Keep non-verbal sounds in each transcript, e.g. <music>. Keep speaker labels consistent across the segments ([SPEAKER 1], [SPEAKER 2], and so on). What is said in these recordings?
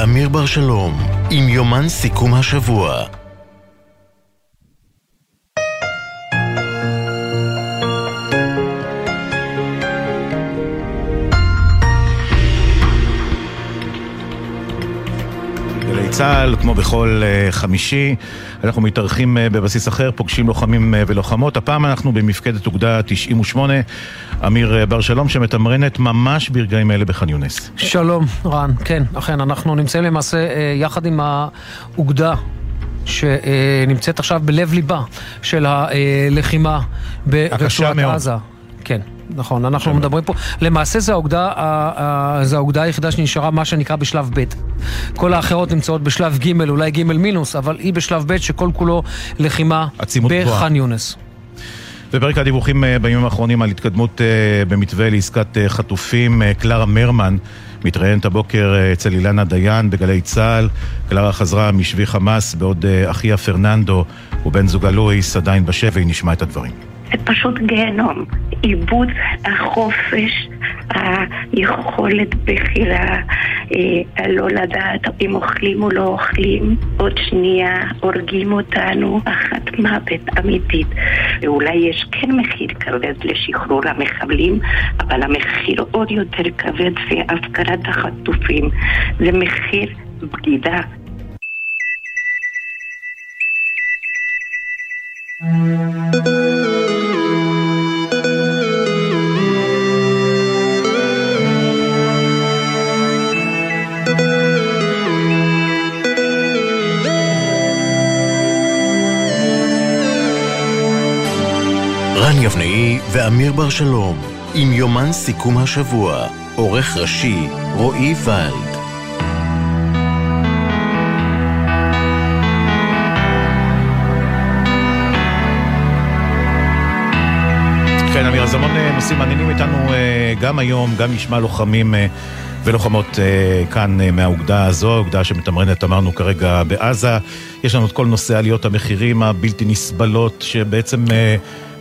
[SPEAKER 1] ואמיר בר שלום, עם יומן סיכום השבוע.
[SPEAKER 2] צה"ל, כמו בכל uh, חמישי, אנחנו מתארחים uh, בבסיס אחר, פוגשים לוחמים uh, ולוחמות. הפעם אנחנו במפקדת אוגדה 98, אמיר בר שלום, שמתמרנת ממש ברגעים אלה בח'אן יונס.
[SPEAKER 3] שלום, רן. כן, אכן, אנחנו נמצאים למעשה יחד עם האוגדה שנמצאת עכשיו בלב ליבה של הלחימה ברצועת עזה. כן. נכון, אנחנו מדברים פה, למעשה זו האוגדה, זו האוגדה היחידה שנשארה מה שנקרא בשלב ב'. כל האחרות נמצאות בשלב ג', אולי ג' מינוס, אבל היא בשלב ב' שכל כולו לחימה בח'אן יונס.
[SPEAKER 2] בפרק הדיווחים אה, בימים האחרונים על התקדמות אה, במתווה לעסקת אה, חטופים, קלרה מרמן מתראיינת הבוקר אצל אילנה דיין בגלי צה"ל. קלרה חזרה משבי חמאס, בעוד אחיה פרננדו ובן זוגה לואיס עדיין בשבי, נשמע את הדברים.
[SPEAKER 4] זה פשוט גיהנום. איבוד החופש, היכולת בחירה, אה, לא לדעת אם אוכלים או לא אוכלים, עוד שנייה הורגים אותנו, אחת מוות אמיתית. ואולי יש כן מחיר כבד לשחרור המחבלים, אבל המחיר עוד יותר כבד זה הפקרת החטופים. זה מחיר בגידה. thank you
[SPEAKER 1] רן יבנאי ואמיר בר שלום, עם יומן סיכום השבוע, עורך ראשי רועי ולד.
[SPEAKER 2] כן, אמיר, אז המון אה, נושאים מעניינים איתנו אה, גם היום, גם נשמע לוחמים אה, ולוחמות כאן מהאוגדה הזו, האוגדה שמתמרנת, אמרנו כרגע, בעזה. יש לנו את כל נושא עליות המחירים הבלתי נסבלות, שבעצם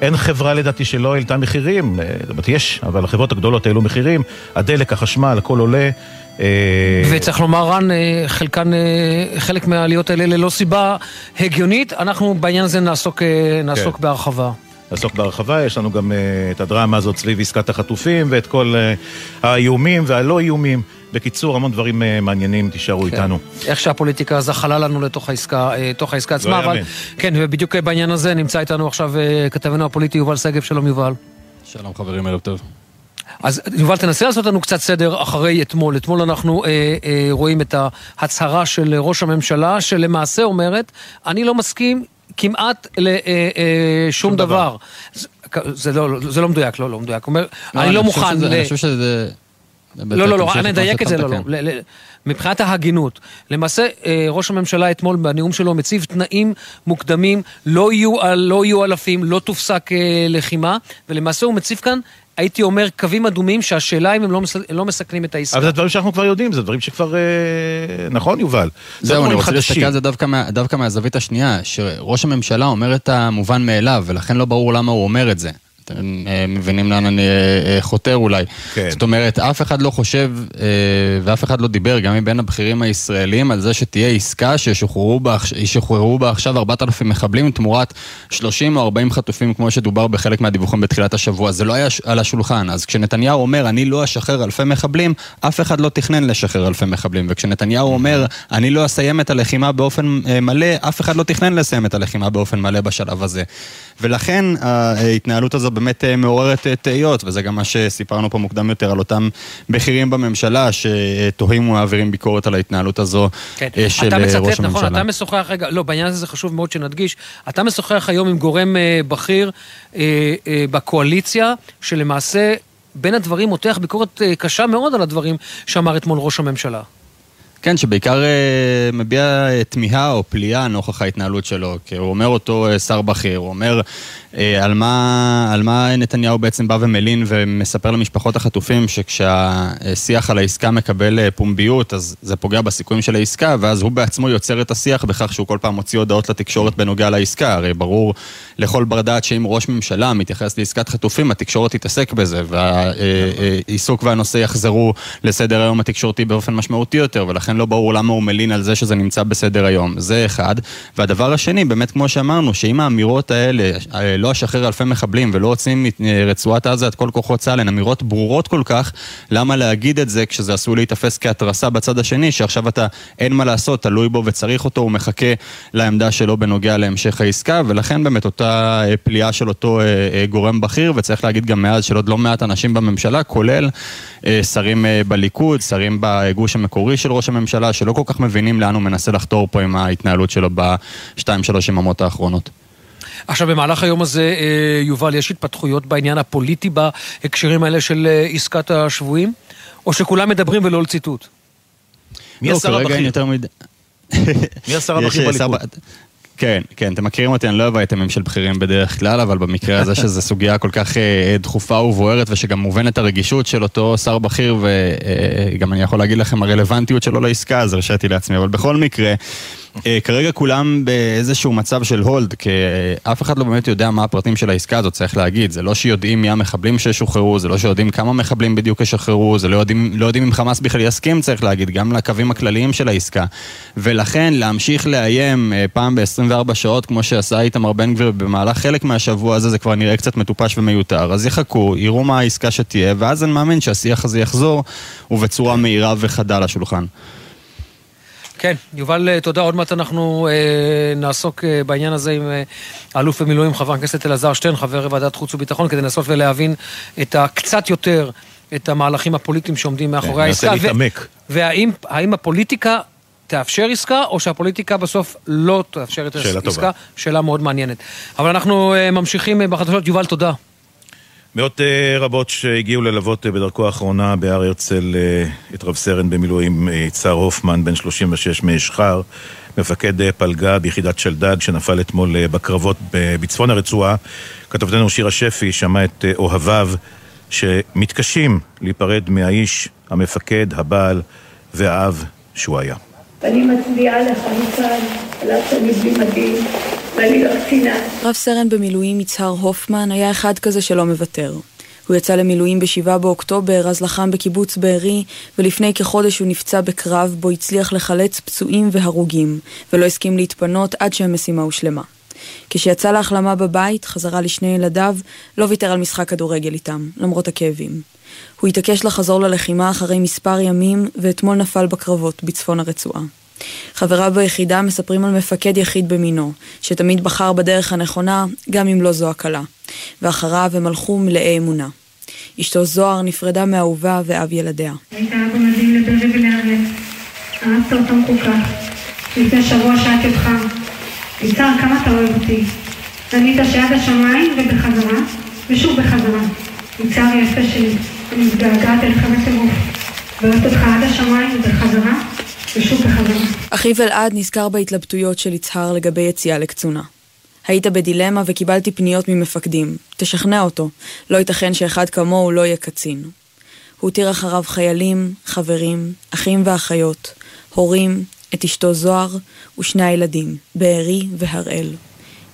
[SPEAKER 2] אין חברה לדעתי שלא העלתה מחירים, אה, זאת אומרת יש, אבל החברות הגדולות העלו מחירים, הדלק, החשמל, הכל עולה.
[SPEAKER 3] אה, וצריך לומר, רן, אה, חלקן, חלק מהעליות האלה ללא סיבה הגיונית, אנחנו בעניין הזה נעסוק, נעסוק כן. בהרחבה.
[SPEAKER 2] נעסוק בהרחבה, יש לנו גם את הדרמה הזאת סביב עסקת החטופים ואת כל האיומים והלא איומים. בקיצור, המון דברים uh, מעניינים, תישארו כן. איתנו.
[SPEAKER 3] איך שהפוליטיקה זחלה לנו לתוך העסקה, uh, לתוך העסקה עצמה, אבל... כן, ובדיוק בעניין הזה נמצא איתנו עכשיו כתבנו הפוליטי יובל שגב, שלום יובל.
[SPEAKER 5] שלום חברים, ערב טוב.
[SPEAKER 3] אז יובל, תנסה לעשות לנו קצת סדר אחרי אתמול. אתמול אנחנו אה, אה, רואים את ההצהרה של ראש הממשלה, שלמעשה אומרת, אני לא מסכים כמעט לשום אה, אה, דבר. דבר. זה, זה, לא, זה לא מדויק, לא, לא מדויק. אומר, לא, אני לא מוכן...
[SPEAKER 5] שזה, ל... אני חושב שזה...
[SPEAKER 3] לא, לא, לא, אני אדייק את זה, לא, לא. מבחינת ההגינות. למעשה, אה, ראש הממשלה אתמול בנאום שלו מציב תנאים מוקדמים, לא יהיו, לא יהיו אלפים, לא תופסק אה, לחימה, ולמעשה הוא מציב כאן הייתי אומר, קווים אדומים, שהשאלה אם הם לא, מס... לא מסכנים את העסקה.
[SPEAKER 2] אבל זה דברים שאנחנו כבר יודעים, זה דברים שכבר... אה... נכון, יובל?
[SPEAKER 5] זהו, אני רוצה להסתכל על זה דווקא, מה, דווקא מהזווית השנייה, שראש הממשלה אומר את המובן מאליו, ולכן לא ברור למה הוא אומר את זה. אתם אה, מבינים לאן אני אה, אה, חותר אולי. כן. זאת אומרת, אף אחד לא חושב ואף אחד לא דיבר, גם מבין הבכירים הישראלים, על זה שתהיה עסקה שישוחררו בה עכשיו 4,000 מחבלים תמורת 30 או 40 חטופים, כמו שדובר בחלק מהדיווחים בתחילת השבוע. זה לא היה על השולחן. אז כשנתניהו אומר, אני לא אשחרר אלפי מחבלים, אף אחד לא תכנן לשחרר אלפי מחבלים. וכשנתניהו אומר, אני לא אסיים את הלחימה באופן מלא, אף אחד לא תכנן לסיים את הלחימה באופן מלא בשלב הזה. ולכן ההתנהלות הזו באמת אה, מעוררת אה, תהיות, וזה גם מה שסיפרנו פה מוקדם יותר על אותם בכירים בממשלה שתוהים ומעבירים ביקורת על ההתנהלות הזו כן. אה, של
[SPEAKER 3] אתה
[SPEAKER 5] מצטט,
[SPEAKER 3] ראש נכון, אתה משוחח, רגע, לא, בעניין הזה זה חשוב מאוד שנדגיש, אתה משוחח היום עם גורם בכיר בקואליציה, שלמעשה... בין הדברים מותח ביקורת קשה מאוד על הדברים שאמר אתמול ראש הממשלה.
[SPEAKER 5] כן, שבעיקר uh, מביע תמיהה או פליאה נוכח ההתנהלות שלו, כי הוא אומר אותו uh, שר בכיר, הוא אומר, על מה, על מה נתניהו בעצם בא ומלין ומספר למשפחות החטופים שכשהשיח על העסקה מקבל פומביות, אז זה פוגע בסיכויים של העסקה, ואז הוא בעצמו יוצר את השיח בכך שהוא כל פעם מוציא הודעות לתקשורת בנוגע לעסקה. הרי ברור לכל בר דעת שאם ראש ממשלה מתייחס לעסקת חטופים, התקשורת תתעסק בזה, והעיסוק והנושא יחזרו לסדר היום התקשורתי באופן משמעותי יותר, ולכן לא ברור למה הוא מלין על זה שזה נמצא בסדר היום. זה אחד. והדבר השני, באמת כמו שאמרנו, שאם האמירות האלה, לא אשחרר אלפי מחבלים ולא עושים מרצועת עזה את כל כוחות צה"ל, הן אמירות ברורות כל כך, למה להגיד את זה כשזה עשוי להיתפס כהתרסה בצד השני, שעכשיו אתה, אין מה לעשות, תלוי בו וצריך אותו, הוא מחכה לעמדה שלו בנוגע להמשך העסקה, ולכן באמת אותה פליאה של אותו גורם בכיר, וצריך להגיד גם מאז של עוד לא מעט אנשים בממשלה, כולל שרים בליכוד, שרים בגוש המקורי של ראש הממשלה, שלא כל כך מבינים לאן הוא מנסה לחתור פה עם ההתנהלות שלו בשתיים שלוש יממות האחרונות.
[SPEAKER 3] עכשיו, במהלך היום הזה, יובל, יש התפתחויות בעניין הפוליטי בהקשרים האלה של עסקת השבויים? או שכולם מדברים ולא לציטוט?
[SPEAKER 2] מי
[SPEAKER 5] לא,
[SPEAKER 2] השר הבכיר? מי השר הבכיר בליכוד?
[SPEAKER 5] כן, כן, אתם מכירים אותי, אני לא אוהב אייטמים של בכירים בדרך כלל, אבל במקרה הזה שזו סוגיה כל כך דחופה ובוערת, ושגם מובנת הרגישות של אותו שר בכיר, וגם אני יכול להגיד לכם הרלוונטיות שלו לעסקה, אז הרשיתי לעצמי, אבל בכל מקרה... כרגע כולם באיזשהו מצב של הולד, כי אף אחד לא באמת יודע מה הפרטים של העסקה הזאת, צריך להגיד. זה לא שיודעים מי המחבלים שישוחררו, זה לא שיודעים כמה מחבלים בדיוק ישחררו, זה לא יודעים, לא יודעים אם חמאס בכלל יסכים, צריך להגיד, גם לקווים הכלליים של העסקה. ולכן להמשיך לאיים פעם ב-24 שעות, כמו שעשה איתמר בן גביר במהלך חלק מהשבוע הזה, זה כבר נראה קצת מטופש ומיותר. אז יחכו, יראו מה העסקה שתהיה, ואז אני מאמין שהשיח הזה יחזור, ובצורה מהירה וחדה לשולחן.
[SPEAKER 3] כן, יובל, תודה. עוד מעט אנחנו אה, נעסוק אה, בעניין הזה עם אה, האלוף במילואים, חבר הכנסת אלעזר שטרן, חבר ועדת חוץ וביטחון, כדי לנסות ולהבין את הקצת יותר, את המהלכים הפוליטיים שעומדים מאחורי
[SPEAKER 2] כן,
[SPEAKER 3] העסקה.
[SPEAKER 2] ננסה להתעמק.
[SPEAKER 3] והאם הפוליטיקה תאפשר עסקה, או שהפוליטיקה בסוף לא תאפשר את
[SPEAKER 2] שאלה
[SPEAKER 3] העסקה?
[SPEAKER 2] טובה.
[SPEAKER 3] שאלה מאוד מעניינת. אבל אנחנו אה, ממשיכים אה, בחדשות. יובל, תודה.
[SPEAKER 2] מאות אה, רבות שהגיעו ללוות אה, בדרכו האחרונה בהר הרצל אה, את רב סרן במילואים יצהר הופמן, בן 36 מאשחר, מפקד פלגה ביחידת שלדג שנפל אתמול בקרבות בצפון הרצועה. כתבתנו שירה שפי שמע את אוהביו שמתקשים להיפרד מהאיש, המפקד, הבעל והאב שהוא היה.
[SPEAKER 4] ואני מצדיעה לך מכאן, על אף שאני בלי מדים, ואני לא קצינה.
[SPEAKER 6] רב סרן במילואים יצהר הופמן היה אחד כזה שלא מוותר. הוא יצא למילואים ב-7 באוקטובר, אז לחם בקיבוץ בארי, ולפני כחודש הוא נפצע בקרב בו הצליח לחלץ פצועים והרוגים, ולא הסכים להתפנות עד שהמשימה הושלמה. כשיצא להחלמה בבית, חזרה לשני ילדיו, לא ויתר על משחק כדורגל איתם, למרות הכאבים. הוא התעקש לחזור ללחימה אחרי מספר ימים, ואתמול נפל בקרבות בצפון הרצועה. חבריו ביחידה מספרים על מפקד יחיד במינו, שתמיד בחר בדרך הנכונה, גם אם לא זו הקלה. ואחריו הם הלכו מלאי אמונה. אשתו זוהר נפרדה מאהובה ואב ילדיה.
[SPEAKER 7] היית ושוב בחזרה. יפה שלי, אני מתגעגעת אליך בטירוף. ואוהבת אותך עד השמיים ובחזרה,
[SPEAKER 6] אחיו אלעד נזכר בהתלבטויות של יצהר לגבי יציאה לקצונה. היית בדילמה וקיבלתי פניות ממפקדים. תשכנע אותו. לא ייתכן שאחד כמוהו לא יהיה קצין. הוא הותיר אחריו חיילים, חברים, אחים ואחיות, הורים, את אשתו זוהר ושני הילדים, בארי והראל.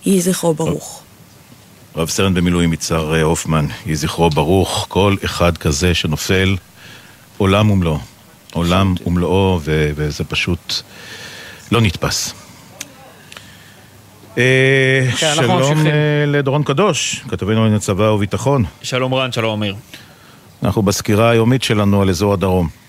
[SPEAKER 6] יהי זכרו ברוך.
[SPEAKER 2] רב סרן במילואים יצהר אה, הופמן, יהי זכרו ברוך, כל אחד כזה שנופל, עולם ומלואו. עולם ומלואו, ו- וזה פשוט לא נתפס. אה,
[SPEAKER 3] כן,
[SPEAKER 2] שלום. אה, לדורון קדוש, כתבנו לענייני צבא וביטחון.
[SPEAKER 8] שלום רן, שלום אמיר.
[SPEAKER 2] אנחנו בסקירה היומית שלנו על אזור הדרום.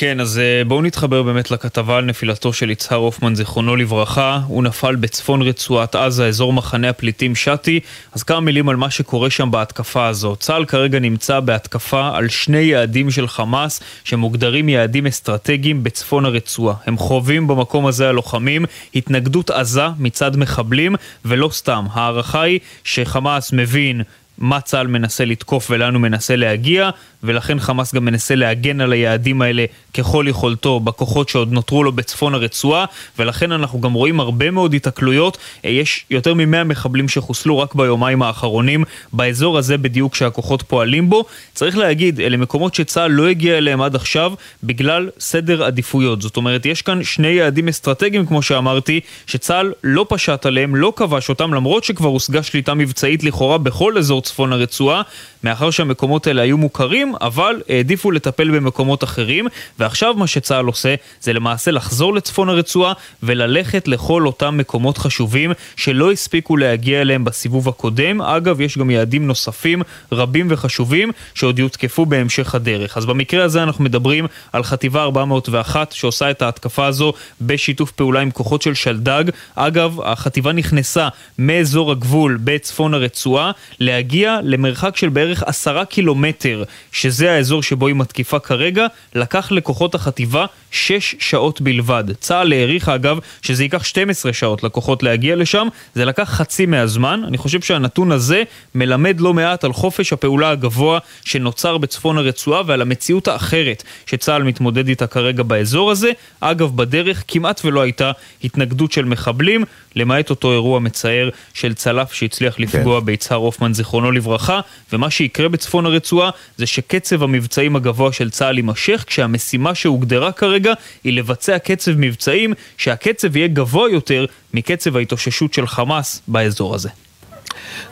[SPEAKER 8] כן, אז אה, בואו נתחבר באמת לכתבה על נפילתו של יצהר הופמן, זיכרונו לברכה. הוא נפל בצפון רצועת עזה, אזור מחנה הפליטים שתי. אז כמה מילים על מה שקורה שם בהתקפה הזו. צה"ל כרגע נמצא בהתקפה על שני יעדים של חמאס, שמוגדרים יעדים אסטרטגיים בצפון הרצועה. הם חווים במקום הזה הלוחמים התנגדות עזה מצד מחבלים, ולא סתם. ההערכה היא שחמאס מבין מה צה"ל מנסה לתקוף ולאן הוא מנסה להגיע, ולכן חמאס גם מנסה להגן על היעדים האלה ככל יכולתו בכוחות שעוד נותרו לו בצפון הרצועה, ולכן אנחנו גם רואים הרבה מאוד התקלויות. אה, יש יותר מ-100 מחבלים שחוסלו רק ביומיים האחרונים באזור הזה בדיוק שהכוחות פועלים בו. צריך להגיד, אלה מקומות שצה"ל לא הגיע אליהם עד עכשיו בגלל סדר עדיפויות. זאת אומרת, יש כאן שני יעדים אסטרטגיים, כמו שאמרתי, שצה"ל לא פשט עליהם, לא כבש אותם, למרות שכבר הושגה שליטה מבצעית לכאורה בכל אזור צפון הרצועה, מאחר שהמקומות האלה היו מוכרים, אבל העדיפו לטפל במקומות אחרים, ועכשיו מה שצה"ל עושה זה למעשה לחזור לצפון הרצועה וללכת לכל אותם מקומות חשובים שלא הספיקו להגיע אליהם בסיבוב הקודם. אגב, יש גם יעדים נוספים רבים וחשובים שעוד יותקפו בהמשך הדרך. אז במקרה הזה אנחנו מדברים על חטיבה 401 שעושה את ההתקפה הזו בשיתוף פעולה עם כוחות של שלדג. אגב, החטיבה נכנסה מאזור הגבול בצפון הרצועה להגיע למרחק של בערך עשרה קילומטר, שזה האזור שבו היא מתקיפה כרגע, לקח לכוחות החטיבה 6 שעות בלבד. צה"ל העריך אגב שזה ייקח 12 שעות לכוחות להגיע לשם, זה לקח חצי מהזמן. אני חושב שהנתון הזה מלמד לא מעט על חופש הפעולה הגבוה שנוצר בצפון הרצועה ועל המציאות האחרת שצה"ל מתמודד איתה כרגע באזור הזה. אגב, בדרך כמעט ולא הייתה התנגדות של מחבלים, למעט אותו אירוע מצער של צלף שהצליח כן. לפגוע כן. ביצהר הופמן זיכרונו לברכה, ומה שיקרה בצפון הרצועה זה שקצב המבצעים הגבוה של צה"ל יימשך, כשהמשימה שהוגדרה כרגע היא לבצע קצב מבצעים, שהקצב יהיה גבוה יותר מקצב ההתאוששות של חמאס באזור הזה.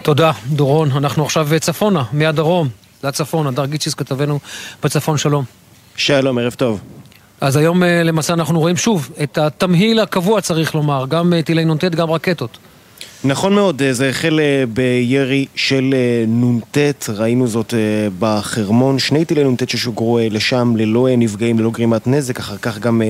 [SPEAKER 3] תודה, דורון. אנחנו עכשיו צפונה, מהדרום לצפון. הדר גיצ'יס כתבנו בצפון, שלום.
[SPEAKER 9] שלום, ערב טוב.
[SPEAKER 3] אז היום אה, למעשה אנחנו רואים שוב את התמהיל הקבוע, צריך לומר, גם אה, טילי נ"ט, גם רקטות.
[SPEAKER 9] נכון מאוד, אה, זה החל אה, בירי של אה, נ"ט, ראינו זאת בחרמון, שני טילי נ"ט ששוגרו לשם ללא נפגעים, ללא גרימת נזק, אחר כך גם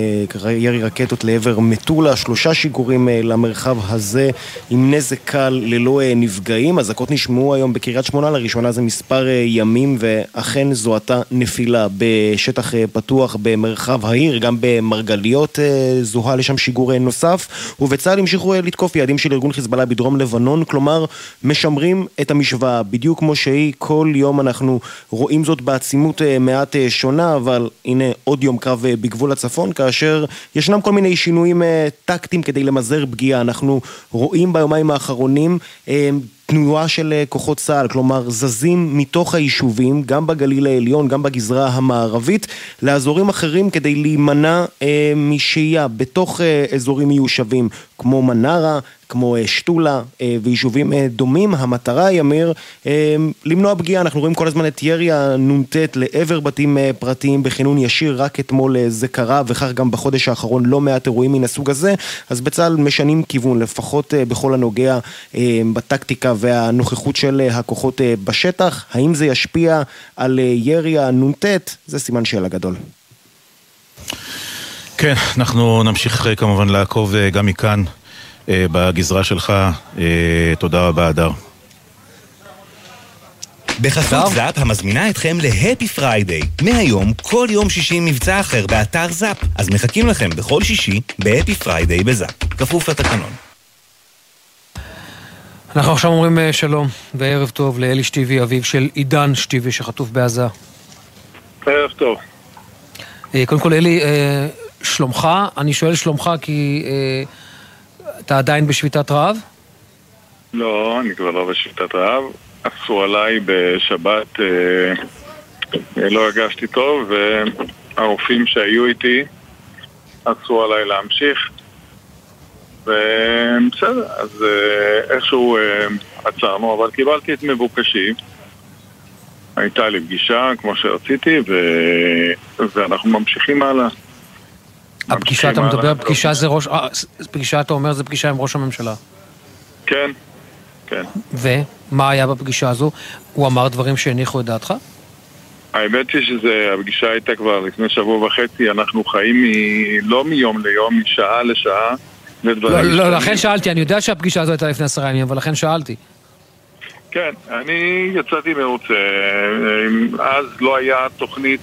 [SPEAKER 9] ירי רקטות לעבר מטולה, שלושה שיגורים למרחב הזה עם נזק קל ללא נפגעים. אזעקות נשמעו היום בקריית שמונה. לראשונה זה מספר ימים, ואכן זוהתה נפילה. בשטח פתוח במרחב העיר, גם במרגליות זוהה לשם שיגור נוסף, ובצה"ל המשיכו לתקוף יעדים של ארגון חיזבאללה בדרום לבנון, כלומר משמרים את המשוואה בדיוק כמו שהיא, כל יום אנחנו רואים זאת בעצימות אה, מעט אה, שונה, אבל הנה עוד יום קרב אה, בגבול הצפון, כאשר ישנם כל מיני שינויים טקטיים כדי למזער פגיעה, אנחנו רואים ביומיים האחרונים תנועה של אה, כוחות צה"ל, כלומר זזים מתוך היישובים, גם בגליל העליון, גם בגזרה המערבית, לאזורים אחרים כדי להימנע אה, משהייה בתוך אה, אזורים מיושבים, כמו מנרה, כמו אה, שתולה אה, ויישובים אה, דומים. המטרה היא, אמיר, אה, למנוע פגיעה. אנחנו רואים כל הזמן את ירי הנ"ט לעבר בתים אה, פרטיים בכינון ישיר, רק אתמול אה, זה קרה, וכך גם בחודש האחרון לא מעט אירועים מן הסוג הזה. אז בצה"ל משנים כיוון, לפחות אה, בכל הנוגע אה, בטקטיקה והנוכחות של אה, הכוחות אה, בשטח, האם זה ישפיע על אה, ירי הנ"ט? זה סימן שאלה גדול.
[SPEAKER 2] כן, אנחנו נמשיך כמובן לעקוב גם מכאן בגזרה שלך. תודה רבה, אדר.
[SPEAKER 1] בחסות זאפ המזמינה אתכם ל Happy Friday. מהיום, כל יום שישי מבצע אחר באתר זאפ. אז מחכים לכם בכל שישי ב Happy Friday בזאפ. כפוף לתקנון.
[SPEAKER 3] אנחנו עכשיו אומרים אה, שלום וערב טוב לאלי שטיבי, אביו של עידן שטיבי שחטוף בעזה.
[SPEAKER 10] ערב טוב.
[SPEAKER 3] אה, קודם כל, אלי, אה, שלומך? אני שואל שלומך כי אתה עדיין בשביתת רעב?
[SPEAKER 10] לא, אני כבר לא בשביתת רעב. עשו עליי בשבת, לא הרגשתי טוב, והרופאים שהיו איתי עשו עליי להמשיך. ובסדר, אז אה, איכשהו אה, עצרנו, אבל קיבלתי את מבוקשי. הייתה לי פגישה, כמו שרציתי, ו... ואנחנו ממשיכים הלאה.
[SPEAKER 3] הפגישה, אתה מדבר, פגישה זה ראש... אה, פגישה, אתה אומר, זה פגישה עם ראש הממשלה.
[SPEAKER 10] כן, כן.
[SPEAKER 3] ומה היה בפגישה הזו? הוא אמר דברים שהניחו את דעתך?
[SPEAKER 10] האמת היא שהפגישה הייתה כבר לפני שבוע וחצי, אנחנו חיים מ... לא מיום ליום, משעה לשעה.
[SPEAKER 3] לא, לא, לכן שאלתי, אני יודע שהפגישה הזו הייתה לפני עשרה ימים, אבל לכן שאלתי.
[SPEAKER 10] כן, אני יצאתי מרוצה, אז לא היה תוכנית,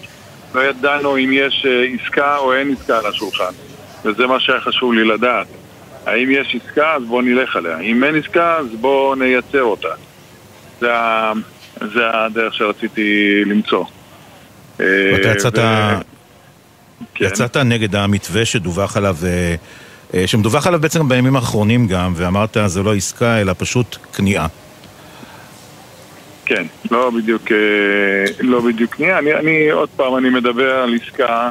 [SPEAKER 10] לא ידענו אם יש אה, עסקה או אין עסקה על השולחן, וזה מה שהיה חשוב לי לדעת. האם יש עסקה, אז בואו נלך עליה. אם אין עסקה, אז בואו נייצר אותה. זה. זה הדרך שרציתי למצוא.
[SPEAKER 2] ואתה יצאת, כן. יצאת נגד המתווה שדווח עליו, שמדווח עליו בעצם בימים האחרונים גם, ואמרת זה לא עסקה אלא פשוט כניעה.
[SPEAKER 10] כן, לא בדיוק, לא בדיוק כניעה. אני, אני עוד פעם, אני מדבר על עסקה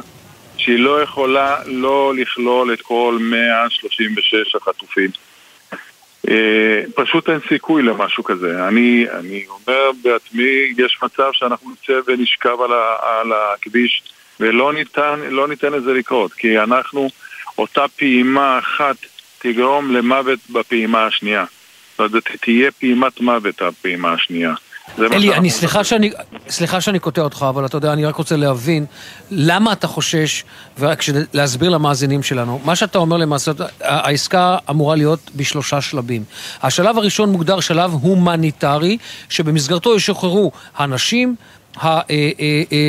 [SPEAKER 10] שהיא לא יכולה לא לכלול את כל 136 החטופים. אה, פשוט אין סיכוי למשהו כזה. אני, אני אומר בעצמי, יש מצב שאנחנו נצא ונשכב על, ה, על הכביש ולא ניתן, לא ניתן לזה לקרות, כי אנחנו, אותה פעימה אחת תגרום למוות בפעימה השנייה. זאת אומרת, תהיה פעימת מוות הפעימה השנייה.
[SPEAKER 3] אלי, אני סליחה שאני, סליחה שאני קוטע אותך, אבל אתה יודע, אני רק רוצה להבין למה אתה חושש, ורק להסביר למאזינים שלנו. מה שאתה אומר למעשה, העסקה אמורה להיות בשלושה שלבים. השלב הראשון מוגדר שלב הומניטרי, שבמסגרתו ישוחררו הנשים,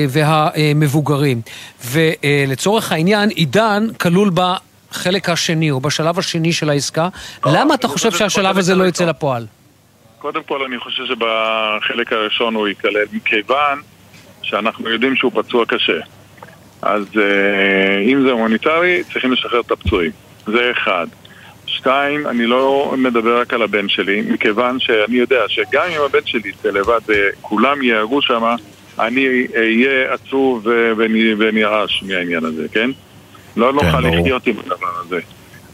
[SPEAKER 3] והמבוגרים. ולצורך העניין, עידן כלול בחלק השני, או בשלב השני של העסקה. למה אתה חושב שהשלב הזה לא יצא לפועל?
[SPEAKER 10] קודם כל אני חושב שבחלק הראשון הוא ייכלל מכיוון שאנחנו יודעים שהוא פצוע קשה. אז אה, אם זה הומניטרי, צריכים לשחרר את הפצועים. זה אחד. שתיים, אני לא מדבר רק על הבן שלי, מכיוון שאני יודע שגם אם הבן שלי יצא לבד וכולם ייהרגו שם, אני אהיה עצוב ונרעש מהעניין הזה, כן? לא כן, נוכל לחיות עם הדבר הזה.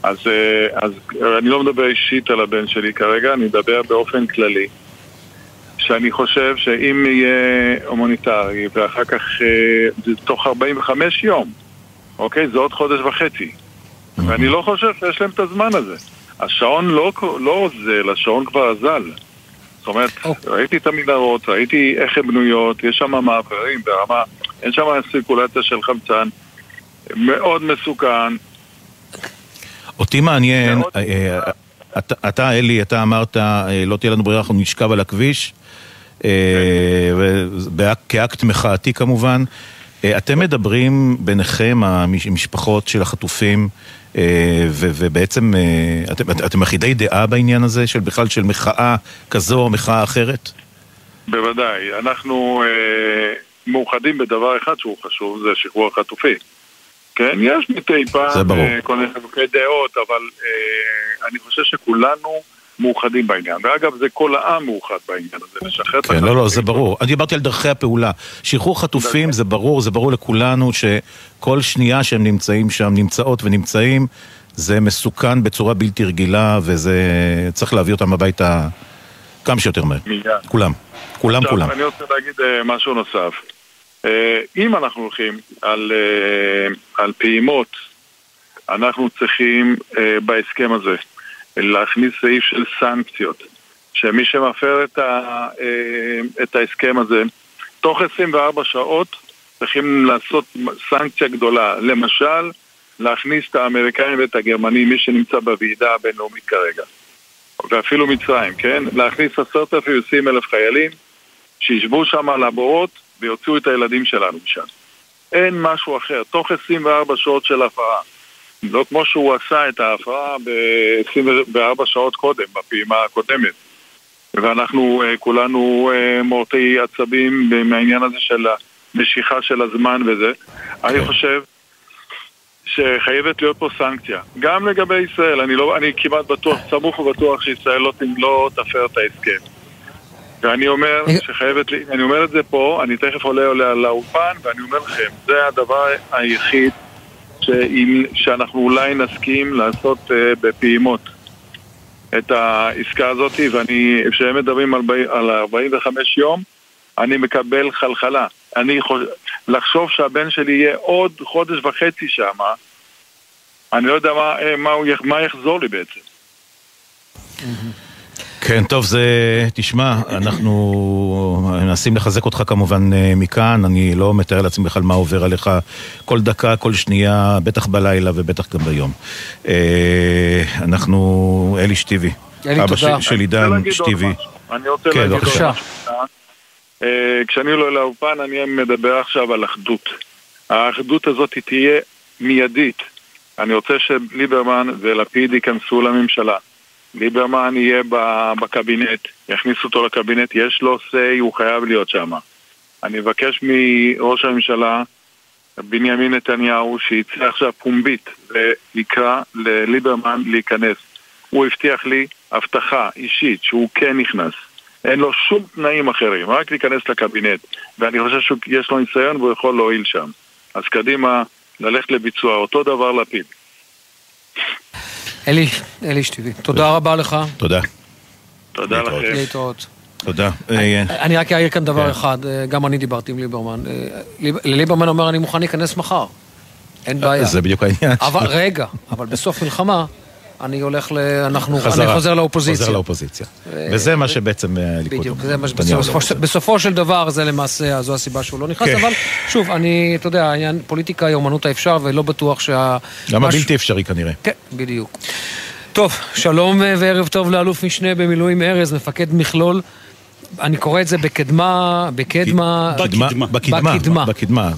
[SPEAKER 10] אז, אה, אז אני לא מדבר אישית על הבן שלי כרגע, אני מדבר באופן כללי. שאני חושב שאם יהיה הומניטרי ואחר כך אה, תוך 45 יום, אוקיי? זה עוד חודש וחצי. ואני לא חושב שיש להם את הזמן הזה. השעון לא, לא אוזל, השעון כבר אזל. זאת אומרת, oh. ראיתי את המנהרות, ראיתי איך הן בנויות, יש שם מעברים ברמה, אין שם סירקולציה של חמצן, מאוד מסוכן,
[SPEAKER 2] אותי מעניין, אה, אה, אתה, אלי, אתה אמרת, אה, לא תהיה לנו ברירה, אנחנו נשכב על הכביש, כאקט מחאתי כמובן. אתם מדברים ביניכם, המשפחות של החטופים, ובעצם אתם, אתם אחידי דעה בעניין הזה, של בכלל של מחאה כזו או מחאה אחרת?
[SPEAKER 10] בוודאי. אנחנו מאוחדים בדבר אחד שהוא חשוב, זה שחרור החטופים. כן, יש מדי פעם אה, כל מיני חילוקי דעות, אבל אה, אני חושב שכולנו מאוחדים בעניין. ואגב, זה כל העם מאוחד בעניין הזה, לשחרר את
[SPEAKER 2] כן, לא, לא, זה ברור. אני דיברתי על דרכי הפעולה. שחרור חטופים זה ברור, זה ברור לכולנו שכל שנייה שהם נמצאים שם, נמצאות ונמצאים, זה מסוכן בצורה בלתי רגילה, וזה... צריך להביא אותם הביתה כמה שיותר מהר. מיד. כולם. כולם, כולם.
[SPEAKER 10] אני רוצה להגיד אה, משהו נוסף. אה, אם אנחנו הולכים על, אה, על פעימות, אנחנו צריכים בהסכם הזה להכניס סעיף של סנקציות, שמי שמפר את, ה, את ההסכם הזה, תוך 24 שעות צריכים לעשות סנקציה גדולה. למשל, להכניס את האמריקאים ואת הגרמנים, מי שנמצא בוועידה הבינלאומית כרגע. ואפילו מצרים, כן? להכניס עשרת אלפים ועשרים אלף חיילים שישבו שם על הבורות ויוציאו את הילדים שלנו משם. אין משהו אחר, תוך 24 שעות של הפרה. לא כמו שהוא עשה את ההפרה ב-24 שעות קודם, בפעימה הקודמת. ואנחנו uh, כולנו uh, מורטי עצבים מהעניין הזה של המשיכה של הזמן וזה. Okay. אני כן. חושב שחייבת להיות פה סנקציה. גם לגבי ישראל, אני, לא, אני כמעט בטוח, סמוך ובטוח שישראל לא, לא תפר את ההסכם. ואני אומר שחייבת, אני אומר את זה פה, אני תכף עולה עולה לאולפן, ואני אומר לכם, זה הדבר היחיד שאם, שאנחנו אולי נסכים לעשות uh, בפעימות את העסקה הזאת, ואני, כשהם מדברים על, על 45 יום, אני מקבל חלחלה. אני חושב, לחשוב שהבן שלי יהיה עוד חודש וחצי שם, אני לא יודע מה, אה, מה, הוא, מה יחזור לי בעצם.
[SPEAKER 2] כן, טוב, זה... תשמע, אנחנו מנסים לחזק אותך כמובן אה, מכאן, אני לא מתאר לעצמי בכלל מה עובר עליך כל דקה, כל שנייה, בטח בלילה ובטח גם ביום. אה, אנחנו... אלי שטיבי.
[SPEAKER 3] אלי,
[SPEAKER 2] אבא תודה. של עידן שטיבי.
[SPEAKER 10] אני רוצה כן, להגיד עוד משהו. אה, כשאני עולה לאופן, אני מדבר עכשיו על אחדות. האחדות הזאת תהיה מיידית. אני רוצה שליברמן ולפיד ייכנסו לממשלה. ליברמן יהיה בקבינט, יכניסו אותו לקבינט, יש לו say, הוא חייב להיות שם. אני מבקש מראש הממשלה בנימין נתניהו שיצא עכשיו פומבית ויקרא לליברמן להיכנס. הוא הבטיח לי הבטחה אישית שהוא כן נכנס. אין לו שום תנאים אחרים, רק להיכנס לקבינט. ואני חושב שיש לו ניסיון והוא יכול להועיל שם. אז קדימה, ללכת לביצוע. אותו דבר לפיד.
[SPEAKER 3] אלי, אלי שטיבי, תודה רבה לך.
[SPEAKER 2] תודה.
[SPEAKER 10] תודה לכם.
[SPEAKER 3] להתראות.
[SPEAKER 2] תודה.
[SPEAKER 3] אני רק אעיר כאן דבר אחד, גם אני דיברתי עם ליברמן. ליברמן אומר, אני מוכן להיכנס מחר. אין בעיה.
[SPEAKER 2] זה בדיוק העניין.
[SPEAKER 3] אבל רגע, אבל בסוף מלחמה, אני הולך ל... אנחנו... אני חוזר לאופוזיציה.
[SPEAKER 2] חוזר לאופוזיציה. וזה מה שבעצם הליכוד
[SPEAKER 3] בדיוק, זה מה שבסופו של דבר זה למעשה, זו הסיבה שהוא לא נכנס, אבל שוב, אני, אתה יודע, העניין פוליטיקה היא אומנות האפשר, ולא בטוח שה...
[SPEAKER 2] גם הבלתי אפשרי כנראה.
[SPEAKER 3] כן, בדיוק. טוב, שלום וערב טוב לאלוף משנה במילואים ארז, מפקד מכלול. אני קורא את זה בקדמה, בקדמה...
[SPEAKER 2] בקדמה. בקדמה. בקדמה.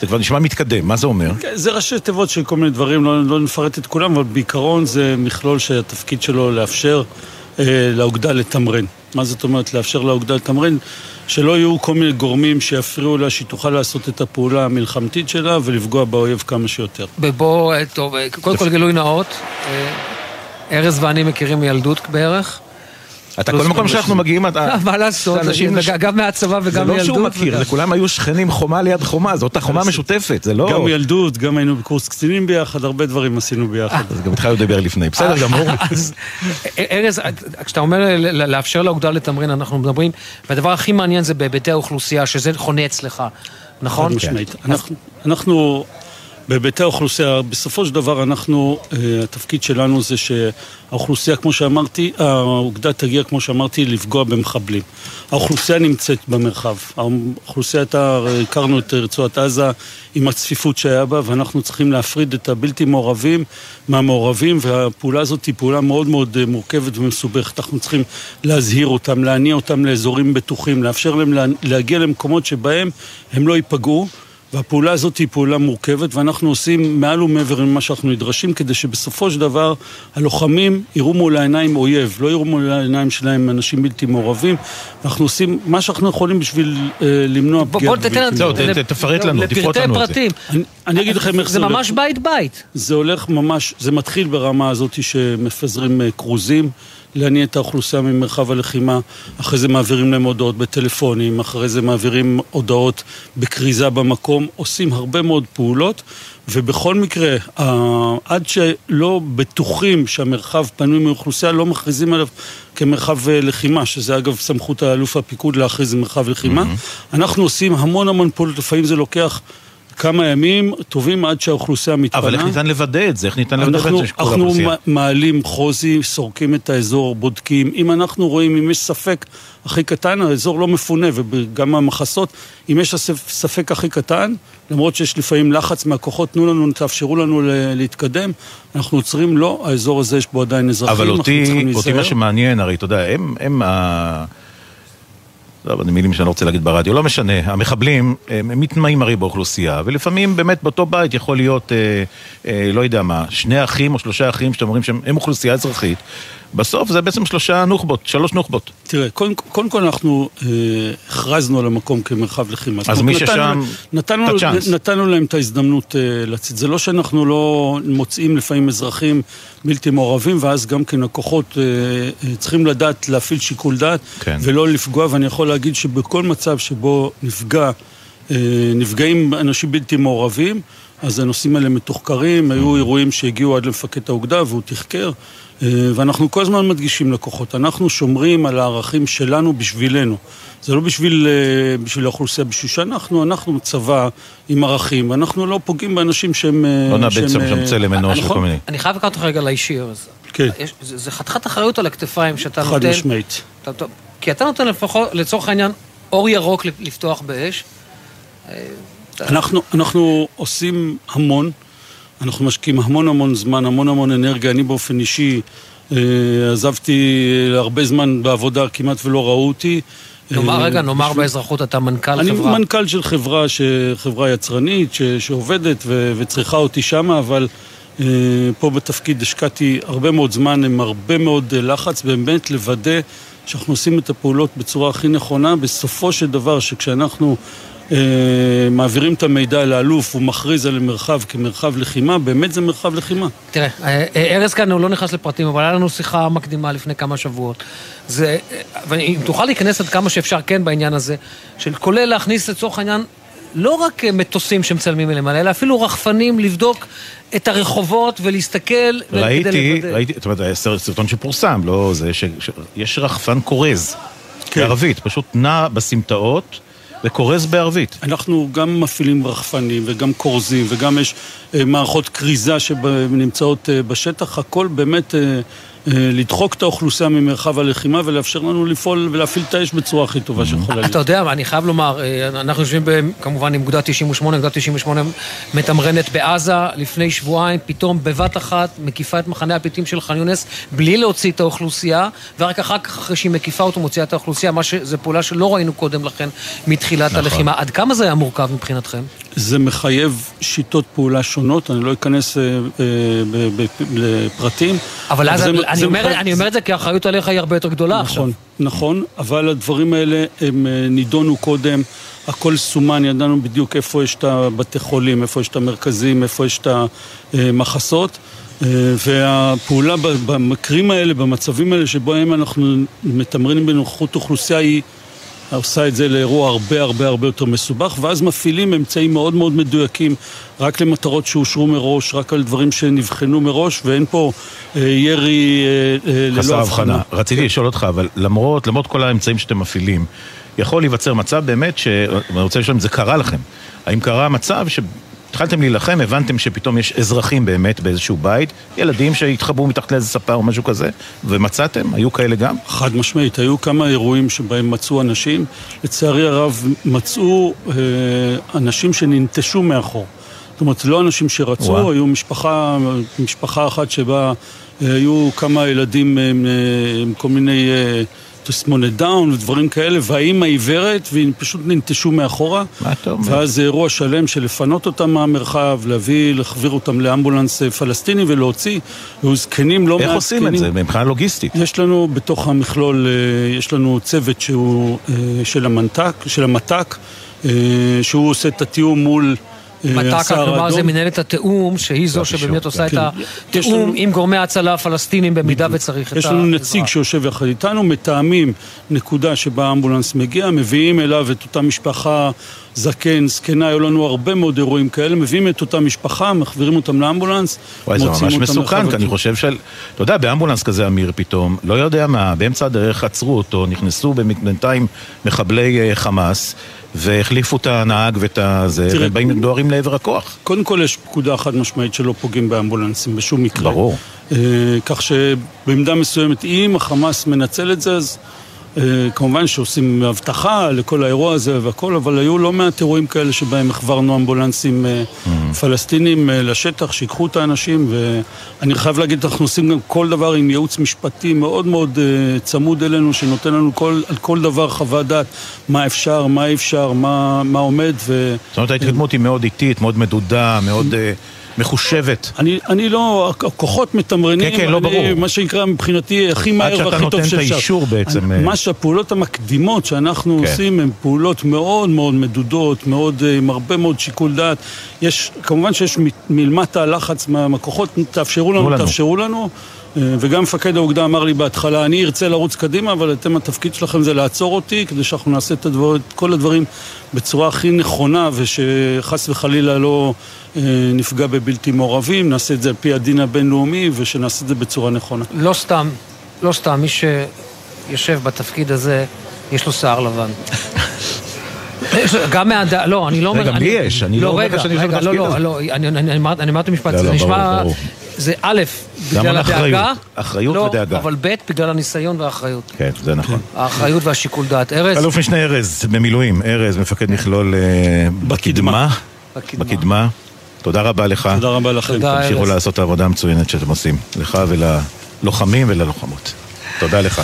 [SPEAKER 2] זה כבר נשמע מתקדם, מה זה אומר?
[SPEAKER 11] זה ראשי תיבות של כל מיני דברים, לא נפרט את כולם, אבל בעיקרון זה מכלול שהתפקיד שלו לאפשר לאוגדה לתמרן. מה זאת אומרת לאפשר לאוגדה לתמרן? שלא יהיו כל מיני גורמים שיפריעו לה, שהיא תוכל לעשות את הפעולה המלחמתית שלה ולפגוע באויב כמה שיותר.
[SPEAKER 3] ובוא, טוב, קודם כל גילוי נאות, ארז ואני מכירים מילדות בערך.
[SPEAKER 2] אתה כל מקום שאנחנו מגיעים,
[SPEAKER 3] אתה... מה לעשות, גם מהצבא וגם מילדות.
[SPEAKER 2] זה לא שהוא מכיר, זה כולם היו שכנים חומה ליד חומה, זאת אותה משותפת, זה לא...
[SPEAKER 11] גם מילדות, גם היינו בקורס קצינים ביחד, הרבה דברים עשינו ביחד.
[SPEAKER 2] אז גם התחלנו לדבר לפני, בסדר גמור. <laughs>
[SPEAKER 3] אז ארז, כשאתה אומר לאפשר לאוגדה לתמרן, אנחנו מדברים, והדבר הכי מעניין זה בהיבטי האוכלוסייה, שזה חונה אצלך, נכון?
[SPEAKER 11] אנחנו... בהיבטי האוכלוסייה, בסופו של דבר אנחנו, התפקיד שלנו זה שהאוכלוסייה, כמו שאמרתי, האוגדה תגיע, כמו שאמרתי, לפגוע במחבלים. האוכלוסייה נמצאת במרחב. האוכלוסייה הייתה, הכרנו את רצועת עזה עם הצפיפות שהיה בה, ואנחנו צריכים להפריד את הבלתי מעורבים מהמעורבים, והפעולה הזאת היא פעולה מאוד מאוד מורכבת ומסובכת. אנחנו צריכים להזהיר אותם, להניע אותם לאזורים בטוחים, לאפשר להם להגיע למקומות שבהם הם לא ייפגעו. והפעולה הזאת היא פעולה מורכבת, ואנחנו עושים מעל ומעבר ממה שאנחנו נדרשים, כדי שבסופו של דבר הלוחמים יראו מול העיניים אויב, לא יראו מול העיניים שלהם אנשים בלתי מעורבים. אנחנו עושים מה שאנחנו יכולים בשביל אה, למנוע פגיעה
[SPEAKER 3] בלתי מעורבים.
[SPEAKER 2] זהו, תפרט לנו, תפרוט לנו את זה.
[SPEAKER 11] אני, אני אגיד לכם איך זה,
[SPEAKER 3] זה הולך. זה ממש בית בית.
[SPEAKER 11] זה הולך ממש, זה מתחיל ברמה הזאת שמפזרים כרוזים. להניע את האוכלוסייה ממרחב הלחימה, אחרי זה מעבירים להם הודעות בטלפונים, אחרי זה מעבירים הודעות בכריזה במקום, עושים הרבה מאוד פעולות, ובכל מקרה, עד שלא בטוחים שהמרחב פנוי מאוכלוסייה, לא מכריזים עליו כמרחב לחימה, שזה אגב סמכות האלוף הפיקוד להכריז מרחב לחימה. Mm-hmm. אנחנו עושים המון המון פעולות, לפעמים זה לוקח... כמה ימים טובים עד שהאוכלוסייה מתפנה.
[SPEAKER 2] אבל איך ניתן לוודא את זה? איך ניתן לוודא את
[SPEAKER 11] זה שכל האוכלוסייה? אנחנו מעלים חוזי, סורקים את האזור, בודקים. אם אנחנו רואים, אם יש ספק הכי קטן, האזור לא מפונה, וגם המחסות, אם יש ספק הכי קטן, למרות שיש לפעמים לחץ מהכוחות, תנו לנו, תאפשרו לנו להתקדם, אנחנו עוצרים, לא, האזור הזה יש בו עדיין אזרחים,
[SPEAKER 2] אבל אותי, אותי מה שמעניין, הרי אתה יודע, הם, הם ה... לא, זה מילים שאני לא רוצה להגיד ברדיו, לא משנה, המחבלים, הם מתמאים הרי באוכלוסייה, ולפעמים באמת באותו בית יכול להיות, אה, אה, לא יודע מה, שני אחים או שלושה אחים שאתם אומרים שהם אוכלוסייה אזרחית, בסוף זה בעצם שלושה נוח'בות, שלוש נוח'בות.
[SPEAKER 11] תראה, קודם, קודם כל אנחנו אה, הכרזנו על המקום כמרחב לחימה.
[SPEAKER 2] אז מי ששם,
[SPEAKER 11] נתנו, את הצ'אנס. נתנו להם את ההזדמנות אה, לצאת. זה לא שאנחנו לא מוצאים לפעמים אזרחים בלתי מעורבים, ואז גם כן הכוחות אה, אה, צריכים לדעת להפעיל שיקול דעת, כן. ולא לפגוע, ואני יכול להגיד שבכל מצב שבו נפגע, אה, נפגעים אנשים בלתי מעורבים, אז הנושאים האלה מתוחקרים, היו אירועים שהגיעו עד למפקד האוגדה והוא תחקר. ואנחנו כל הזמן מדגישים לקוחות, אנחנו שומרים על הערכים שלנו בשבילנו. זה לא בשביל, בשביל האוכלוסייה, בשביל שאנחנו, אנחנו צבא עם ערכים, אנחנו לא פוגעים באנשים שהם...
[SPEAKER 2] לא נאבד שם צלם אנוש וכל מיני.
[SPEAKER 3] אני חייב לקחת אותך רגע לאישי,
[SPEAKER 11] כן.
[SPEAKER 3] זה חתיכת אחריות על הכתפיים שאתה נותן...
[SPEAKER 11] חד משמעית.
[SPEAKER 3] כי אתה נותן לפחות, לצורך העניין, אור ירוק לפתוח באש.
[SPEAKER 11] אנחנו, אנחנו עושים המון. אנחנו משקיעים המון המון זמן, המון המון אנרגיה. אני באופן אישי אה, עזבתי הרבה זמן בעבודה, כמעט ולא ראו אותי.
[SPEAKER 3] נאמר אה, רגע, נאמר באזרחות אתה מנכ"ל
[SPEAKER 11] אני
[SPEAKER 3] חברה.
[SPEAKER 11] אני מנכ"ל של חברה, ש... חברה יצרנית ש... שעובדת ו... וצריכה אותי שמה, אבל אה, פה בתפקיד השקעתי הרבה מאוד זמן עם הרבה מאוד לחץ, באמת לוודא שאנחנו עושים את הפעולות בצורה הכי נכונה, בסופו של דבר שכשאנחנו אה, מעבירים את המידע לאלוף, הוא מכריז על מרחב כמרחב לחימה, באמת זה מרחב לחימה.
[SPEAKER 3] תראה, אה, אה, ארז כאן הוא לא נכנס לפרטים, אבל היה לנו שיחה מקדימה לפני כמה שבועות. זה, ואם תוכל להיכנס עד כמה שאפשר כן בעניין הזה, של כולל להכניס לצורך העניין לא רק מטוסים שמצלמים אליהם, אלא אפילו רחפנים לבדוק את הרחובות ולהסתכל...
[SPEAKER 2] ראיתי, ראיתי, זאת אומרת, סרטון שפורסם, לא זה, שיש רחפן כורז, כן. בערבית, פשוט נע בסמטאות. וכורז בערבית.
[SPEAKER 11] אנחנו גם מפעילים רחפנים וגם כורזים וגם יש אה, מערכות כריזה שנמצאות אה, בשטח, הכל באמת אה, לדחוק את האוכלוסייה ממרחב הלחימה ולאפשר לנו לפעול ולהפעיל את האש בצורה הכי טובה שיכולה להיות.
[SPEAKER 3] אתה יודע, אני חייב לומר, אה, אנחנו יושבים כמובן עם אוגדה 98, אוגדה 98 מתמרנת בעזה, לפני שבועיים, פתאום בבת אחת מקיפה את מחנה הפליטים של ח'אן יונס בלי להוציא את האוכלוסייה, ורק אחר כך, אחרי שהיא מקיפה אותו, מוציאה את האוכלוסייה, מה שזו פעולה שלא ראינו קודם לכן מתחילת נכון. הלחימה. עד כמה זה היה מורכב מבחינתכם?
[SPEAKER 11] זה מחייב שיטות פעולה שונות, אני לא אכנס אה, לפרטים.
[SPEAKER 3] אבל אז אני, אומר, מחייב... אני אומר את זה כי האחריות עליך היא הרבה יותר גדולה
[SPEAKER 11] נכון, עכשיו. נכון, אבל הדברים האלה הם אה, נידונו קודם, הכל סומן, ידענו בדיוק איפה יש את הבתי חולים, איפה יש את המרכזים, איפה יש את המחסות. אה, והפעולה במקרים האלה, במצבים האלה שבהם אנחנו מתמרנים בנוכחות אוכלוסייה היא עושה את זה לאירוע הרבה הרבה הרבה יותר מסובך, ואז מפעילים אמצעים מאוד מאוד מדויקים רק למטרות שאושרו מראש, רק על דברים שנבחנו מראש, ואין פה אה, ירי אה, אה, ללא
[SPEAKER 2] הבחנה. רציתי כן. לשאול אותך, אבל למרות, למרות כל האמצעים שאתם מפעילים, יכול להיווצר מצב באמת, ש... אני רוצה לשאול אם זה קרה לכם. האם קרה מצב ש... התחלתם להילחם, הבנתם שפתאום יש אזרחים באמת באיזשהו בית, ילדים שהתחבאו מתחת לאיזה ספה או משהו כזה, ומצאתם? היו כאלה גם?
[SPEAKER 11] חד משמעית, היו כמה אירועים שבהם מצאו אנשים. לצערי הרב, מצאו אה, אנשים שננטשו מאחור. זאת אומרת, לא אנשים שרצו, ווא. היו משפחה, משפחה אחת שבה אה, היו כמה ילדים אה, עם, עם כל מיני... אה, תסמונת דאון ודברים כאלה, והאימא עיוורת, והיא פשוט ננטשו מאחורה.
[SPEAKER 2] מה אתה אומר?
[SPEAKER 11] ואז זה אירוע שלם של לפנות אותם מהמרחב, להביא, להחביר אותם לאמבולנס אה, פלסטיני ולהוציא. והיו זקנים לא
[SPEAKER 2] מעט זקנים. איך עושים את זה מבחינה לוגיסטית?
[SPEAKER 11] יש לנו בתוך המכלול, אה, יש לנו צוות שהוא אה, של המנת"ק, של המת"ק, שהוא עושה את התיאום מול...
[SPEAKER 3] מת"ק, כלומר זה מנהלת התיאום, שהיא זו שבאמת עושה את כן. התיאום עם גורמי ההצלה הפלסטינים במידה וצריך את
[SPEAKER 11] העזרה. יש לנו נציג שיושב יחד איתנו, מתאמים נקודה שבה האמבולנס מגיע, מביאים אליו את אותה משפחה, זקן, זקנה, היו לנו הרבה מאוד אירועים כאלה, מביאים את אותה משפחה, מחבירים אותם לאמבולנס,
[SPEAKER 2] וואי, זה ממש מסוכן, כי אני חושב של... אתה יודע, באמבולנס כזה, אמיר, פתאום, לא יודע מה, באמצע הדרך עצרו אותו, נכנסו בינתיים מחבלי אה, חמאס. והחליפו את הנהג ואת הזה, והם באים דוהרים לעבר הכוח.
[SPEAKER 11] קודם כל יש פקודה חד משמעית שלא פוגעים באמבולנסים בשום מקרה.
[SPEAKER 2] ברור.
[SPEAKER 11] אה, כך שבעמדה מסוימת, אם החמאס מנצל את זה, אז כמובן שעושים אבטחה לכל האירוע הזה והכל, אבל היו לא מעט אירועים כאלה שבהם החברנו אמבולנסים אה, mm. פלסטינים אה, לשטח, שיקחו את האנשים, ואני חייב להגיד, אנחנו עושים גם כל דבר עם ייעוץ משפטי מאוד מאוד צמוד אלינו, שנותן לנו כל, על כל דבר חוות דעת, מה אפשר, מה אי אפשר, מה, מה עומד. ו...
[SPEAKER 2] זאת אומרת, ההתקדמות היא מאוד איטית, מאוד מדודה, מאוד... מחושבת.
[SPEAKER 11] אני, אני לא, הכוחות מתמרנים,
[SPEAKER 2] כן, כן, לא
[SPEAKER 11] אני,
[SPEAKER 2] ברור.
[SPEAKER 11] מה שנקרא מבחינתי הכי מהר והכי טוב שאפשר.
[SPEAKER 2] עד שאתה נותן את האישור בעצם.
[SPEAKER 11] אני, מה שהפעולות המקדימות שאנחנו כן. עושים הן פעולות מאוד מאוד מדודות, מאוד, אה, עם הרבה מאוד שיקול דעת. יש, כמובן שיש מלמטה לחץ מהכוחות, תאפשרו לנו, לנו, תאפשרו לנו. וגם מפקד האוגדה אמר לי בהתחלה, אני ארצה לרוץ קדימה, אבל אתם, התפקיד שלכם זה לעצור אותי, כדי שאנחנו נעשה את, הדבר, את כל הדברים בצורה הכי נכונה, ושחס וחלילה לא אה, נפגע בבלתי מעורבים, נעשה את זה על פי הדין הבינלאומי, ושנעשה את זה בצורה נכונה.
[SPEAKER 3] לא סתם, לא סתם, מי שיושב בתפקיד הזה, יש לו שיער לבן. גם מהד... לא, אני לא אומר...
[SPEAKER 2] רגע, לי יש, אני לא אומר לך שאני
[SPEAKER 3] יושב בתפקיד הזה. לא, לא, אני אמרתי משפט, זה נשמע... זה א', בגלל הדאגה.
[SPEAKER 2] אחריות לא, ודאגה.
[SPEAKER 3] אבל ב', בגלל הניסיון והאחריות.
[SPEAKER 2] כן, זה נכון.
[SPEAKER 3] האחריות והשיקול דעת. ארז?
[SPEAKER 2] אלוף משנה ארז, במילואים. ארז, מפקד מכלול אה, בקדמה. בקדמה. תודה רבה לך.
[SPEAKER 11] תודה רבה לכם. תודה,
[SPEAKER 2] ארז. תמשיכו לעשות את העבודה המצוינת שאתם עושים. לך וללוחמים וללוחמות. תודה לך.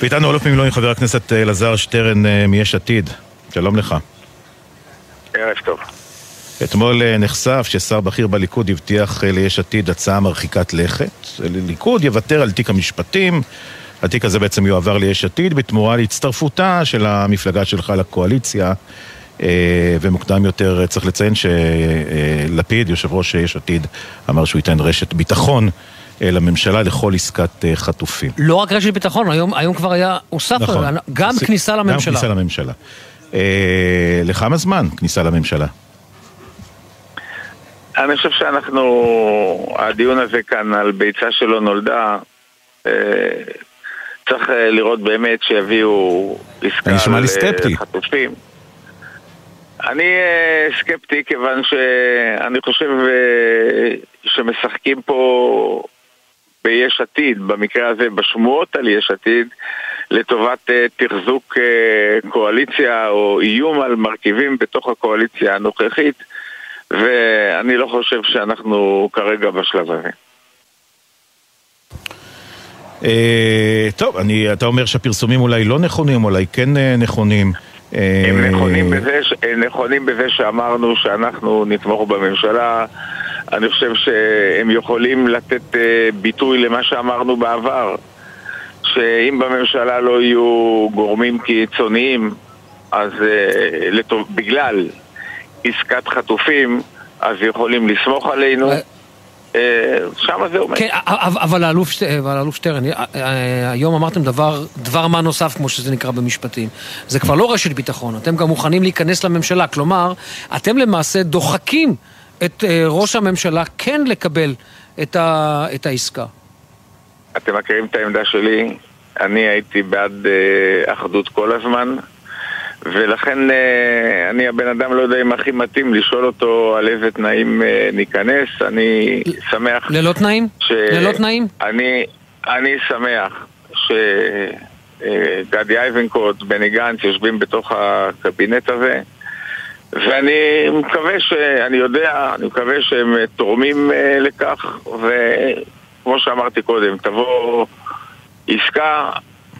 [SPEAKER 2] ואיתנו אלוף במילואים חבר הכנסת אה, אלעזר שטרן אה, מיש עתיד. שלום לך.
[SPEAKER 12] ערב טוב.
[SPEAKER 2] אתמול אה, נחשף ששר בכיר בליכוד הבטיח אה, ליש עתיד הצעה מרחיקת לכת. ליכוד יוותר על תיק המשפטים, התיק הזה בעצם יועבר ליש עתיד בתמורה להצטרפותה של המפלגה שלך לקואליציה. אה, ומוקדם יותר צריך לציין שלפיד, יושב ראש יש עתיד, אמר שהוא ייתן רשת ביטחון לממשלה לכל עסקת חטופים.
[SPEAKER 3] לא רק רשת ביטחון, היום, היום כבר היה, הוסף, נכון, גם ס... כניסה לממשלה.
[SPEAKER 2] גם כניסה לממשלה. אה, לכמה זמן כניסה לממשלה?
[SPEAKER 12] אני חושב שאנחנו, הדיון הזה כאן על ביצה שלא נולדה, אה, צריך אה, לראות באמת שיביאו עסקה לחטופים. אני אה, סקפטי כיוון שאני חושב שמשחקים פה ביש עתיד, במקרה הזה בשמועות על יש עתיד, לטובת תחזוק קואליציה או איום על מרכיבים בתוך הקואליציה הנוכחית. ואני לא חושב שאנחנו כרגע בשלב הזה.
[SPEAKER 2] אה, טוב, אני, אתה אומר שהפרסומים אולי לא נכונים, אולי כן אה, נכונים.
[SPEAKER 12] אה, הם נכונים בזה, הם נכונים בזה שאמרנו שאנחנו נתמוך בממשלה. אני חושב שהם יכולים לתת ביטוי למה שאמרנו בעבר. שאם בממשלה לא יהיו גורמים קיצוניים, אז לטוב, בגלל עסקת חטופים, אז יכולים לסמוך עלינו. אה, אה, שם זה עומד.
[SPEAKER 3] כן, אבל האלוף שטרן, אה, היום אמרתם דבר, דבר מה נוסף, כמו שזה נקרא במשפטים. זה כבר לא רשת ביטחון, אתם גם מוכנים להיכנס לממשלה. כלומר, אתם למעשה דוחקים את ראש הממשלה כן לקבל את, ה, את העסקה.
[SPEAKER 12] אתם מכירים את העמדה שלי? אני הייתי בעד אחדות כל הזמן. ולכן אה, אני הבן אדם לא יודע אם הכי מתאים לשאול אותו על איזה תנאים אה, ניכנס, אני שמח...
[SPEAKER 3] ללא תנאים? ש... ללא תנאים?
[SPEAKER 12] אני, אני שמח שגדי איזנקוט, בני גנץ יושבים בתוך הקבינט הזה ואני מקווה ש... אני יודע, אני מקווה שהם תורמים אה, לכך וכמו שאמרתי קודם, תבוא עסקה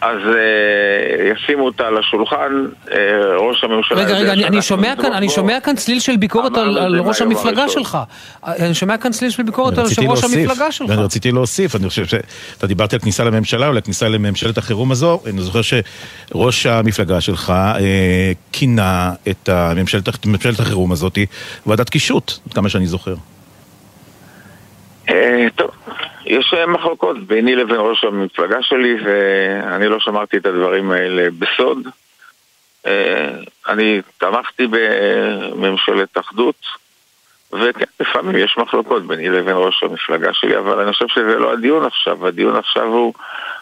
[SPEAKER 12] אז אה, ישימו אותה על השולחן, אה, ראש הממשלה...
[SPEAKER 3] רגע, רגע, אני, אני, שומע כאן, אני שומע כאן צליל של ביקורת על, על ראש המפלגה. שלך. אני שומע כאן צליל של ביקורת על ראש המפלגה שלך.
[SPEAKER 2] אני רציתי להוסיף, אני חושב שאתה דיברת על כניסה לממשלה או לכניסה לממשלת החירום הזו, אני זוכר שראש המפלגה שלך אה, כינה את הממשלת, ממשלת החירום הזאת ועדת קישוט, עד כמה שאני זוכר.
[SPEAKER 12] אה, טוב. יש אה, מחלוקות ביני לבין ראש המפלגה שלי ואני לא שמרתי את הדברים האלה בסוד. אה, אני תמכתי בממשלת אחדות וכן, לפעמים יש מחלוקות ביני לבין ראש המפלגה שלי אבל אני חושב שזה לא הדיון עכשיו, הדיון עכשיו הוא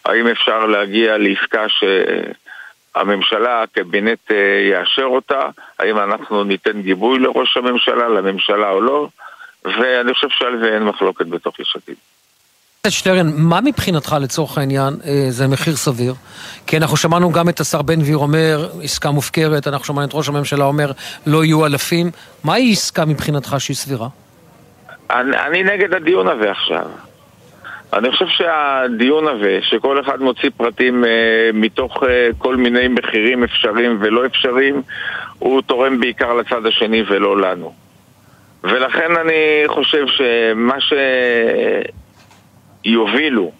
[SPEAKER 12] האם אפשר להגיע לעסקה שהממשלה, הקבינט אה, יאשר אותה, האם אנחנו ניתן גיבוי לראש הממשלה, לממשלה או לא ואני חושב שעל זה אין מחלוקת בתוך יש עתיד.
[SPEAKER 3] שטרן, מה מבחינתך לצורך העניין אה, זה מחיר סביר? כי אנחנו שמענו גם את השר בן גביר אומר, עסקה מופקרת, אנחנו שמענו את ראש הממשלה אומר, לא יהיו אלפים. מהי עסקה מבחינתך שהיא סבירה?
[SPEAKER 12] אני, אני נגד הדיון הזה עכשיו. אני חושב שהדיון הזה, שכל אחד מוציא פרטים אה, מתוך אה, כל מיני מחירים אפשריים ולא אפשריים, הוא תורם בעיקר לצד השני ולא לנו. ולכן אני חושב שמה ש... יובילו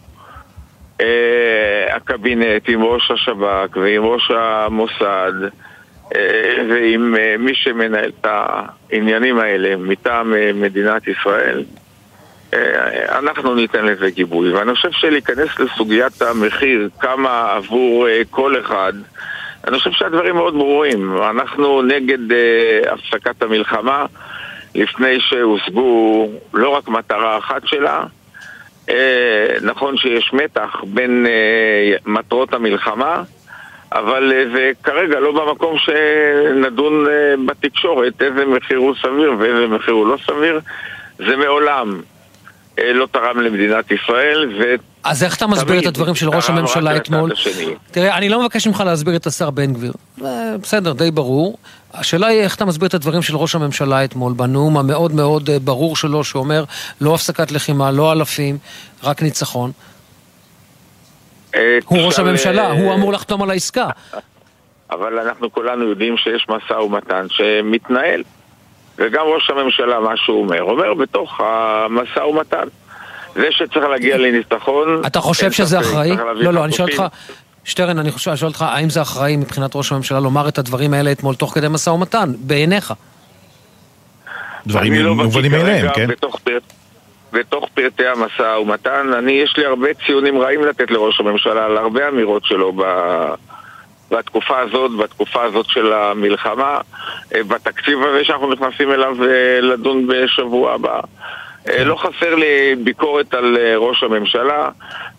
[SPEAKER 12] אה, הקבינט עם ראש השב"כ ועם ראש המוסד אה, ועם אה, מי שמנהל את העניינים האלה מטעם אה, מדינת ישראל אה, אנחנו ניתן לזה גיבוי. ואני חושב שלהיכנס לסוגיית המחיר כמה עבור אה, כל אחד אני חושב שהדברים מאוד ברורים. אנחנו נגד אה, הפסקת המלחמה. לפני שהושגו לא רק מטרה אחת שלה נכון שיש מתח בין אה, מטרות המלחמה, אבל אה, זה כרגע לא במקום שנדון בתקשורת איזה מחיר הוא סביר ואיזה מחיר הוא לא סביר. זה מעולם לא תרם למדינת ישראל, ו...
[SPEAKER 3] אז איך אתה מסביר את הדברים של ראש הממשלה אתמול? תראה, אני לא מבקש ממך להסביר את השר בן גביר. בסדר, די ברור. השאלה היא איך אתה מסביר את הדברים של ראש הממשלה אתמול, בנאום המאוד מאוד אה, ברור שלו, שאומר לא הפסקת לחימה, לא אלפים, רק ניצחון. אה, הוא ראש הממשלה, הוא אמור לחתום על העסקה.
[SPEAKER 12] אבל אנחנו כולנו יודעים שיש משא ומתן שמתנהל. וגם ראש הממשלה, מה שהוא אומר, אומר בתוך המשא ומתן. זה שצריך להגיע לניצחון...
[SPEAKER 3] אתה חושב שזה אחראי? לא, לא, אני שואל אותך... שטרן, אני חושב, שואל אותך, האם זה אחראי מבחינת ראש הממשלה לומר את הדברים האלה אתמול תוך כדי משא ומתן, בעיניך?
[SPEAKER 2] דברים לא מובנים מאליהם, כן?
[SPEAKER 12] בתוך, פרט, בתוך פרטי המשא ומתן, אני, יש לי הרבה ציונים רעים לתת לראש הממשלה על הרבה אמירות שלו ב... בתקופה הזאת, בתקופה הזאת של המלחמה, אה, בתקציב הזה שאנחנו נכנסים אליו אה, לדון בשבוע הבא. אה, לא חסר לי ביקורת על ראש הממשלה.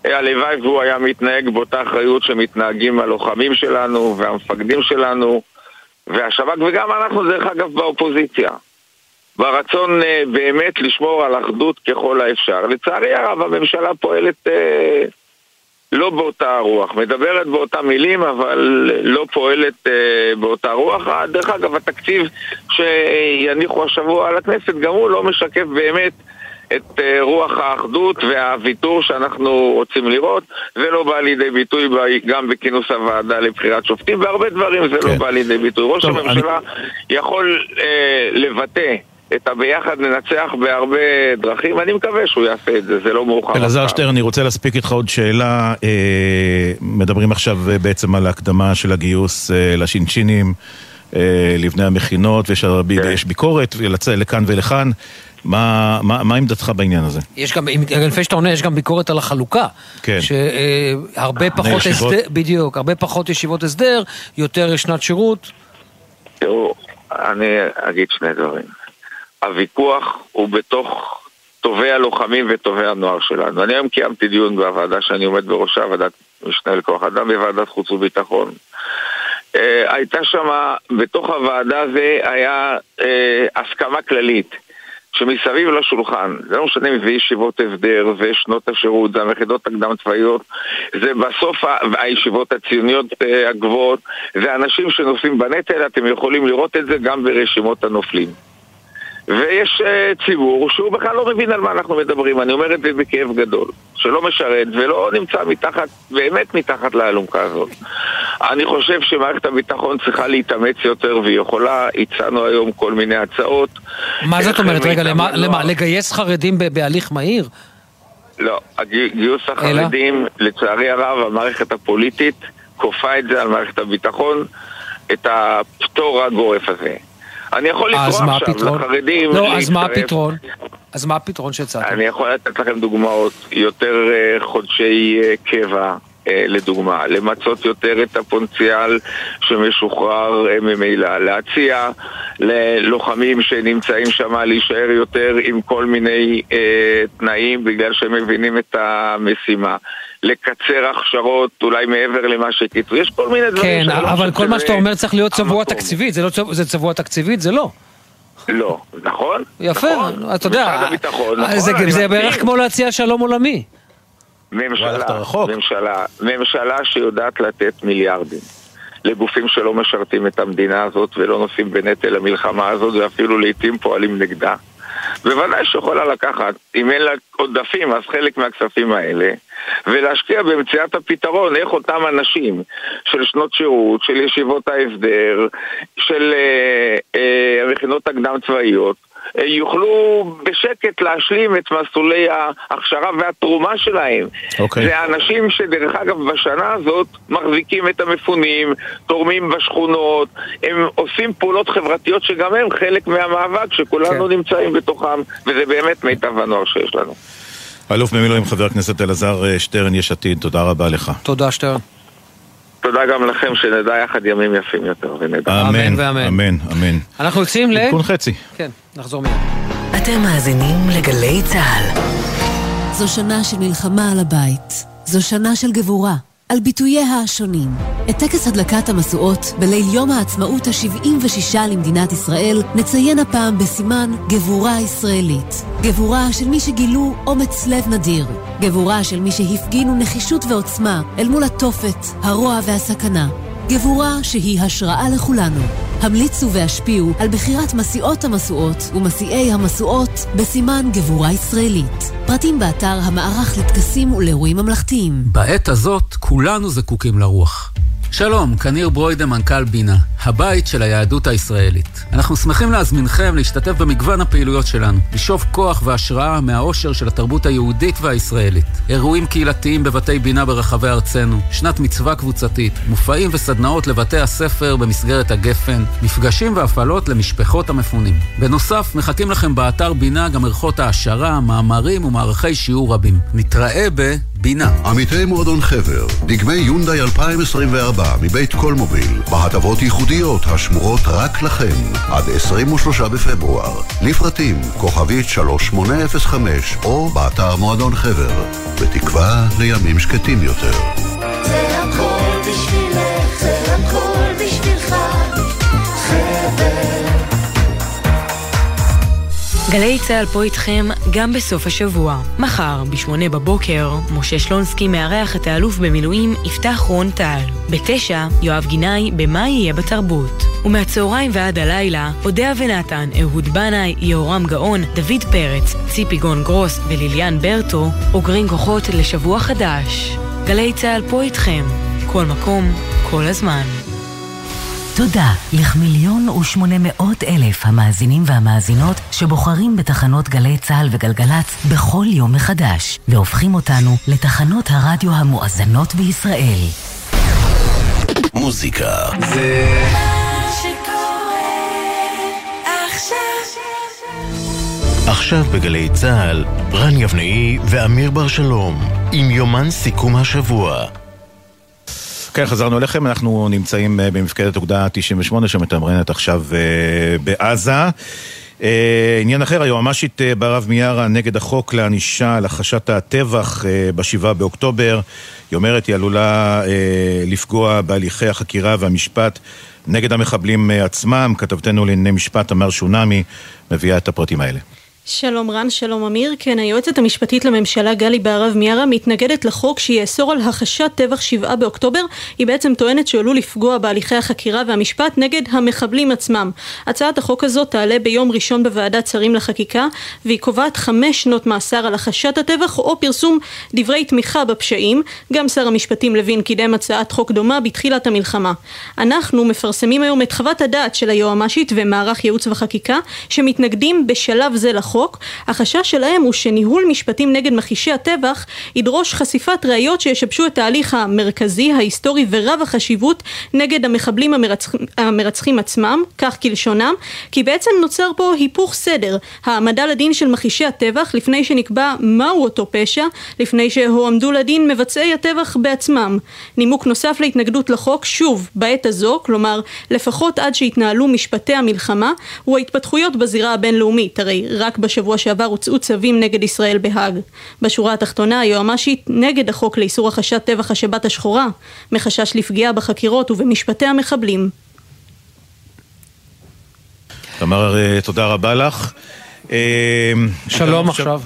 [SPEAKER 12] הלוואי והוא היה מתנהג באותה אחריות שמתנהגים הלוחמים שלנו והמפקדים שלנו והשב"כ, וגם אנחנו דרך אגב באופוזיציה. ברצון באמת לשמור על אחדות ככל האפשר. לצערי הרב הממשלה פועלת לא באותה רוח, מדברת באותה מילים אבל לא פועלת אה, באותה רוח. אה, דרך אגב, התקציב שיניחו השבוע על הכנסת גם הוא לא משקף באמת את אה, רוח האחדות והוויתור שאנחנו רוצים לראות. זה לא בא לידי ביטוי גם בכינוס הוועדה לבחירת שופטים, בהרבה דברים זה לא כן. לא בא לידי ביטוי. ראש טוב, הממשלה אני... יכול אה, לבטא את הביחד ננצח בהרבה דרכים, אני מקווה שהוא יעשה את זה, זה לא מאוחר.
[SPEAKER 2] אלעזר שטרן, אני רוצה להספיק איתך עוד שאלה. אה, מדברים עכשיו אה, בעצם על ההקדמה של הגיוס אה, לשינשינים, לבני המכינות, ויש כן. ביקורת לכאן ולכאן. מה, מה, מה עמדתך בעניין הזה?
[SPEAKER 3] יש גם, לפני שאתה עונה, יש גם ביקורת על החלוקה.
[SPEAKER 2] כן.
[SPEAKER 3] שהרבה פחות הסדר, בדיוק, הרבה פחות ישיבות הסדר, יותר שנת שירות.
[SPEAKER 12] תראו, אני אגיד שני דברים. הוויכוח הוא בתוך טובי הלוחמים וטובי הנוער שלנו. אני היום קיימתי דיון בוועדה שאני עומד בראשה, ועדת משנה לכוח אדם בוועדת חוץ וביטחון. Uh, הייתה שם, בתוך הוועדה הזה היה uh, הסכמה כללית. שמסביב לשולחן, זה לא משנה אם זה ישיבות הסדר, זה שנות השירות, זה המחידות הקדם צבאיות, זה בסוף הישיבות הציוניות uh, הגבוהות, זה אנשים שנושאים בנטל, אתם יכולים לראות את זה גם ברשימות הנופלים. ויש uh, ציבור שהוא בכלל לא מבין על מה אנחנו מדברים, אני אומר את זה בכאב גדול, שלא משרת ולא נמצא מתחת, באמת מתחת לאלונקה הזאת. אני חושב שמערכת הביטחון צריכה להתאמץ יותר והיא יכולה, הצענו היום כל מיני הצעות.
[SPEAKER 3] מה זאת אומרת? רגע, למה. למה? לגייס חרדים בהליך מהיר?
[SPEAKER 12] לא, גיוס החרדים, אלא? לצערי הרב, המערכת הפוליטית כופה את זה על מערכת הביטחון, את הפטור הגורף הזה. אני יכול לקרוא עכשיו לחרדים
[SPEAKER 3] לא, אז מה הפתרון? אז מה הפתרון שהצעת?
[SPEAKER 12] אני יכול לתת לכם דוגמאות, יותר uh, חודשי uh, קבע, uh, לדוגמה, למצות יותר את הפונציאל שמשוחרר ממילא, להציע ללוחמים שנמצאים שם להישאר יותר עם כל מיני uh, תנאים בגלל שהם מבינים את המשימה. לקצר הכשרות, אולי מעבר למה שקיצרו. יש כל מיני דברים
[SPEAKER 3] כן, אבל כל מה שאתה אומר צריך להיות צבוע תקציבית, זה, לא, זה צבוע תקציבית? זה לא.
[SPEAKER 12] לא, נכון?
[SPEAKER 3] יפה, נכון, אתה יודע, הביטחון, נכון, זה, זה בערך כמו להציע שלום עולמי.
[SPEAKER 12] ממשלה, ממשלה, ממשלה שיודעת לתת מיליארדים לגופים שלא משרתים את המדינה הזאת ולא נושאים בנטל המלחמה הזאת ואפילו לעיתים פועלים נגדה. בוודאי שיכולה לקחת, אם אין לה עודפים, אז חלק מהכספים האלה, ולהשקיע במציאת הפתרון, איך אותם אנשים של שנות שירות, של ישיבות ההסדר, של אה, אה, המכינות הקדם צבאיות, אה, יוכלו בשקט להשלים את מסלולי ההכשרה והתרומה שלהם. Okay. אוקיי. זה האנשים שדרך אגב בשנה הזאת מחזיקים את המפונים, תורמים בשכונות, הם עושים פעולות חברתיות שגם הם חלק מהמאבק שכולנו okay. כן. נמצאים בתוכם, וזה באמת מיטב הנוער שיש לנו.
[SPEAKER 2] אלוף במילואים חבר הכנסת אלעזר אה, שטרן, יש עתיד, תודה רבה לך.
[SPEAKER 3] תודה שטרן.
[SPEAKER 12] תודה גם לכם, שנדע יחד ימים יפים יותר, ונדע.
[SPEAKER 2] אמן, ואמן. אמן, אמן.
[SPEAKER 3] אנחנו יוצאים ל...
[SPEAKER 2] עדכון חצי.
[SPEAKER 3] כן, נחזור מיד.
[SPEAKER 13] אתם מאזינים לגלי צה"ל. זו שנה של מלחמה על הבית. זו שנה של גבורה. על ביטוייה השונים. את טקס הדלקת המשואות בליל יום העצמאות ה-76 למדינת ישראל נציין הפעם בסימן גבורה ישראלית. גבורה של מי שגילו אומץ לב נדיר. גבורה של מי שהפגינו נחישות ועוצמה אל מול התופת, הרוע והסכנה. גבורה שהיא השראה לכולנו. המליצו והשפיעו על בחירת מסיעות המשואות ומסיעי המשואות בסימן גבורה ישראלית. פרטים באתר המערך לטקסים ולאירועים ממלכתיים.
[SPEAKER 14] בעת הזאת כולנו זקוקים לרוח. שלום, כניר ברוידה, מנכ"ל בינה. הבית של היהדות הישראלית. אנחנו שמחים להזמינכם להשתתף במגוון הפעילויות שלנו, לשאוב כוח והשראה מהאושר של התרבות היהודית והישראלית. אירועים קהילתיים בבתי בינה ברחבי ארצנו, שנת מצווה קבוצתית, מופעים וסדנאות לבתי הספר במסגרת הגפן, מפגשים והפעלות למשפחות המפונים. בנוסף, מחכים לכם באתר בינה גם ערכות העשרה, מאמרים ומערכי שיעור רבים. נתראה בבינה.
[SPEAKER 15] עמיתי מועדון חבר, דגמי יונדאי 2024 מבית קולמוביל, בהטבות ייחודיות השמורות רק לכם, עד 23 בפברואר. לפרטים, כוכבית 3805, או באתר מועדון חבר, בתקווה לימים שקטים יותר. זה הכל בשבילך, זה הכל בשבילך,
[SPEAKER 13] חבר. גלי צה"ל פה איתכם גם בסוף השבוע. מחר, ב-8 בבוקר, משה שלונסקי מארח את האלוף במילואים יפתח רון טל. ב-9, יואב גינאי ב"מה יהיה בתרבות". ומהצהריים ועד הלילה, אודיה ונתן, אהוד בנאי, יהורם גאון, דוד פרץ, ציפי גון גרוס וליליאן ברטו, אוגרים כוחות לשבוע חדש. גלי צה"ל פה איתכם, כל מקום, כל הזמן.
[SPEAKER 16] תודה לכמיליון ושמונה מאות אלף המאזינים והמאזינות שבוחרים בתחנות גלי צה"ל וגלגלצ בכל יום מחדש, והופכים אותנו לתחנות הרדיו המואזנות בישראל.
[SPEAKER 15] מוזיקה זה... עכשיו בגלי צה"ל, רן יבנאי ואמיר בר שלום, עם יומן סיכום השבוע.
[SPEAKER 2] כן, חזרנו אליכם, אנחנו נמצאים אה, במפקדת אוגדה 98 שמתמרנת עכשיו אה, בעזה. אה, עניין אחר, היועמ"שית ברב מיארה נגד החוק לענישה על הכחשת הטבח ב-7 באוקטובר. היא אומרת, היא עלולה לפגוע בהליכי החקירה והמשפט נגד המחבלים עצמם. כתבתנו לענייני משפט, תמר שונמי, מביאה את הפרטים האלה.
[SPEAKER 17] שלום רן, שלום אמיר. כן, היועצת המשפטית לממשלה גלי בהרב מיארה מתנגדת לחוק שיאסור על הכחשת טבח שבעה באוקטובר. היא בעצם טוענת שהוא עלול לפגוע בהליכי החקירה והמשפט נגד המחבלים עצמם. הצעת החוק הזאת תעלה ביום ראשון בוועדת שרים לחקיקה, והיא קובעת חמש שנות מאסר על הכחשת הטבח או פרסום דברי תמיכה בפשעים. גם שר המשפטים לוין קידם הצעת חוק דומה בתחילת המלחמה. אנחנו מפרסמים היום את חוות הדעת של היועמ"שית ומערך ייעוץ וחקיקה, שמתנגדים בשלב זה לחוק. החוק, החשש שלהם הוא שניהול משפטים נגד מכחישי הטבח ידרוש חשיפת ראיות שישבשו את ההליך המרכזי, ההיסטורי ורב החשיבות נגד המחבלים המרצח... המרצחים עצמם, כך כלשונם, כי בעצם נוצר פה היפוך סדר, העמדה לדין של מכחישי הטבח לפני שנקבע מהו אותו פשע, לפני שהועמדו לדין מבצעי הטבח בעצמם. נימוק נוסף להתנגדות לחוק, שוב, בעת הזו, כלומר, לפחות עד שיתנהלו משפטי המלחמה, הוא ההתפתחויות בזירה הבינלאומית, הרי רק בשבוע שעבר הוצאו צווים נגד ישראל בהאג. בשורה התחתונה, היועמ"שית נגד החוק לאיסור הכחשת טבח השבת השחורה, מחשש לפגיעה בחקירות ובמשפטי המחבלים.
[SPEAKER 2] תמר, אה, תודה רבה לך.
[SPEAKER 3] אה, שלום עכשיו.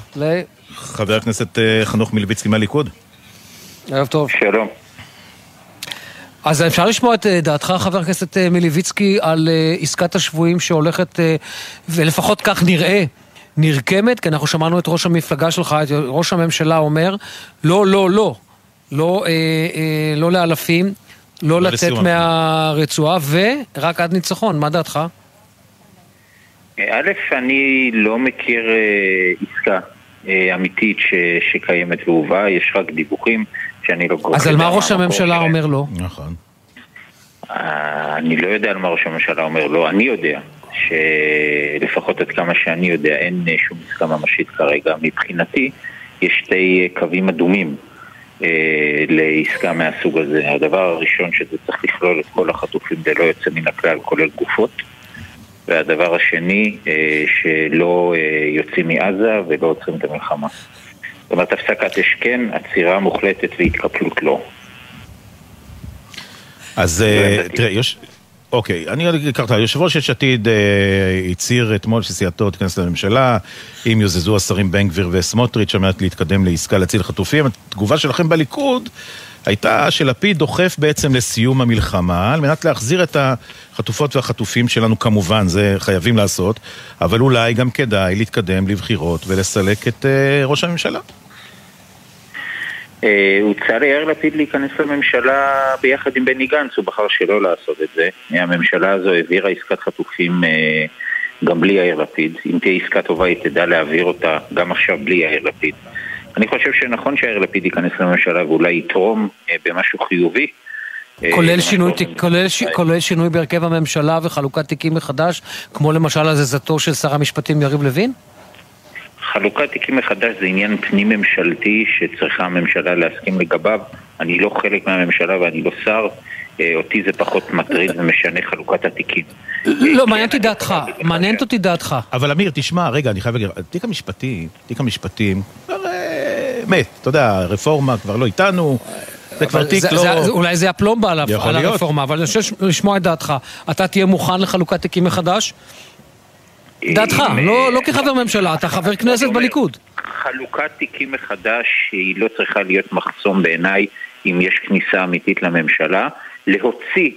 [SPEAKER 2] חבר הכנסת אה, חנוך מלביצקי מהליכוד.
[SPEAKER 3] ערב טוב.
[SPEAKER 18] שלום.
[SPEAKER 3] אז אפשר לשמוע את דעתך, חבר הכנסת מליביצקי, על עסקת השבויים שהולכת, ולפחות כך נראה, נרקמת, כי אנחנו שמענו את ראש המפלגה שלך, את ראש הממשלה אומר, לא, לא, לא, לא, אה, אה, לא לאלפים, לא, לא לצאת מהרצועה, ורק עד ניצחון, מה דעתך?
[SPEAKER 18] א', אני לא מכיר אה, עסקה אה, אמיתית ש, שקיימת והובאה, יש רק דיווחים שאני לא
[SPEAKER 3] אז על מה ראש הממשלה אומר לא?
[SPEAKER 2] נכון.
[SPEAKER 18] אה, אני לא יודע על מה ראש הממשלה אומר לא, אני יודע. שלפחות עד כמה שאני יודע אין שום עסקה ממשית כרגע. מבחינתי יש שתי קווים אדומים אה, לעסקה מהסוג הזה. הדבר הראשון שזה צריך לכלול את כל החטופים ללא יוצא מן הכלל, כולל גופות. והדבר השני, אה, שלא אה, יוצאים מעזה ולא עוצרים את המלחמה. זאת אומרת, הפסקת אש כן, עצירה מוחלטת והתקפלות לא.
[SPEAKER 2] אז תראה, יש... אוקיי, אני אקח אותה. יושב ראש יש עתיד אה, הצהיר אתמול שסיעתו תיכנס לממשלה, אם יוזזו השרים בן גביר וסמוטריץ' על מנת להתקדם לעסקה להציל חטופים. התגובה שלכם בליכוד הייתה שלפיד דוחף בעצם לסיום המלחמה, על מנת להחזיר את החטופות והחטופים שלנו כמובן, זה חייבים לעשות, אבל אולי גם כדאי להתקדם לבחירות ולסלק את אה, ראש הממשלה.
[SPEAKER 18] אה, הוצע ליאיר לפיד להיכנס לממשלה ביחד עם בני גנץ, הוא בחר שלא לעשות את זה. הממשלה הזו העבירה עסקת חטופים אה, גם בלי יאיר לפיד. אם תהיה עסקה טובה היא תדע להעביר אותה גם עכשיו בלי יאיר לפיד. אני חושב שנכון שיאיר לפיד ייכנס לממשלה ואולי יתרום אה, במשהו חיובי.
[SPEAKER 3] כולל שינוי, כולל, ש... כולל שינוי בהרכב הממשלה וחלוקת תיקים מחדש, כמו למשל הזזתו של שר המשפטים יריב לוין?
[SPEAKER 18] חלוקת תיקים מחדש זה עניין פנים-ממשלתי שצריכה הממשלה להסכים לגביו. אני לא חלק מהממשלה ואני לא שר. אה, אותי זה פחות מטריד ומשנה חלוקת התיקים.
[SPEAKER 3] לא, מעניין אותי דעתך, מעניינת אותי דעתך.
[SPEAKER 2] אבל אמיר, תשמע, רגע, אני חייב להגיד, תיק המשפטי, תיק המשפטים, מת, אתה יודע, רפורמה כבר לא איתנו. זה כבר תיק לא...
[SPEAKER 3] אולי זה הפלומבה על הרפורמה, אבל אני חושב לשמוע את דעתך. אתה תהיה מוכן לחלוקת תיקים מחדש? דעתך, לא, לא כחבר ממשלה, אתה חבר כנסת בליכוד.
[SPEAKER 18] חלוקת תיקים מחדש היא לא צריכה להיות מחסום בעיניי אם יש כניסה אמיתית לממשלה. להוציא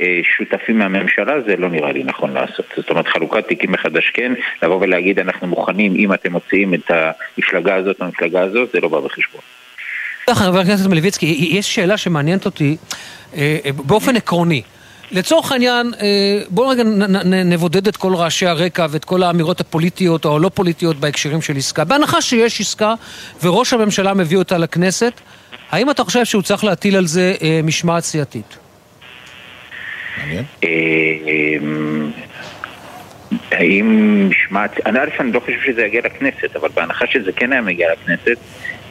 [SPEAKER 18] אה, שותפים מהממשלה זה לא נראה לי נכון לעשות. זאת אומרת חלוקת תיקים מחדש כן, לבוא ולהגיד אנחנו מוכנים אם אתם מוציאים את המפלגה הזאת מהמפלגה הזאת, זה לא בא בחשבון.
[SPEAKER 3] חבר הכנסת מלביצקי, יש שאלה שמעניינת אותי אה, באופן עקרוני. לצורך העניין, אה, בואו רגע נבודד את כל רעשי הרקע ואת כל האמירות הפוליטיות או הלא פוליטיות בהקשרים של עסקה. בהנחה שיש עסקה וראש הממשלה מביא אותה לכנסת, האם אתה חושב שהוא צריך להטיל על זה אה, משמעת סיעתית?
[SPEAKER 18] מעניין. האם משמעת... אני א', אני לא חושב שזה יגיע לכנסת, אבל בהנחה שזה כן היה מגיע לכנסת,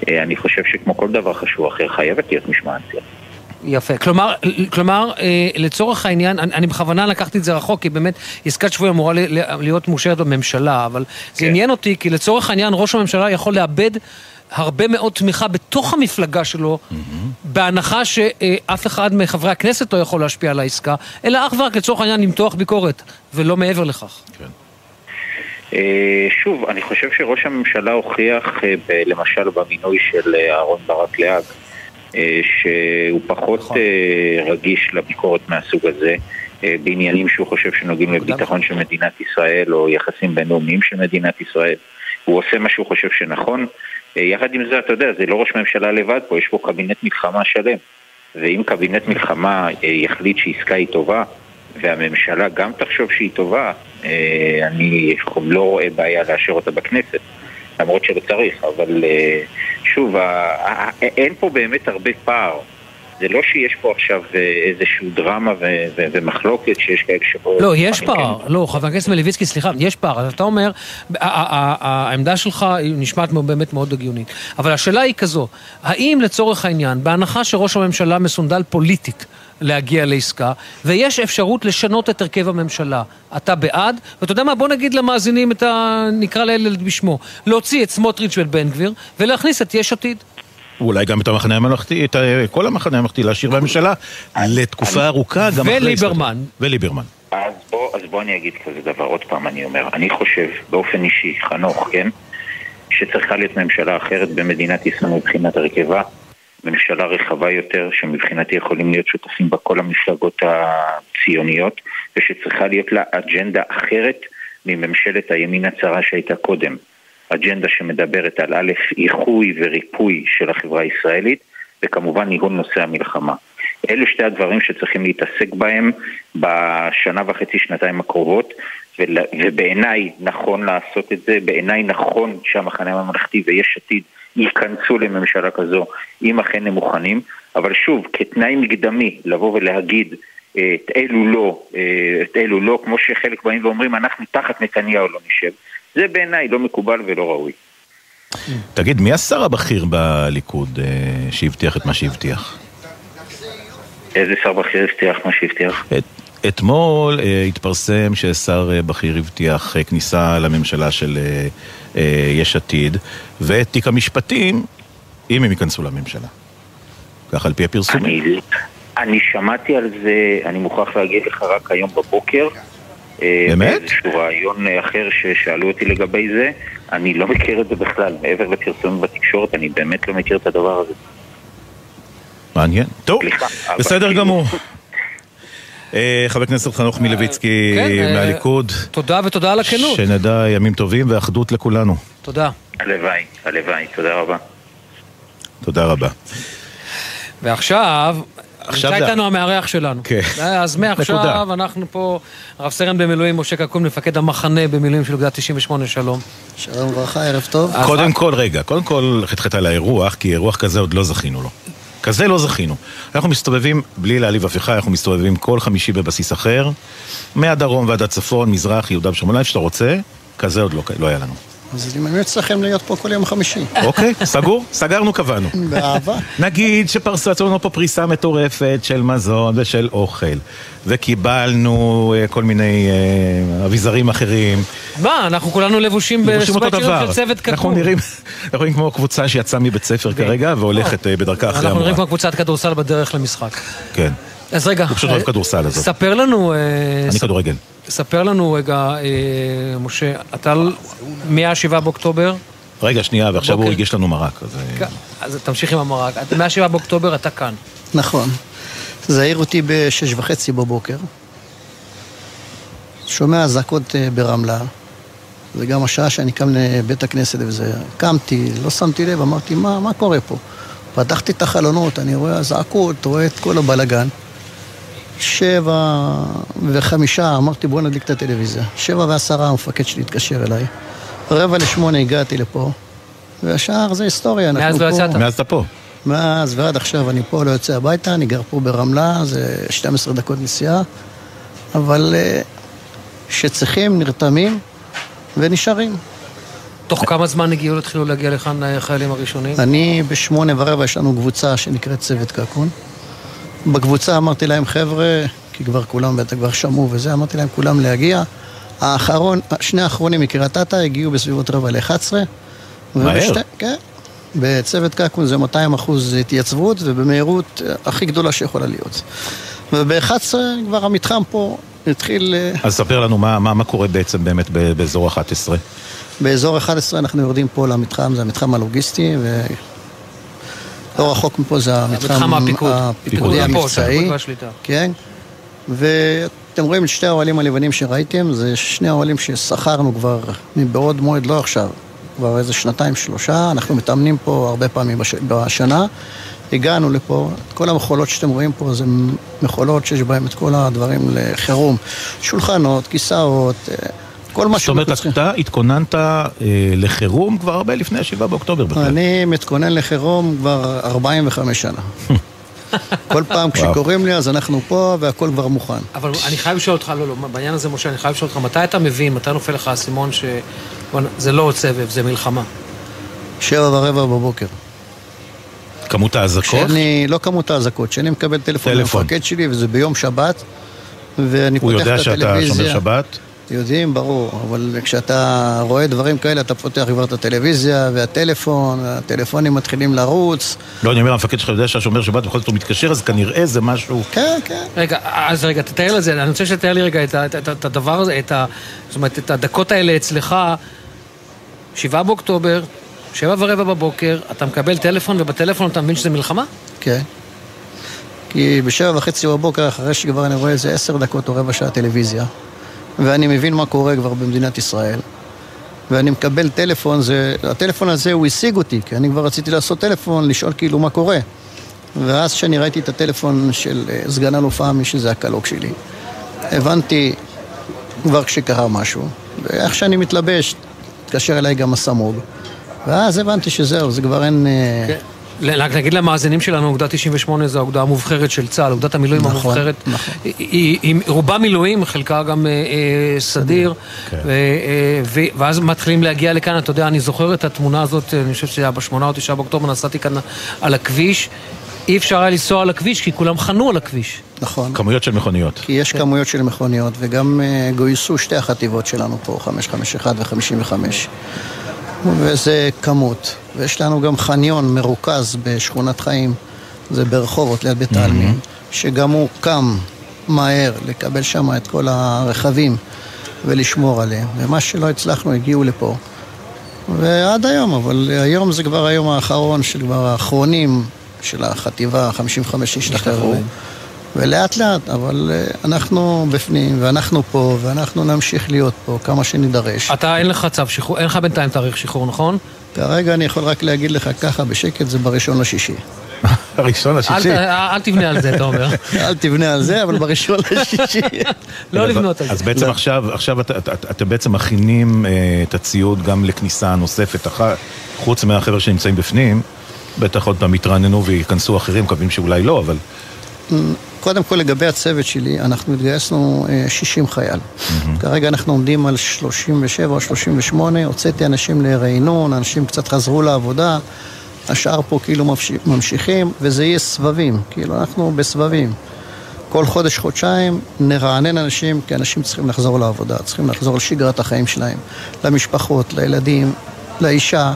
[SPEAKER 18] אני חושב שכמו כל דבר חשוב אחר, חייבת להיות משמעת סיעתית.
[SPEAKER 3] יפה. כלומר, כלומר אה, לצורך העניין, אני, אני בכוונה לקחתי את זה רחוק, כי באמת עסקת שבוי אמורה להיות מאושרת בממשלה, אבל כן. זה עניין אותי, כי לצורך העניין ראש הממשלה יכול לאבד הרבה מאוד תמיכה בתוך המפלגה שלו, mm-hmm. בהנחה שאף אחד מחברי הכנסת לא יכול להשפיע על העסקה, אלא אך ורק לצורך העניין למתוח ביקורת, ולא מעבר לכך. כן.
[SPEAKER 18] אה, שוב, אני חושב שראש הממשלה הוכיח, אה, למשל במינוי של אהרן ברק להאג, שהוא פחות נכון. אה, רגיש לביקורת מהסוג הזה. אה, בעניינים שהוא חושב שנוגעים לביטחון של מדינת ישראל או יחסים בינלאומיים של מדינת ישראל. הוא עושה מה שהוא חושב שנכון. יחד עם זה, אתה יודע, זה לא ראש ממשלה לבד פה, יש פה קבינט מלחמה שלם. ואם קבינט מלחמה יחליט שעסקה היא טובה, והממשלה גם תחשוב שהיא טובה, אני לא רואה בעיה לאשר אותה בכנסת. למרות שלא צריך, אבל אה, שוב, אין פה באמת הרבה פער. זה לא שיש פה עכשיו אה, איזושהי דרמה ומחלוקת שיש כאלה שבו...
[SPEAKER 3] לא, יש פער. כן. לא, חבר הכנסת מלביצקי, סליחה, יש פער. אז אתה אומר, העמדה שלך נשמעת באמת מאוד הגיונית. אבל השאלה היא כזו, האם לצורך העניין, בהנחה שראש הממשלה מסונדל פוליטית, להגיע לעסקה, ויש אפשרות לשנות את הרכב הממשלה. אתה בעד, ואתה יודע מה, בוא נגיד למאזינים את ה... נקרא לילד בשמו, להוציא את סמוטריץ' ואת בן גביר, ולהכניס את יש עתיד.
[SPEAKER 2] ואולי גם את המחנה הממלכתי, את כל המחנה הממלכתי להשאיר בממשלה לתקופה ארוכה, גם אחרי...
[SPEAKER 3] וליברמן.
[SPEAKER 2] וליברמן.
[SPEAKER 18] אז בוא, אז בוא אני אגיד כזה דבר, עוד פעם אני אומר, אני חושב באופן אישי, חנוך, כן? שצריכה להיות ממשלה אחרת במדינת ישראל מבחינת הרכבה, ממשלה רחבה יותר, שמבחינתי יכולים להיות שותפים בה כל המפלגות הציוניות, ושצריכה להיות לה אג'נדה אחרת מממשלת הימין הצרה שהייתה קודם. אג'נדה שמדברת על א', איחוי וריפוי של החברה הישראלית, וכמובן ניהול נושא המלחמה. אלו שתי הדברים שצריכים להתעסק בהם בשנה וחצי, שנתיים הקרובות, ובעיניי נכון לעשות את זה, בעיניי נכון שהמחנה הממלכתי ויש עתיד ייכנסו לממשלה כזו, אם אכן הם מוכנים, אבל שוב, כתנאי מקדמי, לבוא ולהגיד אה, את אלו לא, אה, את אלו לא, כמו שחלק באים ואומרים, אנחנו תחת נתניהו לא נשב, זה בעיניי לא מקובל ולא ראוי.
[SPEAKER 2] תגיד, מי השר הבכיר בליכוד אה, שהבטיח את מה שהבטיח?
[SPEAKER 18] איזה שר בכיר הבטיח מה שהבטיח? את,
[SPEAKER 2] אתמול אה, התפרסם ששר אה, בכיר הבטיח אה, כניסה לממשלה של אה, אה, יש עתיד, ואת תיק המשפטים, אם הם ייכנסו לממשלה. כך על פי הפרסומים.
[SPEAKER 18] אני, אני שמעתי על זה, אני מוכרח להגיד לך רק היום בבוקר.
[SPEAKER 2] אה, באמת?
[SPEAKER 18] באיזשהו רעיון אחר ששאלו אותי לגבי זה. אני לא מכיר את זה בכלל. מעבר לפרסומים בתקשורת, אני באמת לא מכיר את הדבר הזה.
[SPEAKER 2] מעניין. טוב, בסדר גמור. אה, חבר הכנסת חנוך מילביצקי כן, אה, מהליכוד.
[SPEAKER 3] תודה ותודה על הכנות.
[SPEAKER 2] שנדע ימים טובים ואחדות לכולנו.
[SPEAKER 3] תודה.
[SPEAKER 18] הלוואי, הלוואי, תודה רבה.
[SPEAKER 2] תודה רבה.
[SPEAKER 3] ועכשיו, נמצא איתנו המארח שלנו.
[SPEAKER 2] כן.
[SPEAKER 3] אז מעכשיו אנחנו פה, רב סרן במילואים, משה קקון, מפקד המחנה במילואים של אוגדה 98, שלום.
[SPEAKER 19] שלום וברכה, ערב טוב.
[SPEAKER 2] קודם כל, רגע, קודם כל חטחט על האירוח, כי אירוח כזה עוד לא זכינו לו. כזה לא זכינו. אנחנו מסתובבים, בלי להעליב אף אחד, אנחנו מסתובבים כל חמישי בבסיס אחר, מהדרום ועד הצפון, מזרח, יהודה ושומרון, איפה שאתה רוצה, כזה עוד לא, לא היה לנו.
[SPEAKER 19] אז אני ממליץ לכם להיות פה כל יום חמישי.
[SPEAKER 2] אוקיי, סגור? סגרנו, קבענו.
[SPEAKER 19] באהבה.
[SPEAKER 2] נגיד שפרסו לנו פה פריסה מטורפת של מזון ושל אוכל, וקיבלנו uh, כל מיני uh, אביזרים אחרים.
[SPEAKER 3] מה, אנחנו כולנו לבושים בסוואצ'רים של צוות קקון.
[SPEAKER 2] אנחנו נראים, כמו קבוצה שיצאה מבית ספר כרגע והולכת uh, בדרכה אחרי המורה.
[SPEAKER 3] אנחנו נראים כמו קבוצת כדורסל בדרך למשחק.
[SPEAKER 2] כן.
[SPEAKER 3] אז רגע,
[SPEAKER 2] הוא פשוט אוהב כדורסל הזאת.
[SPEAKER 3] ספר לנו...
[SPEAKER 2] אני כדורגל.
[SPEAKER 3] ספר לנו רגע, אה, משה, אתה מ-7 באוקטובר?
[SPEAKER 2] רגע, שנייה, ועכשיו הוא הגיש לנו מרק. אז,
[SPEAKER 3] אז תמשיך עם המרק. מ-7 באוקטובר אתה כאן.
[SPEAKER 19] נכון. זה העיר אותי בשש וחצי בבוקר. שומע אזעקות ברמלה. זה גם השעה שאני קם לבית הכנסת וזה. קמתי, לא שמתי לב, אמרתי, מה, מה קורה פה? פתחתי את החלונות, אני רואה אזעקות, רואה את כל הבלגן. שבע וחמישה, אמרתי בוא נדליק את הטלוויזיה. שבע ועשרה המפקד שלי התקשר אליי. רבע לשמונה הגעתי לפה, והשאר זה היסטוריה,
[SPEAKER 3] מאז לא יצאת?
[SPEAKER 2] מאז אתה פה.
[SPEAKER 19] מאז ועד עכשיו אני פה, לא יוצא הביתה, אני גר פה ברמלה, זה 12 דקות נסיעה, אבל כשצריכים, נרתמים ונשארים.
[SPEAKER 3] תוך כמה זמן הגיעו, התחילו להגיע לכאן החיילים הראשונים?
[SPEAKER 19] אני בשמונה ורבע, יש לנו קבוצה שנקראת צוות קקון. בקבוצה אמרתי להם, חבר'ה, כי כבר כולם בטח כבר שמעו וזה, אמרתי להם כולם להגיע. האחרון, שני האחרונים מקריית אתא הגיעו בסביבות רבע ל-11.
[SPEAKER 2] מהר.
[SPEAKER 19] כן. בצוות קקון זה 200 אחוז התייצבות ובמהירות הכי גדולה שיכולה להיות. וב-11 כבר המתחם פה התחיל...
[SPEAKER 2] אז ספר לנו מה, מה, מה קורה בעצם באמת באזור 11.
[SPEAKER 19] באזור 11 אנחנו יורדים פה למתחם, זה המתחם הלוגיסטי, ו... לא רחוק מפה זה המתחם הפיקודי המבצעי. כן. ואתם רואים את שתי האוהלים הלבנים שראיתם, זה שני האוהלים ששכרנו כבר מבעוד מועד, לא עכשיו, כבר איזה שנתיים, שלושה, אנחנו מתאמנים פה הרבה פעמים בש... בשנה. הגענו לפה, את כל המכולות שאתם רואים פה זה מכולות שיש בהן את כל הדברים לחירום. שולחנות, כיסאות, כל מה
[SPEAKER 2] זאת אומרת, אתה התכוננת אה, לחירום כבר הרבה לפני ה-7 באוקטובר בכלל.
[SPEAKER 19] אני מתכונן לחירום כבר 45 שנה. <laughs> כל פעם כשקוראים לי אז אנחנו פה והכל כבר מוכן.
[SPEAKER 3] אבל אני חייב לשאול אותך, לא, לא, בעניין הזה משה, אני חייב לשאול אותך, מתי אתה מבין, מתי נופל לך האסימון שזה לא עוד סבב, זה מלחמה?
[SPEAKER 19] שבע ורבע בבוקר.
[SPEAKER 2] כמות האזעקות?
[SPEAKER 19] שאני, לא כמות האזעקות, שאני מקבל טלפון מהמפקד שלי וזה ביום שבת ואני פותח את הטלוויזיה.
[SPEAKER 2] הוא יודע שאתה שומר שבת?
[SPEAKER 19] יודעים, ברור, אבל כשאתה רואה דברים כאלה, אתה פותח כבר את הטלוויזיה והטלפון, הטלפונים מתחילים לרוץ.
[SPEAKER 2] לא, אני אומר, המפקד שלך יודע שהשומר שבת, בכל זאת הוא מתקשר, אז כנראה זה משהו...
[SPEAKER 19] כן, כן.
[SPEAKER 3] רגע, אז רגע, תתאר לזה, אני רוצה שתתאר לי רגע את, את, את, את הדבר הזה, את ה... זאת אומרת, את הדקות האלה אצלך, שבעה באוקטובר, שבע ורבע בבוקר, אתה מקבל טלפון, ובטלפון אתה מבין שזה מלחמה?
[SPEAKER 19] כן. כי בשבע וחצי בבוקר, אחרי שכבר אני רואה איזה עשר דקות או רבע שעה טלוויזיה, ואני מבין מה קורה כבר במדינת ישראל. ואני מקבל טלפון, זה, הטלפון הזה הוא השיג אותי, כי אני כבר רציתי לעשות טלפון, לשאול כאילו מה קורה. ואז כשאני ראיתי את הטלפון של סגן אלוף עמי, שזה הקלוק שלי, הבנתי כבר כשקרה משהו. ואיך שאני מתלבש, התקשר אליי גם הסמוג. ואז הבנתי שזהו, זה כבר אין...
[SPEAKER 3] כן. נגיד למאזינים שלנו, אוגדה 98 זו האוגדה המובחרת של צה"ל, אוגדת המילואים
[SPEAKER 19] נכון,
[SPEAKER 3] המובחרת.
[SPEAKER 19] נכון.
[SPEAKER 3] היא, היא, היא רובה מילואים, חלקה גם אה, אה, סדיר,
[SPEAKER 2] כן.
[SPEAKER 3] ו, אה, ו, ואז מתחילים להגיע לכאן, אתה יודע, אני זוכר את התמונה הזאת, אני חושב שזה היה בשמונה או תשעה באוקטובר, נסעתי כאן על הכביש. אי אפשר היה לנסוע על הכביש, כי כולם חנו על הכביש.
[SPEAKER 19] נכון.
[SPEAKER 2] כמויות של מכוניות.
[SPEAKER 19] כי יש כמויות של מכוניות, וגם uh, גויסו שתי החטיבות שלנו פה, 551 ו-55. וזה כמות. ויש לנו גם חניון מרוכז בשכונת חיים, זה ברחובות ליד בית העלמין, mm-hmm. שגם הוא קם מהר לקבל שם את כל הרכבים ולשמור עליהם. ומה שלא הצלחנו הגיעו לפה. ועד היום, אבל היום זה כבר היום האחרון של כבר האחרונים של החטיבה, 55 שהשתחררו. ולאט לאט, אבל אה, אנחנו בפנים, ואנחנו פה, ואנחנו נמשיך להיות פה כמה שנידרש.
[SPEAKER 3] אתה, אין לך צו שחרור, אין לך בינתיים תאריך שחרור, נכון?
[SPEAKER 19] כרגע אני יכול רק להגיד לך ככה בשקט, זה בראשון לשישי. <laughs>
[SPEAKER 2] הראשון לשישי.
[SPEAKER 3] אל תבנה על זה, אתה אומר. <laughs>
[SPEAKER 19] אל תבנה על זה, אבל בראשון <laughs> לשישי.
[SPEAKER 3] לא לבנות על זה.
[SPEAKER 2] אז בעצם
[SPEAKER 3] לא.
[SPEAKER 2] עכשיו אתם בעצם מכינים אה, את הציוד גם לכניסה נוספת, חוץ מהחבר'ה שנמצאים בפנים, בטח עוד פעם יתרעננו וייכנסו אחרים, מקווים שאולי לא, אבל...
[SPEAKER 19] קודם כל לגבי הצוות שלי, אנחנו התגייסנו 60 אה, חייל. Mm-hmm. כרגע אנחנו עומדים על 37 או 38, הוצאתי אנשים לרעינון, אנשים קצת חזרו לעבודה, השאר פה כאילו ממשיכים, וזה יהיה סבבים, כאילו אנחנו בסבבים. כל חודש-חודשיים נרענן אנשים, כי אנשים צריכים לחזור לעבודה, צריכים לחזור לשגרת החיים שלהם, למשפחות, לילדים, לאישה.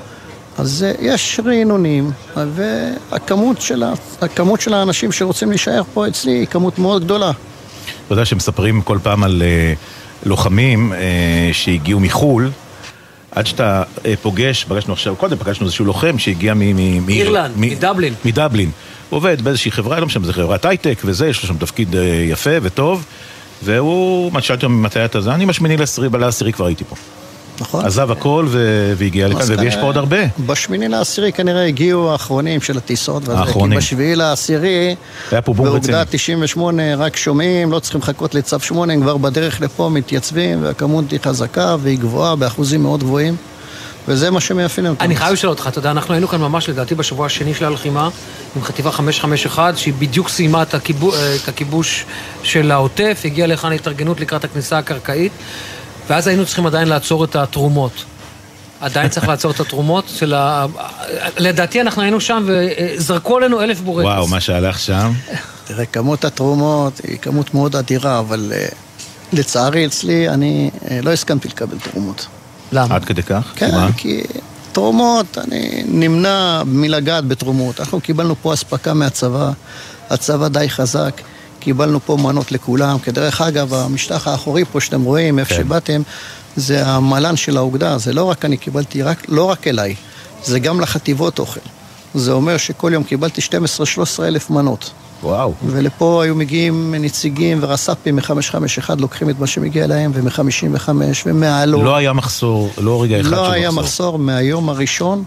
[SPEAKER 19] אז אה, יש רענונים, והכמות של, הכמות של האנשים שרוצים להישאר פה אצלי היא כמות מאוד גדולה.
[SPEAKER 2] אתה יודע שמספרים כל פעם על uh, לוחמים uh, שהגיעו מחו"ל, עד שאתה פוגש, פגשנו עכשיו, קודם פגשנו איזשהו לוחם שהגיע
[SPEAKER 3] מאירלנד, מדבלין.
[SPEAKER 2] מדבלין. הוא עובד באיזושהי חברה, לא משנה, זו חברת הייטק וזה, יש לו שם תפקיד יפה וטוב, והוא, שאלתי אותו ממתי אתה זה, אני משמיני לעשירי כבר הייתי פה.
[SPEAKER 19] נכון.
[SPEAKER 2] עזב הכל והגיע לכאן, ויש פה עוד הרבה.
[SPEAKER 19] בשמיני לעשירי כנראה הגיעו האחרונים של הטיסות. האחרונים. כי בשביעי לעשירי, היה פה בום רציני. באוגדה 98 רק שומעים, לא צריכים לחכות לצו 8, הם כבר בדרך לפה מתייצבים, והכמות היא חזקה והיא גבוהה באחוזים מאוד גבוהים. וזה מה שמאפיין אותנו.
[SPEAKER 3] אני חייב לשאול אותך, אתה יודע, אנחנו היינו כאן ממש לדעתי בשבוע השני של הלחימה עם חטיבה 551, שהיא בדיוק סיימה את, הכיבוש, את הכיבוש של העוטף, הגיעה לכאן להתארגנות לקראת הכניסה הקרקעית. ואז היינו צריכים עדיין לעצור את התרומות. עדיין צריך לעצור את התרומות של ה... לדעתי אנחנו היינו שם וזרקו עלינו אלף בורקס.
[SPEAKER 2] וואו, מה שהלך שם.
[SPEAKER 19] תראה, כמות התרומות היא כמות מאוד אדירה, אבל uh, לצערי אצלי אני uh, לא הסכמתי לקבל תרומות.
[SPEAKER 3] למה?
[SPEAKER 2] עד כדי כך?
[SPEAKER 19] כן, כי תרומות, אני נמנע מלגעת בתרומות. אנחנו קיבלנו פה אספקה מהצבא, הצבא די חזק. קיבלנו פה מנות לכולם. כדרך אגב, המשטח האחורי פה שאתם רואים, איפה כן. שבאתם, זה המלן של האוגדה. זה לא רק אני קיבלתי, רק, לא רק אליי, זה גם לחטיבות אוכל. זה אומר שכל יום קיבלתי 12-13 אלף מנות.
[SPEAKER 2] וואו.
[SPEAKER 19] ולפה היו מגיעים נציגים ורס"פים מ-551, לוקחים את מה שמגיע להם, ומ-55 ומהלו.
[SPEAKER 2] לא היה מחסור, לא רגע אחד
[SPEAKER 19] לא של מחסור. לא היה מחסור מהיום הראשון.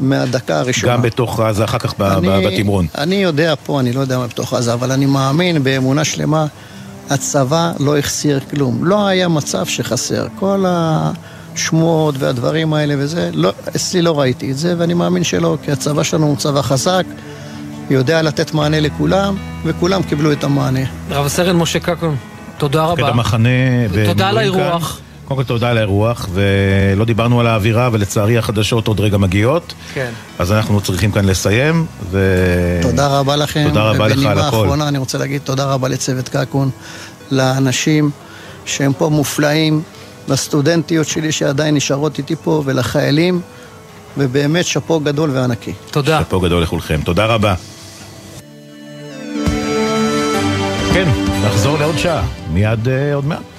[SPEAKER 19] מהדקה הראשונה.
[SPEAKER 2] גם בתוך עזה, אחר כך אני, בתמרון.
[SPEAKER 19] אני יודע פה, אני לא יודע מה בתוך עזה, אבל אני מאמין באמונה שלמה, הצבא לא החסיר כלום. לא היה מצב שחסר. כל השמועות והדברים האלה וזה, לא, אצלי לא ראיתי את זה, ואני מאמין שלא, כי הצבא שלנו הוא צבא חזק. יודע לתת מענה לכולם, וכולם קיבלו את המענה.
[SPEAKER 3] רב סרן משה קקון, תודה רבה.
[SPEAKER 2] מפקד המחנה.
[SPEAKER 3] תודה על האירוח.
[SPEAKER 2] קודם כל תודה על האירוח, ולא דיברנו על האווירה, ולצערי החדשות עוד רגע מגיעות.
[SPEAKER 3] כן.
[SPEAKER 2] אז אנחנו צריכים כאן לסיים, ו...
[SPEAKER 19] תודה רבה לכם.
[SPEAKER 2] תודה רבה לך על הכל.
[SPEAKER 19] ובנימה האחרונה אני רוצה להגיד תודה רבה לצוות קקון, לאנשים שהם פה מופלאים, לסטודנטיות שלי שעדיין נשארות איתי פה, ולחיילים, ובאמת שאפו גדול וענקי.
[SPEAKER 3] תודה.
[SPEAKER 2] שאפו גדול לכולכם. תודה רבה. כן, נחזור לעוד שעה, מיד uh, עוד מעט.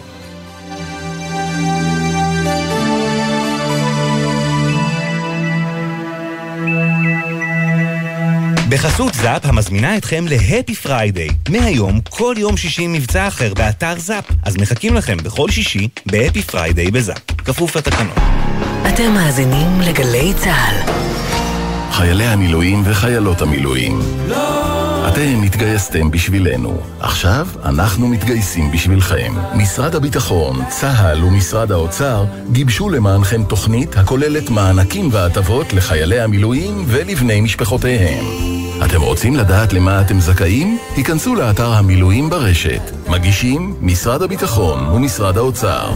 [SPEAKER 1] בחסות זאפ המזמינה אתכם ל Happy Friday. מהיום, כל יום שישי מבצע אחר באתר זאפ. אז מחכים לכם בכל שישי ב Happy Friday בזאפ. כפוף לתקנון.
[SPEAKER 16] אתם מאזינים לגלי צה"ל.
[SPEAKER 20] חיילי המילואים וחיילות המילואים. לא! אתם התגייסתם בשבילנו. עכשיו אנחנו מתגייסים בשבילכם. משרד הביטחון, צה"ל ומשרד האוצר גיבשו למענכם תוכנית הכוללת מענקים והטבות לחיילי המילואים ולבני משפחותיהם. אתם רוצים לדעת למה אתם זכאים? היכנסו לאתר המילואים ברשת. מגישים משרד הביטחון ומשרד האוצר.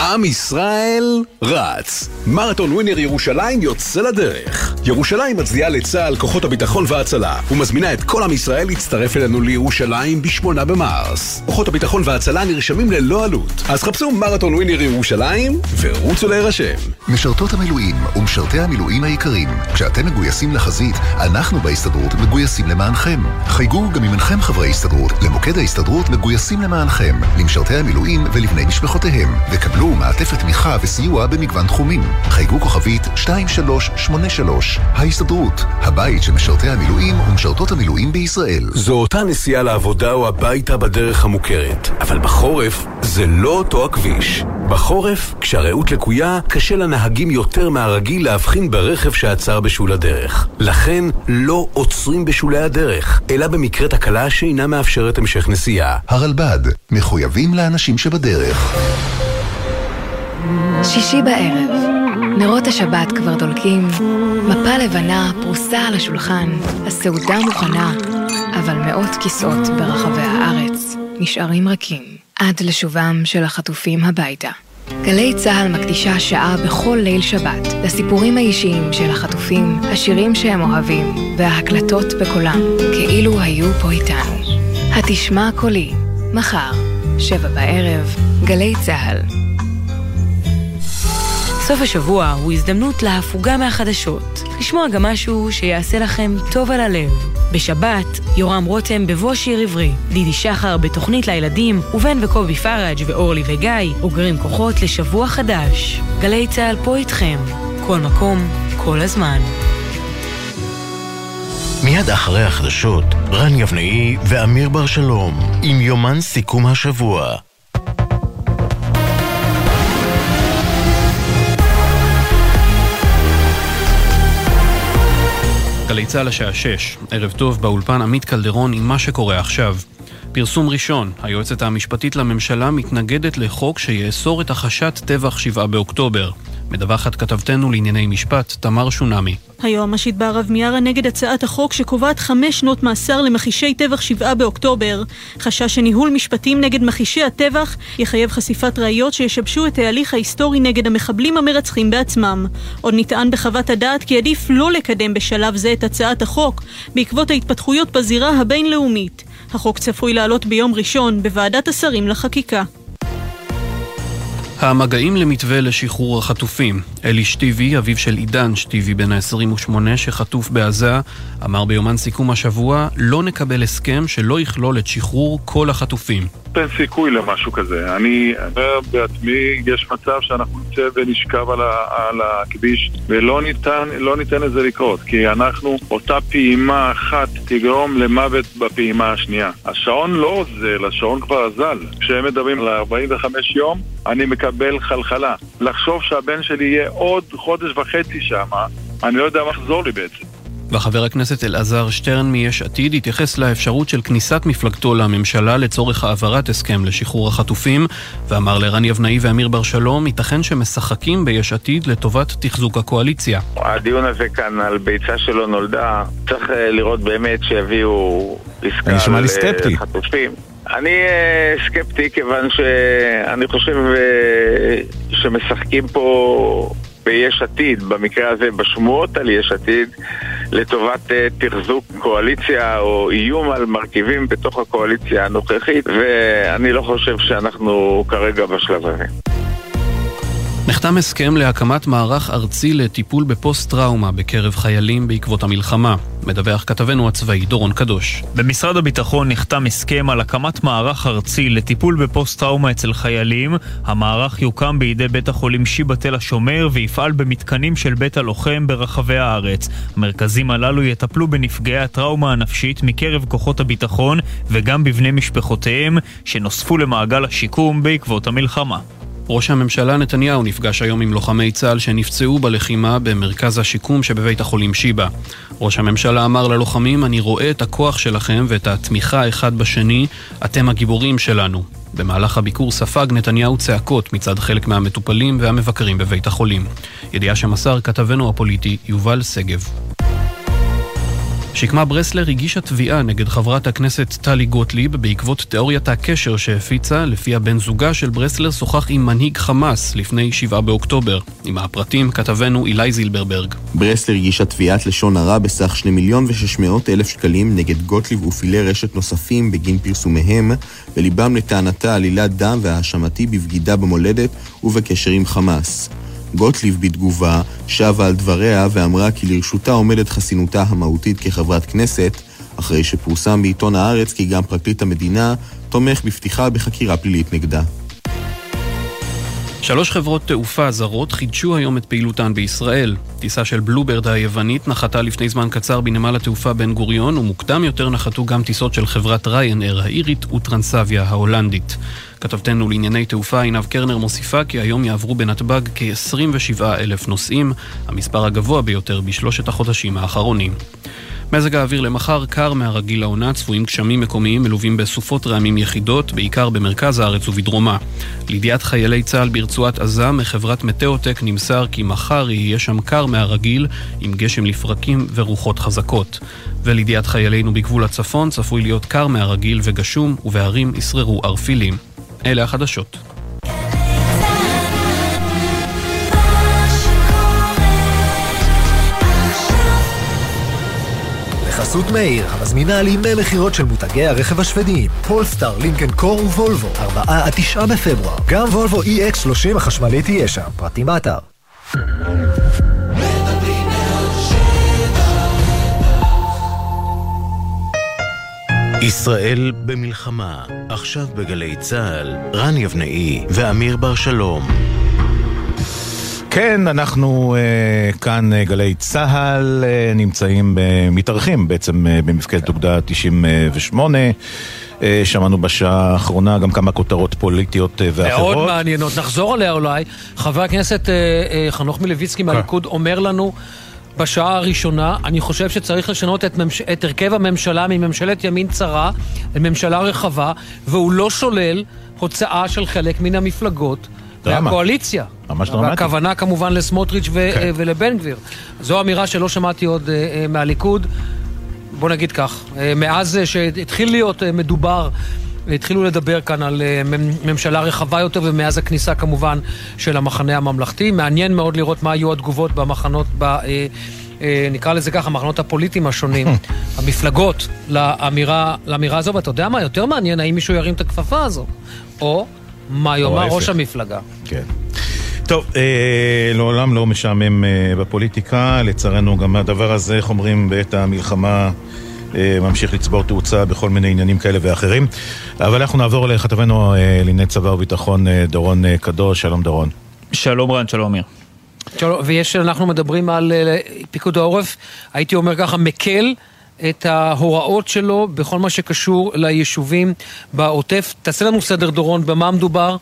[SPEAKER 21] עם ישראל רץ. מרתון ווינר ירושלים יוצא לדרך. ירושלים מצדיעה לצה"ל, כוחות הביטחון וההצלה, ומזמינה את כל עם ישראל להצטרף אלינו לירושלים ב-8 במרס. כוחות הביטחון וההצלה נרשמים ללא עלות. אז חפשו מרתון ווינר ירושלים ורוצו להירשם.
[SPEAKER 15] משרתות המילואים ומשרתי המילואים היקרים, כשאתם מגויסים לחזית, אנחנו בהסתדרות מגויסים למענכם. חייגו גם אם אינכם חברי הסתדרות, למוקד ההסתדרות מגויסים למענכם, למשרתי המילואים ולבני משפחותיהם, וקבלו מעטפת תמיכה וסיוע במגוון תחומים. חייגו כוכבית 2383. ההסתדרות, הבית של משרתי המילואים ומשרתות המילואים בישראל.
[SPEAKER 21] זו אותה נסיעה לעבודה או הביתה בדרך המוכרת, אבל בחורף זה לא אותו הכביש. בחורף, כשהרעות לקויה, קשה לנהגים יותר מהרגיל להבחין ברכב שעצר בשול הדרך. לכן, לא עוצרים בשולי הדרך, אלא במקרה תקלה שאינה מאפשרת המשך נסיעה.
[SPEAKER 15] הרלב"ד, מחויבים לאנשים שבדרך.
[SPEAKER 22] שישי בערב, נרות השבת כבר דולקים, מפה לבנה פרוסה על השולחן, הסעודה מוכנה, אבל מאות כיסאות ברחבי הארץ נשארים רכים עד לשובם של החטופים הביתה. גלי צה"ל מקדישה שעה בכל ליל שבת לסיפורים האישיים של החטופים, השירים שהם אוהבים וההקלטות בקולם, כאילו היו פה איתנו. התשמע קולי, מחר, שבע בערב, גלי צה"ל.
[SPEAKER 23] סוף השבוע הוא הזדמנות להפוגה מהחדשות, לשמוע גם משהו שיעשה לכם טוב על הלב. בשבת, יורם רותם בבוא שיר עברי, דידי שחר בתוכנית לילדים, ובן וקובי פראג' ואורלי וגיא אוגרים כוחות לשבוע חדש. גלי צה"ל פה איתכם, כל מקום, כל הזמן.
[SPEAKER 24] מיד אחרי החדשות, רן יבנאי ואמיר בר שלום, עם יומן סיכום השבוע.
[SPEAKER 25] גלי צה"ל השעה 6, ערב טוב באולפן עמית קלדרון עם מה שקורה עכשיו. פרסום ראשון, היועצת המשפטית לממשלה מתנגדת לחוק שיאסור את הכחשת טבח 7 באוקטובר. מדווחת כתבתנו לענייני משפט, תמר שונמי.
[SPEAKER 17] היועמ"שית בערב מיארה נגד הצעת החוק שקובעת חמש שנות מאסר למכחישי טבח שבעה באוקטובר. חשש שניהול משפטים נגד מכחישי הטבח יחייב חשיפת ראיות שישבשו את ההליך ההיסטורי נגד המחבלים המרצחים בעצמם. עוד נטען בחוות הדעת כי עדיף לא לקדם בשלב זה את הצעת החוק, בעקבות ההתפתחויות בזירה הבינלאומית. החוק צפוי לעלות ביום ראשון בוועדת השרים לחקיקה.
[SPEAKER 25] המגעים למתווה לשחרור החטופים. אלי שטיבי, אביו של עידן שטיבי בן ה-28 שחטוף בעזה, אמר ביומן סיכום השבוע, לא נקבל הסכם שלא יכלול את שחרור כל החטופים.
[SPEAKER 10] אין סיכוי למשהו כזה. אני אומר בעצמי, יש מצב שאנחנו נצא ונשכב על, ה- על הכביש ולא ניתן, לא ניתן לזה לקרות כי אנחנו, אותה פעימה אחת תגרום למוות בפעימה השנייה. השעון לא אוזל, השעון כבר אזל. כשהם מדברים על 45 יום, אני מקבל חלחלה. לחשוב שהבן שלי יהיה עוד חודש וחצי שם, אני לא יודע מה יחזור לי בעצם.
[SPEAKER 25] וחבר הכנסת אלעזר שטרן מיש עתיד התייחס לאפשרות של כניסת מפלגתו לממשלה לצורך העברת הסכם לשחרור החטופים, ואמר לרן יבנאי ואמיר בר שלום, ייתכן שמשחקים ביש עתיד לטובת תחזוק הקואליציה.
[SPEAKER 12] הדיון הזה כאן על ביצה שלא נולדה, צריך אה, לראות באמת שיביאו עסקה
[SPEAKER 2] נשמע לי סקפטי.
[SPEAKER 12] לחטופים. אני אה, סקפטי כיוון שאני חושב אה, שמשחקים פה ביש עתיד, במקרה הזה בשמועות על יש עתיד, לטובת אה, תחזוק קואליציה או איום על מרכיבים בתוך הקואליציה הנוכחית, ואני לא חושב שאנחנו כרגע בשלב הזה.
[SPEAKER 25] נחתם הסכם להקמת מערך ארצי לטיפול בפוסט-טראומה בקרב חיילים בעקבות המלחמה. מדווח כתבנו הצבאי דורון קדוש.
[SPEAKER 8] במשרד הביטחון נחתם הסכם על הקמת מערך ארצי לטיפול בפוסט-טראומה אצל חיילים. המערך יוקם בידי בית החולים שיבא תל השומר ויפעל במתקנים של בית הלוחם ברחבי הארץ. המרכזים הללו יטפלו בנפגעי הטראומה הנפשית מקרב כוחות הביטחון וגם בבני משפחותיהם שנוספו למעגל השיקום בעקבות המלחמה.
[SPEAKER 25] ראש הממשלה נתניהו נפגש היום עם לוחמי צה"ל שנפצעו בלחימה במרכז השיקום שבבית החולים שיבא. ראש הממשלה אמר ללוחמים, אני רואה את הכוח שלכם ואת התמיכה אחד בשני, אתם הגיבורים שלנו. במהלך הביקור ספג נתניהו צעקות מצד חלק מהמטופלים והמבקרים בבית החולים. ידיעה שמסר כתבנו הפוליטי יובל שגב. שקמה ברסלר הגישה תביעה נגד חברת הכנסת טלי גוטליב בעקבות תיאוריית הקשר שהפיצה, לפיה בן זוגה של ברסלר שוחח עם מנהיג חמאס לפני 7 באוקטובר. עם הפרטים כתבנו אילי זילברברג.
[SPEAKER 26] ברסלר הגישה תביעת לשון הרע בסך 2 מיליון ו-600 אלף שקלים נגד גוטליב ופעילי רשת נוספים בגין פרסומיהם, וליבם לטענתה עלילת דם והאשמתי בבגידה במולדת ובקשר עם חמאס. גוטליב בתגובה שבה על דבריה ואמרה כי לרשותה עומדת חסינותה המהותית כחברת כנסת, אחרי שפורסם בעיתון הארץ כי גם פרקליט המדינה תומך בפתיחה בחקירה פלילית נגדה.
[SPEAKER 25] שלוש חברות תעופה זרות חידשו היום את פעילותן בישראל. טיסה של בלוברד היוונית נחתה לפני זמן קצר בנמל התעופה בן גוריון, ומוקדם יותר נחתו גם טיסות של חברת ריינר האירית וטרנסביה ההולנדית. כתבתנו לענייני תעופה עינב קרנר מוסיפה כי היום יעברו בנתב"ג כ-27 אלף נוסעים, המספר הגבוה ביותר בשלושת החודשים האחרונים. מזג האוויר למחר קר מהרגיל לעונה, צפויים גשמים מקומיים מלווים בסופות רעמים יחידות, בעיקר במרכז הארץ ובדרומה. לידיעת חיילי צה"ל ברצועת עזה, מחברת מטאוטק נמסר כי מחר יהיה שם קר מהרגיל, עם גשם לפרקים ורוחות חזקות. ולידיעת חיילינו בגבול הצפון, צפוי להיות קר מהרגיל וגשום, ובהרים ישררו ערפילים. אלה החדשות.
[SPEAKER 27] בחסות מאיר, המזמינה על ימי מכירות של מותגי הרכב השוודיים, פולסטאר, לינקן קור ווולבו, 4 עד 9 בפברואר. גם וולבו EX30 החשמלית תהיה שם, פרטים באתר.
[SPEAKER 24] ישראל במלחמה, עכשיו בגלי צה"ל, רן יבנאי ואמיר בר שלום.
[SPEAKER 2] כן, אנחנו uh, כאן uh, גלי צה"ל uh, נמצאים, uh, מתארחים בעצם uh, במפקדת אוגדה 98. Uh, שמענו בשעה האחרונה גם כמה כותרות פוליטיות uh, ואחרות.
[SPEAKER 3] מאוד מעניינות, נחזור עליה אולי. חבר הכנסת uh, uh, חנוך מלביצקי מהליכוד אומר לנו בשעה הראשונה, אני חושב שצריך לשנות את, ממש... את הרכב הממשלה מממשלת ימין צרה לממשלה רחבה, והוא לא שולל הוצאה של חלק מן המפלגות. מהקואליציה.
[SPEAKER 2] ממש דרמטי.
[SPEAKER 3] והכוונה כמובן לסמוטריץ' ו- כן. ולבן גביר. זו אמירה שלא שמעתי עוד uh, מהליכוד. בוא נגיד כך, uh, מאז שהתחיל להיות מדובר התחילו לדבר כאן על ממשלה רחבה יותר, ומאז הכניסה כמובן של המחנה הממלכתי. מעניין מאוד לראות מה היו התגובות במחנות, ב, נקרא לזה ככה, המחנות הפוליטיים השונים, <laughs> המפלגות, לאמירה, לאמירה הזו, ואתה יודע מה, יותר מעניין, האם מישהו ירים את הכפפה הזו, או מה יאמר ראש המפלגה.
[SPEAKER 2] כן. טוב, אה, לעולם לא משעמם אה, בפוליטיקה, לצערנו גם הדבר הזה, איך אומרים, בעת המלחמה אה, ממשיך לצבור תאוצה בכל מיני עניינים כאלה ואחרים. אבל אנחנו נעבור לכתבנו אה, לענייני צבא וביטחון אה, דורון אה, קדוש, שלום דורון.
[SPEAKER 8] שלום רן, שלום אמיר.
[SPEAKER 3] ויש, אנחנו מדברים על אה, פיקוד העורף, הייתי אומר ככה, מקל. את ההוראות שלו בכל מה שקשור ליישובים בעוטף. תעשה לנו סדר דורון, במה מדובר?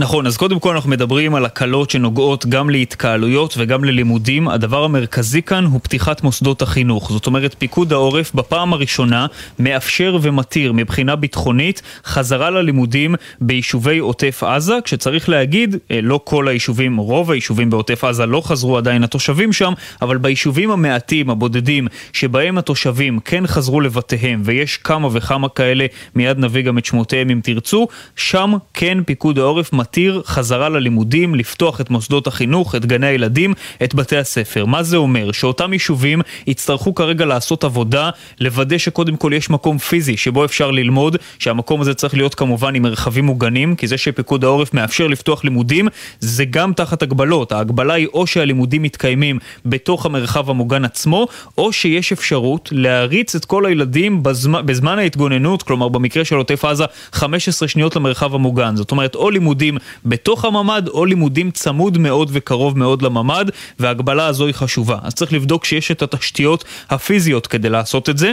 [SPEAKER 8] נכון, אז קודם כל אנחנו מדברים על הקלות שנוגעות גם להתקהלויות וגם ללימודים. הדבר המרכזי כאן הוא פתיחת מוסדות החינוך. זאת אומרת, פיקוד העורף בפעם הראשונה מאפשר ומתיר מבחינה ביטחונית חזרה ללימודים ביישובי עוטף עזה, כשצריך להגיד, אה, לא כל היישובים, רוב היישובים בעוטף עזה לא חזרו עדיין התושבים שם, אבל ביישובים המעטים, הבודדים, שבהם התושבים כן חזרו לבתיהם, ויש כמה וכמה כאלה, מיד נביא גם את שמותיהם אם תרצו, שם כן פיקוד העורף מתיר חזרה ללימודים, לפתוח את מוסדות החינוך, את גני הילדים, את בתי הספר. מה זה אומר? שאותם יישובים יצטרכו כרגע לעשות עבודה, לוודא שקודם כל יש מקום פיזי שבו אפשר ללמוד, שהמקום הזה צריך להיות כמובן עם מרחבים מוגנים, כי זה שפיקוד העורף מאפשר לפתוח לימודים, זה גם תחת הגבלות. ההגבלה היא או שהלימודים מתקיימים בתוך המרחב המוגן עצמו, או שיש אפשרות להריץ את כל הילדים בזמן, בזמן ההתגוננות, כלומר במקרה של עוטף עזה 15 שניות למרחב המוגן. זאת אומרת, או לימודים בתוך הממ"ד או לימודים צמוד מאוד וקרוב מאוד לממ"ד וההגבלה הזו היא חשובה. אז צריך לבדוק שיש את התשתיות הפיזיות כדי לעשות את זה.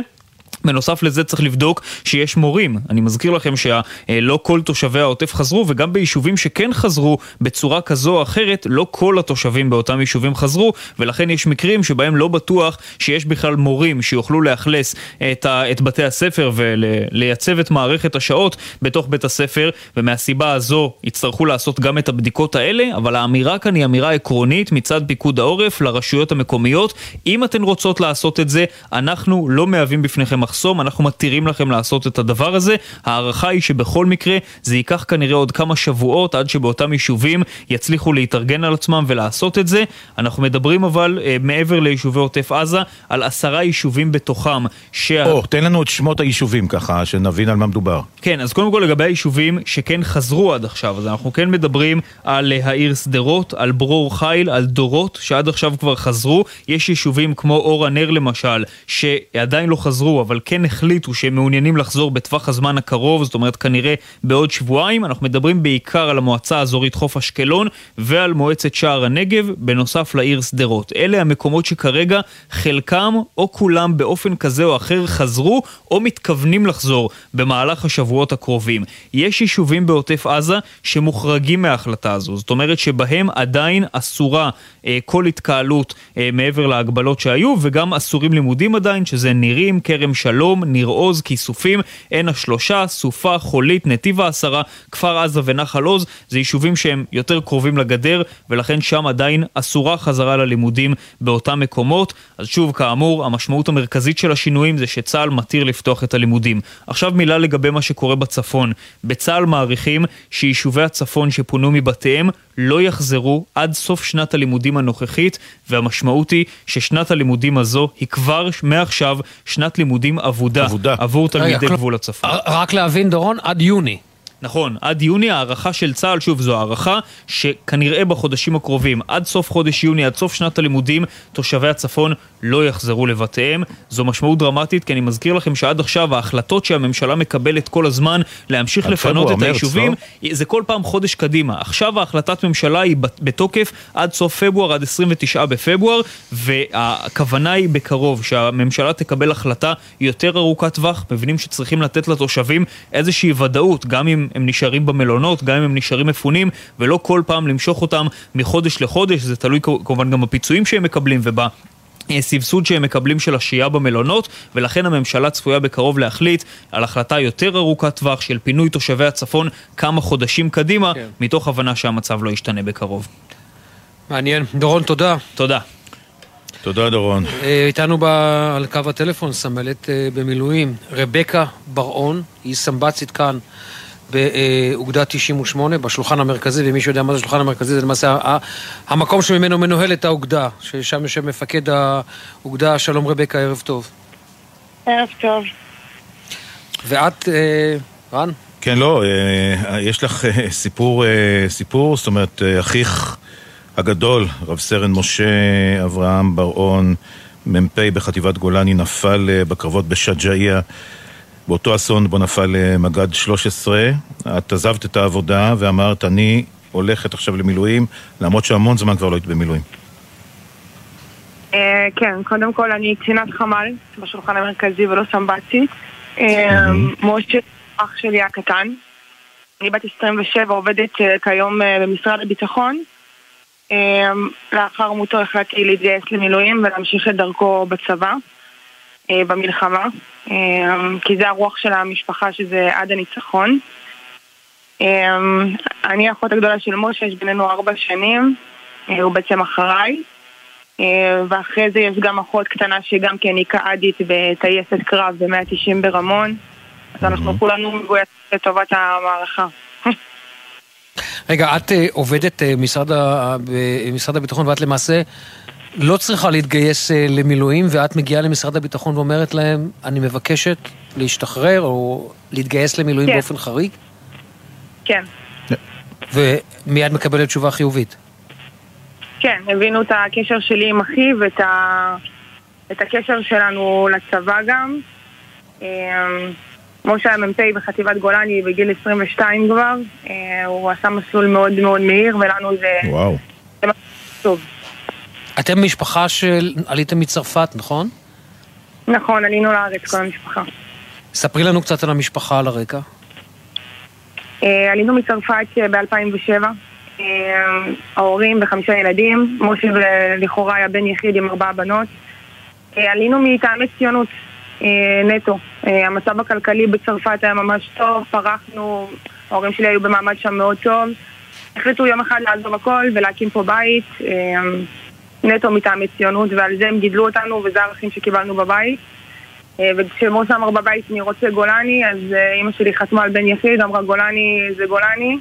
[SPEAKER 8] בנוסף לזה צריך לבדוק שיש מורים. אני מזכיר לכם שלא כל תושבי העוטף חזרו, וגם ביישובים שכן חזרו בצורה כזו או אחרת, לא כל התושבים באותם יישובים חזרו, ולכן יש מקרים שבהם לא בטוח שיש בכלל מורים שיוכלו לאכלס את, ה, את בתי הספר ולייצב את מערכת השעות בתוך בית הספר, ומהסיבה הזו יצטרכו לעשות גם את הבדיקות האלה, אבל האמירה כאן היא אמירה עקרונית מצד פיקוד העורף לרשויות המקומיות. אם אתן רוצות לעשות את זה, אנחנו לא מהווים בפניכם מחסום, אנחנו מתירים לכם לעשות את הדבר הזה. ההערכה היא שבכל מקרה זה ייקח כנראה עוד כמה שבועות עד שבאותם יישובים יצליחו להתארגן על עצמם ולעשות את זה. אנחנו מדברים אבל אה, מעבר ליישובי עוטף עזה על עשרה יישובים בתוכם.
[SPEAKER 2] שה... או, תן לנו את שמות היישובים ככה, שנבין על מה מדובר.
[SPEAKER 8] כן, אז קודם כל לגבי היישובים שכן חזרו עד עכשיו, אז אנחנו כן מדברים על אה, העיר שדרות, על ברור חיל, על דורות, שעד עכשיו כבר חזרו. יש יישובים כמו אור הנר למשל, שעדיין לא חזרו, אבל כן החליטו שהם מעוניינים לחזור בטווח הזמן הקרוב, זאת אומרת כנראה בעוד שבועיים. אנחנו מדברים בעיקר על המועצה האזורית חוף אשקלון ועל מועצת שער הנגב, בנוסף לעיר שדרות. אלה המקומות שכרגע חלקם או כולם באופן כזה או אחר חזרו או מתכוונים לחזור במהלך השבועות הקרובים. יש יישובים בעוטף עזה שמוחרגים מההחלטה הזו, זאת אומרת שבהם עדיין אסורה אה, כל התקהלות אה, מעבר להגבלות שהיו וגם אסורים לימודים עדיין, שזה נירים, כרם שלום, ניר עוז, כיסופים, עין השלושה, סופה, חולית, נתיב העשרה, כפר עזה ונחל עוז, זה יישובים שהם יותר קרובים לגדר ולכן שם עדיין אסורה חזרה ללימודים באותם מקומות. אז שוב, כאמור, המשמעות המרכזית של השינויים זה שצה"ל מתיר לפתוח את הלימודים. עכשיו מילה לגבי מה שקורה בצפון. בצה"ל מעריכים שיישובי הצפון שפונו מבתיהם לא יחזרו עד סוף שנת הלימודים הנוכחית, והמשמעות היא ששנת הלימודים הזו היא כבר מעכשיו שנת לימודים אבודה, אבודה. עבור תלמידי גבול הצפון.
[SPEAKER 3] רק להבין, דורון, עד יוני.
[SPEAKER 8] נכון, עד יוני הערכה של צה"ל, שוב זו הערכה שכנראה בחודשים הקרובים, עד סוף חודש יוני, עד סוף שנת הלימודים, תושבי הצפון לא יחזרו לבתיהם. זו משמעות דרמטית, כי אני מזכיר לכם שעד עכשיו ההחלטות שהממשלה מקבלת כל הזמן להמשיך לפנות את היישובים, לא? זה כל פעם חודש קדימה. עכשיו ההחלטת ממשלה היא בתוקף עד סוף פברואר, עד 29 בפברואר, והכוונה היא בקרוב שהממשלה תקבל החלטה יותר ארוכת טווח, מבינים שצריכים לתת לתושבים איזושהי ודאות, גם אם הם נשארים במלונות, גם אם הם נשארים מפונים, ולא כל פעם למשוך אותם מחודש לחודש, זה תלוי כמובן גם בפיצויים שהם מקבלים ובא... סבסוד שהם מקבלים של השהייה במלונות, ולכן הממשלה צפויה בקרוב להחליט על החלטה יותר ארוכת טווח של פינוי תושבי הצפון כמה חודשים קדימה, כן. מתוך הבנה שהמצב לא ישתנה בקרוב.
[SPEAKER 3] מעניין. דורון, תודה.
[SPEAKER 8] תודה.
[SPEAKER 2] תודה, דורון.
[SPEAKER 3] אה, איתנו על קו הטלפון, סמלת אה, במילואים, רבקה בר-און, היא סמב"צית כאן. באוגדה 98, בשולחן המרכזי, ומי שיודע מה זה השולחן המרכזי, זה למעשה המקום שממנו מנוהלת האוגדה, ששם יושב מפקד האוגדה, שלום רבקה, ערב טוב.
[SPEAKER 28] ערב טוב.
[SPEAKER 3] ואת, אה, רן?
[SPEAKER 2] כן, לא, אה, יש לך אה, סיפור, סיפור, זאת אומרת, אחיך הגדול, רב סרן משה אברהם בר-און, מ"פ בחטיבת גולני, נפל בקרבות בשג'אעיה. באותו אסון בו נפל אה, מג"ד 13, את עזבת את העבודה ואמרת, אני הולכת עכשיו למילואים, למרות שהמון זמן כבר לא היית במילואים.
[SPEAKER 28] אה, כן, קודם כל אני קצינת חמ"ל בשולחן המרכזי ולא סמב"צית. אה, משה, אח שלי הקטן. אני בת 27, עובדת כיום במשרד הביטחון. לאחר מותו החלטתי להתגייס למילואים ולהמשיך את דרכו בצבא. אה, במלחמה, אה, כי זה הרוח של המשפחה שזה עד הניצחון. אה, אני האחות הגדולה של משה, יש בינינו ארבע שנים, הוא בעצם אחריי. ואחרי זה יש גם אחות קטנה שגם כן היא קעדית בטייסת קרב ב-190 ברמון. אז אנחנו כולנו מגויסים לטובת המערכה. <laughs>
[SPEAKER 3] רגע, את עובדת במשרד הביטחון ואת למעשה לא צריכה להתגייס אה, למילואים, ואת מגיעה למשרד הביטחון ואומרת להם, אני מבקשת להשתחרר או להתגייס למילואים כן. באופן חריג?
[SPEAKER 28] כן.
[SPEAKER 3] ומיד מקבלת תשובה חיובית.
[SPEAKER 28] כן, הבינו את הקשר שלי עם אחי ואת ה... את הקשר שלנו לצבא גם. כמו שהיה מ"פ בחטיבת גולני בגיל 22 כבר, אה, הוא עשה מסלול מאוד מאוד מהיר ולנו זה...
[SPEAKER 2] וואו.
[SPEAKER 28] זה טוב.
[SPEAKER 3] אתם משפחה של... עליתם מצרפת, נכון?
[SPEAKER 28] נכון, עלינו לארץ, כל המשפחה.
[SPEAKER 3] ספרי לנו קצת על המשפחה, על הרקע.
[SPEAKER 28] אה, עלינו מצרפת אה, ב-2007. אה, ההורים וחמישה ילדים. משה לכאורה היה בן יחיד עם ארבעה בנות. עלינו מטעמי ציונות נטו. המצב הכלכלי בצרפת היה ממש טוב, פרחנו, ההורים שלי היו במעמד שם מאוד טוב. החליטו יום אחד לעזוב הכל ולהקים פה בית. נטו מטעמי ציונות, ועל זה הם גידלו אותנו, וזה הערכים שקיבלנו בבית. אה, וכשמשה אמר בבית אני רוצה גולני, אז אה, אימא שלי חתמה על בן יחיד, אמרה גולני זה גולני,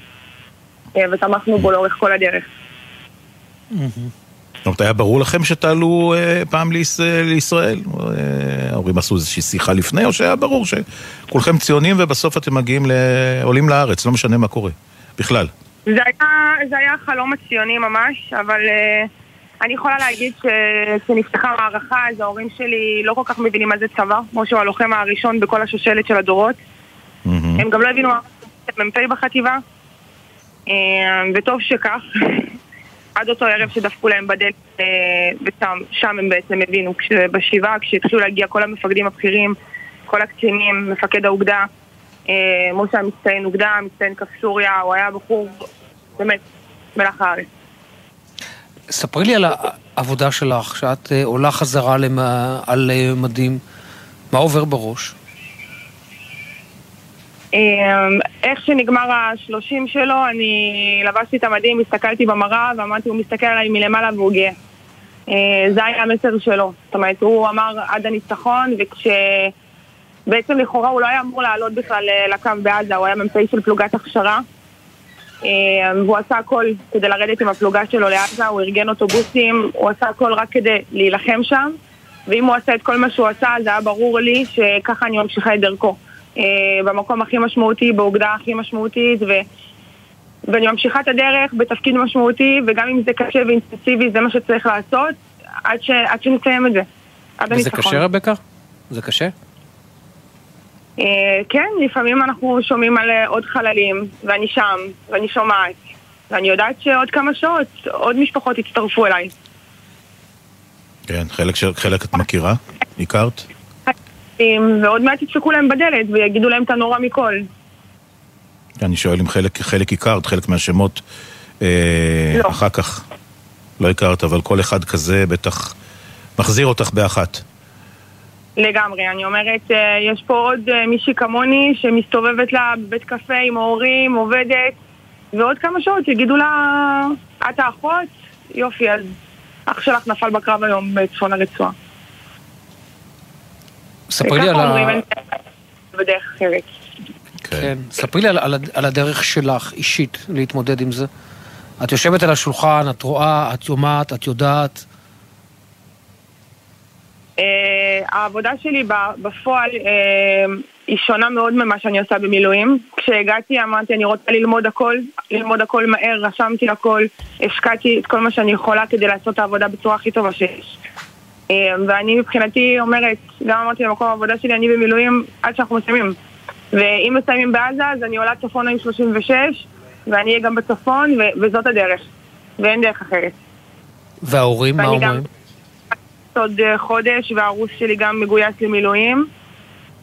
[SPEAKER 28] אה, ותמכנו בו לאורך כל הדרך.
[SPEAKER 2] זאת אומרת, היה ברור לכם שתעלו פעם לישראל? ההורים עשו איזושהי שיחה לפני, או שהיה ברור שכולכם ציונים ובסוף אתם מגיעים, עולים לארץ, לא משנה מה קורה, בכלל?
[SPEAKER 28] זה היה, זה היה חלום הציוני ממש, אבל... אני יכולה להגיד שכשנפתחה המערכה, אז ההורים שלי לא כל כך מבינים מה זה צבא. משה הוא הלוחם הראשון בכל השושלת של הדורות. הם גם לא הבינו מה זה מ"פ בחטיבה. אה, וטוב שכך. <laughs> עד אותו ערב שדפקו להם בדלת, אה, ושם שם הם בעצם הבינו, בשבעה, כשהתחילו להגיע כל המפקדים הבכירים, כל הקצינים, מפקד האוגדה, אה, משה המצטיין אוגדה, מצטיין כף סוריה, הוא היה בחור, באמת, מלח הארץ.
[SPEAKER 3] ספרי לי על העבודה שלך, שאת אה, עולה חזרה למה, על מדים, מה עובר בראש?
[SPEAKER 28] אמ, איך שנגמר השלושים שלו, אני לבשתי את המדים, הסתכלתי במראה ואמרתי, הוא מסתכל עליי מלמעלה והוא גאה. אה, זה היה המסר שלו. זאת אומרת, הוא אמר עד הניצחון, וכשבעצם לכאורה הוא לא היה אמור לעלות בכלל אה, לקו בעזה, הוא היה מ"פ של פלוגת הכשרה. אה, והוא עשה הכל כדי לרדת עם הפלוגה שלו לעזה, הוא ארגן אוטובוסים, הוא עשה הכל רק כדי להילחם שם. ואם הוא עשה את כל מה שהוא עשה, זה היה ברור לי שככה אני ממשיכה את דרכו. אה, במקום הכי משמעותי, באוגדה הכי משמעותית, ו... ואני ממשיכה את הדרך בתפקיד משמעותי, וגם אם זה קשה ואינטנסיבי, זה מה שצריך לעשות, עד, ש... עד שנסיים את זה. עד
[SPEAKER 3] וזה הניצחון. קשה, רבקה? זה קשה?
[SPEAKER 28] Uh, כן, לפעמים אנחנו שומעים על אה, עוד חללים, ואני שם, ואני שומעת, ואני יודעת שעוד כמה שעות, עוד משפחות יצטרפו אליי.
[SPEAKER 2] כן, חלק, חלק את מכירה? הכרת?
[SPEAKER 28] ועוד מעט ידפקו להם בדלת ויגידו להם את הנורא מכל.
[SPEAKER 2] אני שואל אם חלק, חלק הכרת, חלק מהשמות אה, לא. אחר כך לא הכרת, אבל כל אחד כזה בטח מחזיר אותך באחת.
[SPEAKER 28] לגמרי, אני אומרת, אה, יש פה עוד אה, מישהי כמוני שמסתובבת לה בבית קפה עם ההורים, עובדת, ועוד כמה שעות יגידו לה, את האחות? יופי, אז אח שלך נפל בקרב היום בצפון הרצועה.
[SPEAKER 3] ספרי לי על ה...
[SPEAKER 28] בדרך אחרת.
[SPEAKER 3] כן. כן. ספרי לי על, על, על הדרך שלך, אישית, להתמודד עם זה. את יושבת על השולחן, את רואה, את שומעת, את יודעת.
[SPEAKER 28] Uh, העבודה שלי בפועל uh, היא שונה מאוד ממה שאני עושה במילואים. כשהגעתי אמרתי אני רוצה ללמוד הכל, ללמוד הכל מהר, רשמתי הכל, השקעתי את כל מה שאני יכולה כדי לעשות את העבודה בצורה הכי טובה שיש. אה, ואני מבחינתי אומרת, גם אמרתי במקום העבודה שלי, אני במילואים עד שאנחנו מסיימים. ואם מסיימים בעזה, אז אני עולה צפונה עם 36, ואני אהיה גם בצפון, וזאת הדרך. ואין דרך אחרת.
[SPEAKER 3] וההורים, מה אומרים?
[SPEAKER 28] עוד אה, חודש, והרוס שלי גם מגויס למילואים,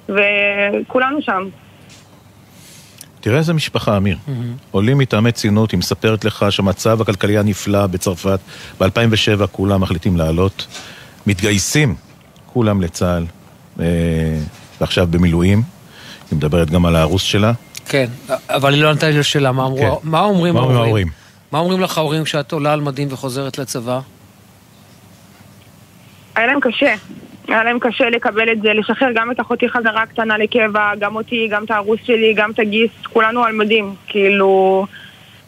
[SPEAKER 28] וכולנו שם.
[SPEAKER 2] תראה איזה משפחה, אמיר. Mm-hmm. עולים מטעמי ציונות, היא מספרת לך שהמצב הכלכלי הנפלא בצרפת, ב-2007 כולם מחליטים לעלות. מתגייסים כולם לצה"ל, אה, ועכשיו במילואים. היא מדברת גם על הארוס שלה.
[SPEAKER 3] כן, אבל היא לא ענתה לי לשאלה, מה, אמרו, כן. מה אומרים ההורים? ההורים? מה אומרים לך ההורים כשאת עולה על מדים וחוזרת לצבא?
[SPEAKER 28] היה להם קשה. היה להם קשה לקבל את זה, לשחרר גם את אחותי חזרה קטנה לקבע, גם אותי, גם את הארוס שלי, גם את הגיס, כולנו על מדים. כאילו,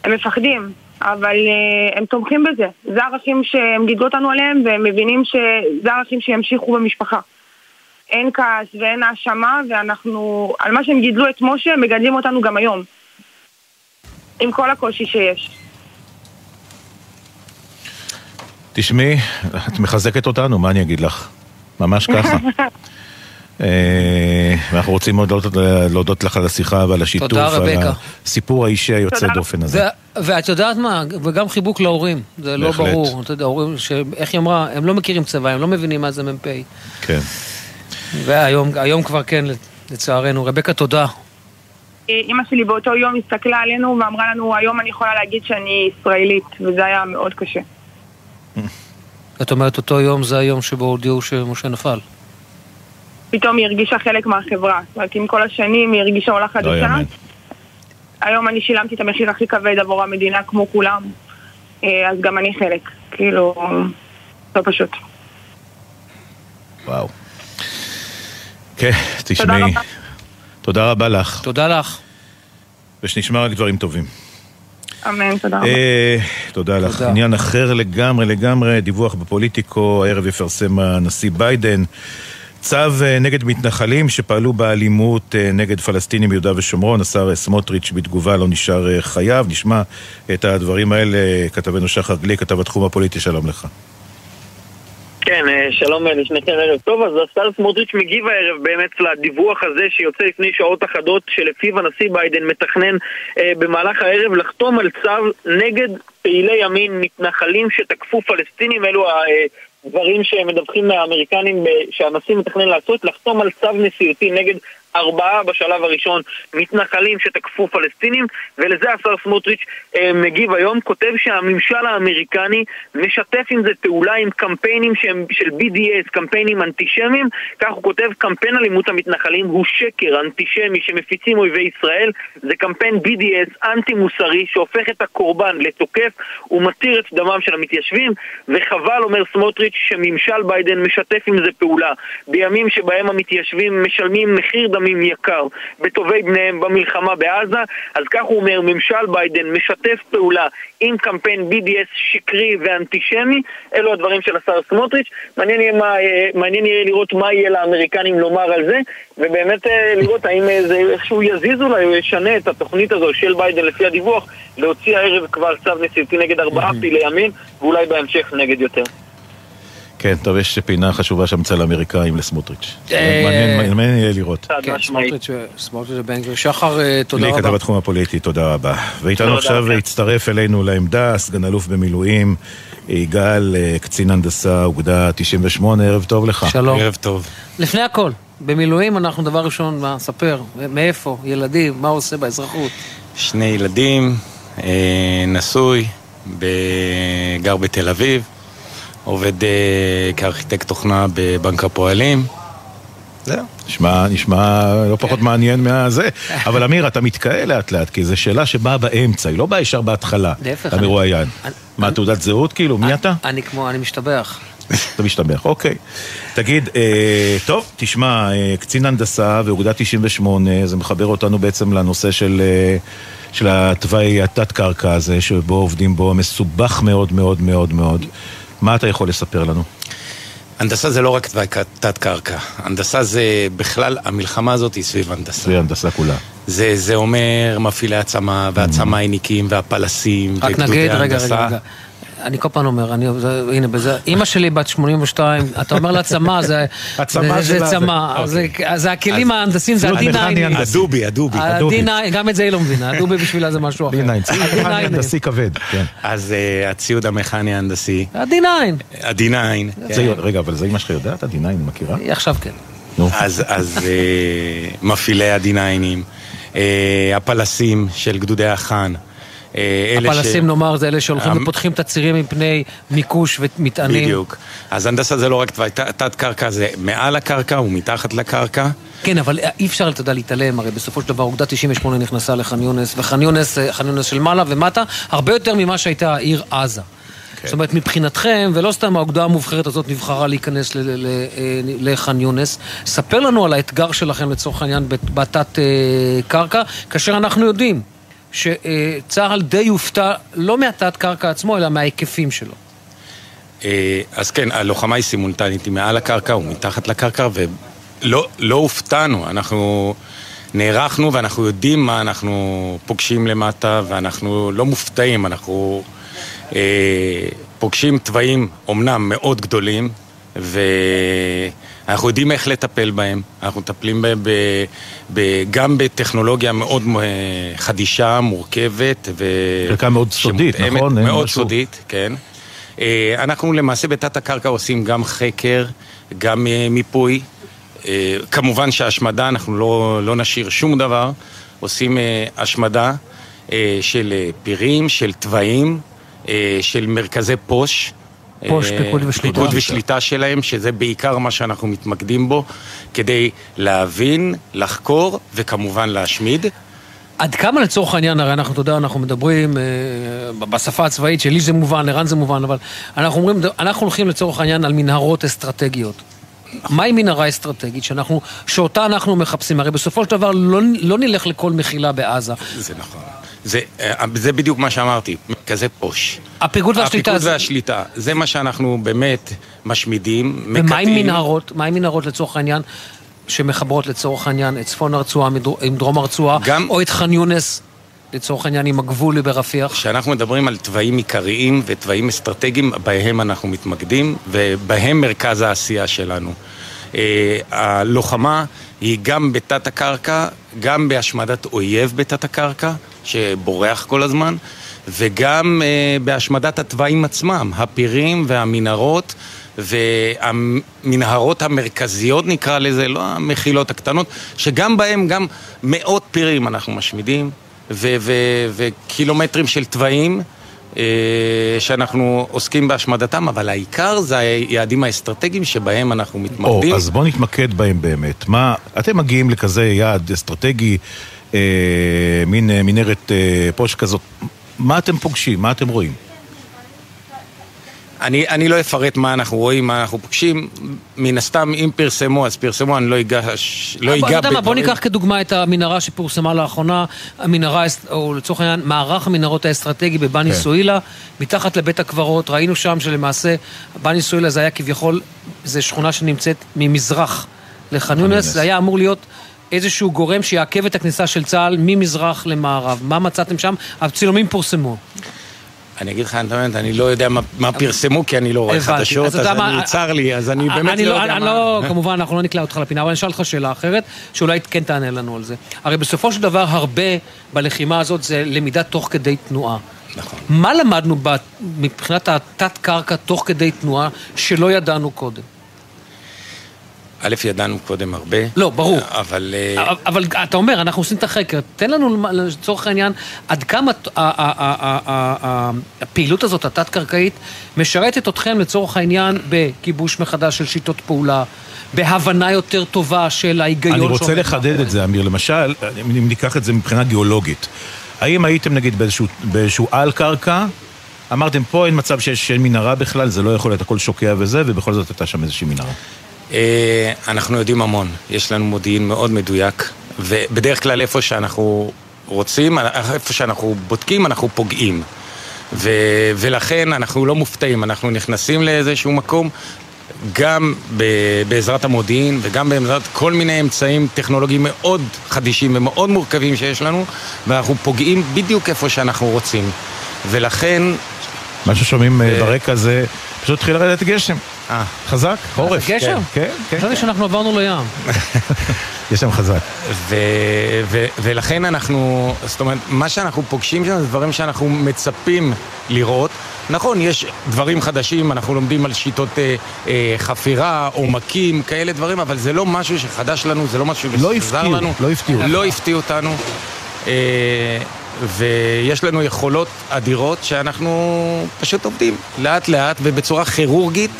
[SPEAKER 28] הם מפחדים. אבל uh, הם תומכים בזה. זה ערכים שהם גידלו אותנו עליהם, והם מבינים שזה ערכים שימשיכו במשפחה. אין כעס ואין האשמה, ואנחנו, על מה שהם גידלו את משה, הם מגדלים אותנו גם היום. עם כל הקושי שיש.
[SPEAKER 2] תשמעי, את מחזקת אותנו, מה אני אגיד לך? ממש ככה. <laughs> אה, ואנחנו רוצים מאוד להודות לך על השיחה ועל השיתוף. על הסיפור האישי היוצא דופן הזה.
[SPEAKER 3] ואת יודעת מה, וגם חיבוק להורים, זה לא ברור. אתה יודע, הורים, איך היא אמרה, הם לא מכירים צבא, הם לא מבינים מה זה מ"פ.
[SPEAKER 2] כן.
[SPEAKER 3] והיום כבר כן, לצערנו. רבקה, תודה.
[SPEAKER 28] אימא שלי באותו יום הסתכלה עלינו ואמרה לנו, היום אני יכולה להגיד שאני ישראלית, וזה היה מאוד קשה.
[SPEAKER 3] את אומרת, אותו יום זה היום שבו הודיעו שמשה נפל.
[SPEAKER 28] פתאום היא הרגישה חלק מהחברה. זאת אומרת, עם כל השנים היא הרגישה עולה לא חדשה. היום אני שילמתי את המחיר הכי כבד עבור המדינה כמו כולם, אה, אז גם אני חלק. כאילו, לא פשוט.
[SPEAKER 2] וואו. כן, תשמעי. תודה רבה לך.
[SPEAKER 3] תודה לך.
[SPEAKER 2] ושנשמע רק דברים טובים.
[SPEAKER 28] אמן, תודה רבה. אה,
[SPEAKER 2] תודה לך. עניין אחר לגמרי לגמרי, דיווח בפוליטיקו, הערב יפרסם הנשיא ביידן. צו אה, נגד מתנחלים שפעלו באלימות אה, נגד פלסטינים ביהודה ושומרון. השר סמוטריץ' בתגובה לא נשאר חייב. נשמע את הדברים האלה, כתבנו שחר גליק, כתב התחום הפוליטי, שלום לך.
[SPEAKER 29] כן, אה, שלום אה, לשניכם, ערב טוב. אז השר סמוטריץ' מגיב הערב באמת לדיווח הזה שיוצא לפני שעות אחדות שלפיו הנשיא ביידן מתכנן אה, במהלך הערב לחתום על צו נגד פעילי ימין מתנחלים שתקפו פלסטינים, אלו הדברים שמדווחים מהאמריקנים שהנשיא מתכנן לעשות, לחתום על צו נשיאותי נגד ארבעה בשלב הראשון מתנחלים שתקפו פלסטינים, ולזה השר סמוטריץ' אה, מגיב היום, כותב שהממשל האמריקני משתף עם זה פעולה עם קמפיינים שהם של BDS, קמפיינים אנטישמיים, כך הוא כותב, קמפיין אלימות המתנחלים הוא שקר אנטישמי שמפיצים אויבי ישראל, זה קמפיין BDS אנטי מוסרי שהופך את הקורבן לתוקף ומתיר את דמם של המתיישבים, וחבל, אומר סמוטריץ', שממשל ביידן משתף עם זה פעולה. בימים שבהם המתיישבים משלמים מחיר דם לפעמים יקר בטובי בניהם במלחמה בעזה, אז כך הוא אומר, ממשל ביידן משתף פעולה עם קמפיין BDS שקרי ואנטישמי, אלו הדברים של השר סמוטריץ', מעניין יהיה, מה, אה, מעניין יהיה לראות מה יהיה לאמריקנים לומר על זה, ובאמת אה, לראות האם אה, זה איכשהו יזיז אולי או ישנה את התוכנית הזו של ביידן לפי הדיווח, להוציא הערב כבר צו נשיאותי נגד ארבעה פעילי ימין, ואולי בהמשך נגד יותר.
[SPEAKER 2] כן, טוב, יש פינה חשובה שם אצל האמריקאים לסמוטריץ'. מעניין יהיה לראות.
[SPEAKER 3] כן, סמוטריץ' ובן גביר. שחר, אה, תודה רבה.
[SPEAKER 2] לי כתב התחום הפוליטי, תודה רבה. ואיתנו עכשיו הצטרף אלינו לעמדה, סגן אלוף במילואים, יגאל, אה, קצין הנדסה, אוגדה 98, ערב טוב לך.
[SPEAKER 3] שלום.
[SPEAKER 30] ערב טוב.
[SPEAKER 3] לפני הכל, במילואים אנחנו דבר ראשון, מה, ספר, מאיפה, ילדים, מה הוא עושה באזרחות?
[SPEAKER 30] שני ילדים, אה, נשוי, גר בתל אביב. עובד אה, כארכיטקט תוכנה בבנק הפועלים.
[SPEAKER 2] זהו. נשמע, נשמע לא פחות מעניין מהזה. אבל אמיר, אתה מתקהה לאט לאט, כי זו שאלה שבאה באמצע, היא לא באה ישר בהתחלה.
[SPEAKER 3] להפך.
[SPEAKER 2] אתה מרואיין. מה, תעודת זהות כאילו? מי אתה?
[SPEAKER 3] אני כמו, אני משתבח.
[SPEAKER 2] אתה משתבח, אוקיי. תגיד, אה, טוב, תשמע, אה, קצין הנדסה ואוגדה 98, זה מחבר אותנו בעצם לנושא של... אה, של התוואי התת-קרקע הזה, שבו עובדים בו, מסובך מאוד מאוד מאוד מאוד. מה אתה יכול לספר לנו?
[SPEAKER 30] הנדסה זה לא רק תת-קרקע, הנדסה זה בכלל, המלחמה הזאת היא סביב הנדסה.
[SPEAKER 2] סביב הנדסה כולה.
[SPEAKER 30] זה, זה אומר מפעילי עצמה, והעצמאיניקים, והפלסים,
[SPEAKER 3] רק נגיד, רגע, רגע, רגע. אני כל פעם אומר, אני, זה, הנה, בזה, אימא שלי בת 82, אתה אומר לה צמא, זה, <laughs>
[SPEAKER 2] הצמא
[SPEAKER 3] זה, זה צמא, אוקיי. זה הכלים ההנדסים, זה ה-D9.
[SPEAKER 30] הדובי, הדובי.
[SPEAKER 3] גם את זה היא לא מבינה, הדובי בשבילה זה משהו אחר.
[SPEAKER 2] D9, ציוד מכני הנדסי כבד, כן.
[SPEAKER 30] אז אה, הציוד המכני ההנדסי.
[SPEAKER 3] ה-D9.
[SPEAKER 30] ה-D9.
[SPEAKER 2] רגע, אבל זה אמא שלך יודעת, ה-D9, היא מכירה?
[SPEAKER 3] עכשיו כן.
[SPEAKER 30] אז אה, מפעילי ה-D9, אה, הפלסים של גדודי החאן.
[SPEAKER 3] אה, הפלסים ש... נאמר זה אלה שהולכים המ... ופותחים את הצירים מפני מיקוש ומטענים.
[SPEAKER 30] בדיוק. אז הנדסה זה לא רק תת קרקע, זה מעל הקרקע ומתחת לקרקע.
[SPEAKER 3] כן, אבל אי אפשר, אתה יודע, להתעלם, הרי בסופו של דבר אוגדה 98 נכנסה לח'אן יונס, וח'אן יונס, אה, ח'אן יונס של מעלה ומטה, הרבה יותר ממה שהייתה העיר עזה. כן. זאת אומרת, מבחינתכם, ולא סתם האוגדה המובחרת הזאת נבחרה להיכנס אה, לח'אן יונס, ספר לנו על האתגר שלכם לצורך העניין בתת קרקע, כאשר אנחנו יודעים שצה"ל די יופתע לא מהתת קרקע עצמו, אלא מההיקפים שלו.
[SPEAKER 30] אה, אז כן, הלוחמה היא סימולטנית, היא מעל הקרקע ומתחת לקרקע, ולא לא הופתענו, אנחנו נערכנו ואנחנו יודעים מה אנחנו פוגשים למטה, ואנחנו לא מופתעים, אנחנו אה, פוגשים תוואים אומנם מאוד גדולים, ו... אנחנו יודעים איך לטפל בהם, אנחנו מטפלים בהם ב, ב, גם בטכנולוגיה מאוד אה, חדישה, מורכבת ו...
[SPEAKER 2] חלקה מאוד סודית, נכון?
[SPEAKER 30] מאוד משהו... סודית, כן. אה, אנחנו למעשה בתת הקרקע עושים גם חקר, גם אה, מיפוי. כמובן שהשמדה, אנחנו לא, לא נשאיר שום דבר. עושים השמדה של פירים, של תוואים, של מרכזי פוש.
[SPEAKER 3] פוש, אה, פיקוד ושליטה.
[SPEAKER 30] פיקוד ושליטה שלהם, שזה בעיקר מה שאנחנו מתמקדים בו, כדי להבין, לחקור וכמובן להשמיד.
[SPEAKER 3] עד כמה לצורך העניין, הרי אנחנו, אתה יודע, אנחנו מדברים אה, בשפה הצבאית, שלי זה מובן, לרן זה מובן, אבל אנחנו אומרים, אנחנו הולכים לצורך העניין על מנהרות אסטרטגיות. מהי מנהרה אסטרטגית שאנחנו, שאותה אנחנו מחפשים? הרי בסופו של דבר לא, לא נלך לכל מחילה בעזה.
[SPEAKER 30] זה נכון. זה, אה, זה בדיוק מה שאמרתי, מרכזי פוש.
[SPEAKER 3] הפיקוד והשליטה.
[SPEAKER 30] הפיקוד והשליטה, זה מה שאנחנו באמת משמידים,
[SPEAKER 3] מקטעים. ומה עם מנהרות? מה עם מנהרות לצורך העניין? שמחברות לצורך העניין את צפון הרצועה עם דרום הרצועה, גם... או את ח'אן יונס לצורך העניין עם הגבול ברפיח?
[SPEAKER 30] כשאנחנו מדברים על תוואים עיקריים ותוואים אסטרטגיים, בהם אנחנו מתמקדים, ובהם מרכז העשייה שלנו. אה, הלוחמה היא גם בתת הקרקע, גם בהשמדת אויב בתת הקרקע, שבורח כל הזמן, וגם אה, בהשמדת התוואים עצמם, הפירים והמנהרות. והמנהרות המרכזיות נקרא לזה, לא המחילות הקטנות, שגם בהם גם מאות פירים אנחנו משמידים, וקילומטרים של תוואים. אה, שאנחנו עוסקים בהשמדתם, אבל העיקר זה היעדים האסטרטגיים שבהם אנחנו מתמקדים.
[SPEAKER 2] או, אז בואו נתמקד בהם באמת. מה, אתם מגיעים לכזה יעד אסטרטגי, מין אה, מנהרת אה, פוש כזאת, מה אתם פוגשים? מה אתם רואים?
[SPEAKER 30] אני, אני לא אפרט מה אנחנו רואים, מה אנחנו פוגשים. מן הסתם, אם פרסמו, אז פרסמו, אני לא אגש, לא אגע
[SPEAKER 3] בדברים. בוא ניקח כדוגמה את המנהרה שפורסמה לאחרונה, המנהרה, או לצורך העניין, מערך המנהרות האסטרטגי בבני כן. סואילה, מתחת לבית הקברות, ראינו שם שלמעשה, בני סואילה זה היה כביכול, זו שכונה שנמצאת ממזרח לח'אן יונס, זה היה אמור להיות... איזשהו גורם שיעכב את הכניסה של צה"ל ממזרח למערב. מה מצאתם שם? הצילומים פורסמו.
[SPEAKER 30] אני אגיד לך, אני לא יודע מה פרסמו, כי אני לא רואה חדשות, אז אני, צר לי, אז אני באמת לא, לא יודע מה...
[SPEAKER 3] לא, כמובן, אנחנו לא נקלע אותך לפינה, אבל אני אשאל אותך שאלה אחרת, שאולי כן תענה לנו על זה. הרי בסופו של דבר, הרבה בלחימה הזאת זה למידה תוך כדי תנועה.
[SPEAKER 30] נכון.
[SPEAKER 3] מה למדנו מבחינת התת-קרקע תוך כדי תנועה שלא ידענו קודם?
[SPEAKER 30] א', ידענו קודם הרבה.
[SPEAKER 3] לא, ברור.
[SPEAKER 30] אבל...
[SPEAKER 3] אה, אבל אתה אומר, אנחנו עושים את החקר. תן לנו, לצורך העניין, עד כמה הפעילות הזאת, התת-קרקעית, משרתת אתכם לצורך העניין בכיבוש מחדש של שיטות פעולה, בהבנה יותר טובה של ההיגיון
[SPEAKER 2] אני רוצה לחדד את זה, אמיר. למשל, אם ניקח את זה מבחינה גיאולוגית. האם הייתם נגיד באיזשהו, באיזשהו על-קרקע, אמרתם פה אין מצב שיש מנהרה בכלל, זה לא יכול להיות הכל שוקע וזה, ובכל זאת הייתה שם איזושהי מנהרה.
[SPEAKER 30] אה, אנחנו יודעים המון, יש לנו מודיעין מאוד מדויק, ובדרך כלל איפה שאנחנו רוצים, איפה שאנחנו בודקים, אנחנו פוגעים. ו- ולכן אנחנו לא מופתעים, אנחנו נכנסים לאיזשהו מקום גם ב- בעזרת המודיעין וגם בעזרת כל מיני אמצעים טכנולוגיים מאוד חדישים ומאוד מורכבים שיש לנו ואנחנו פוגעים בדיוק איפה שאנחנו רוצים ולכן...
[SPEAKER 2] מה ששומעים ו- אה, ברקע זה פשוט התחיל לרדת גשם.
[SPEAKER 30] אה.
[SPEAKER 2] חזק? חורף.
[SPEAKER 3] גשם?
[SPEAKER 2] כן, כן.
[SPEAKER 3] חשבתי שאנחנו עברנו לים. <laughs>
[SPEAKER 2] יש שם חזק.
[SPEAKER 30] ולכן אנחנו, זאת אומרת, מה שאנחנו פוגשים שם זה דברים שאנחנו מצפים לראות. נכון, יש דברים חדשים, אנחנו לומדים על שיטות אה, אה, חפירה, עומקים, כאלה דברים, אבל זה לא משהו שחדש לנו, זה לא משהו
[SPEAKER 2] שחזר
[SPEAKER 30] לא לנו.
[SPEAKER 2] לא הפתיעו.
[SPEAKER 30] לא הפתיעו אותנו. אה, ויש לנו יכולות אדירות שאנחנו פשוט עובדים לאט לאט ובצורה כירורגית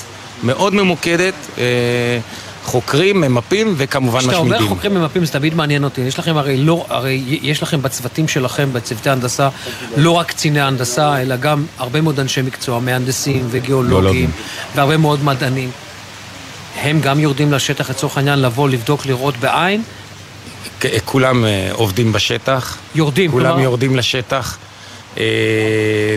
[SPEAKER 30] מאוד ממוקדת. אה, חוקרים, ממפים וכמובן משמידים.
[SPEAKER 3] כשאתה אומר חוקרים, ממפים, זה תמיד מעניין אותי. יש לכם הרי לא, הרי יש לכם בצוותים שלכם, בצוותי הנדסה, לא רק קציני הנדסה, אלא גם הרבה מאוד אנשי מקצוע, מהנדסים וגיאולוגים, והרבה מאוד מדענים. הם גם יורדים לשטח לצורך העניין לבוא, לבדוק, לראות בעין,
[SPEAKER 30] כולם אה, עובדים בשטח.
[SPEAKER 3] יורדים,
[SPEAKER 30] כולם כלומר... יורדים לשטח. אה,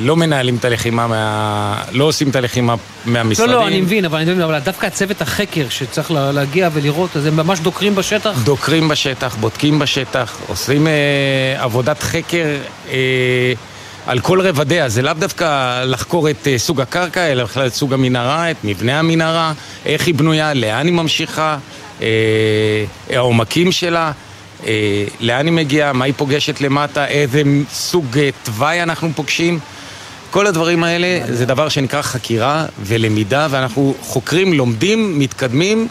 [SPEAKER 30] לא מנהלים את הלחימה, מה... לא עושים את הלחימה מהמשרדים.
[SPEAKER 3] לא, לא, אני מבין, אבל, אני מבין, אבל דווקא הצוות החקר שצריך להגיע ולראות, אז הם ממש דוקרים בשטח?
[SPEAKER 30] דוקרים בשטח, בודקים בשטח, עושים אה, עבודת חקר אה, על כל רבדיה. זה לאו דווקא לחקור את אה, סוג הקרקע, אלא בכלל את סוג המנהרה, את מבנה המנהרה, איך היא בנויה, לאן היא ממשיכה, אה, העומקים שלה. אה, לאן היא מגיעה, מה היא פוגשת למטה, איזה סוג אה, תוואי אנחנו פוגשים. כל הדברים האלה זה דבר שנקרא חקירה ולמידה, ואנחנו חוקרים, לומדים, מתקדמים.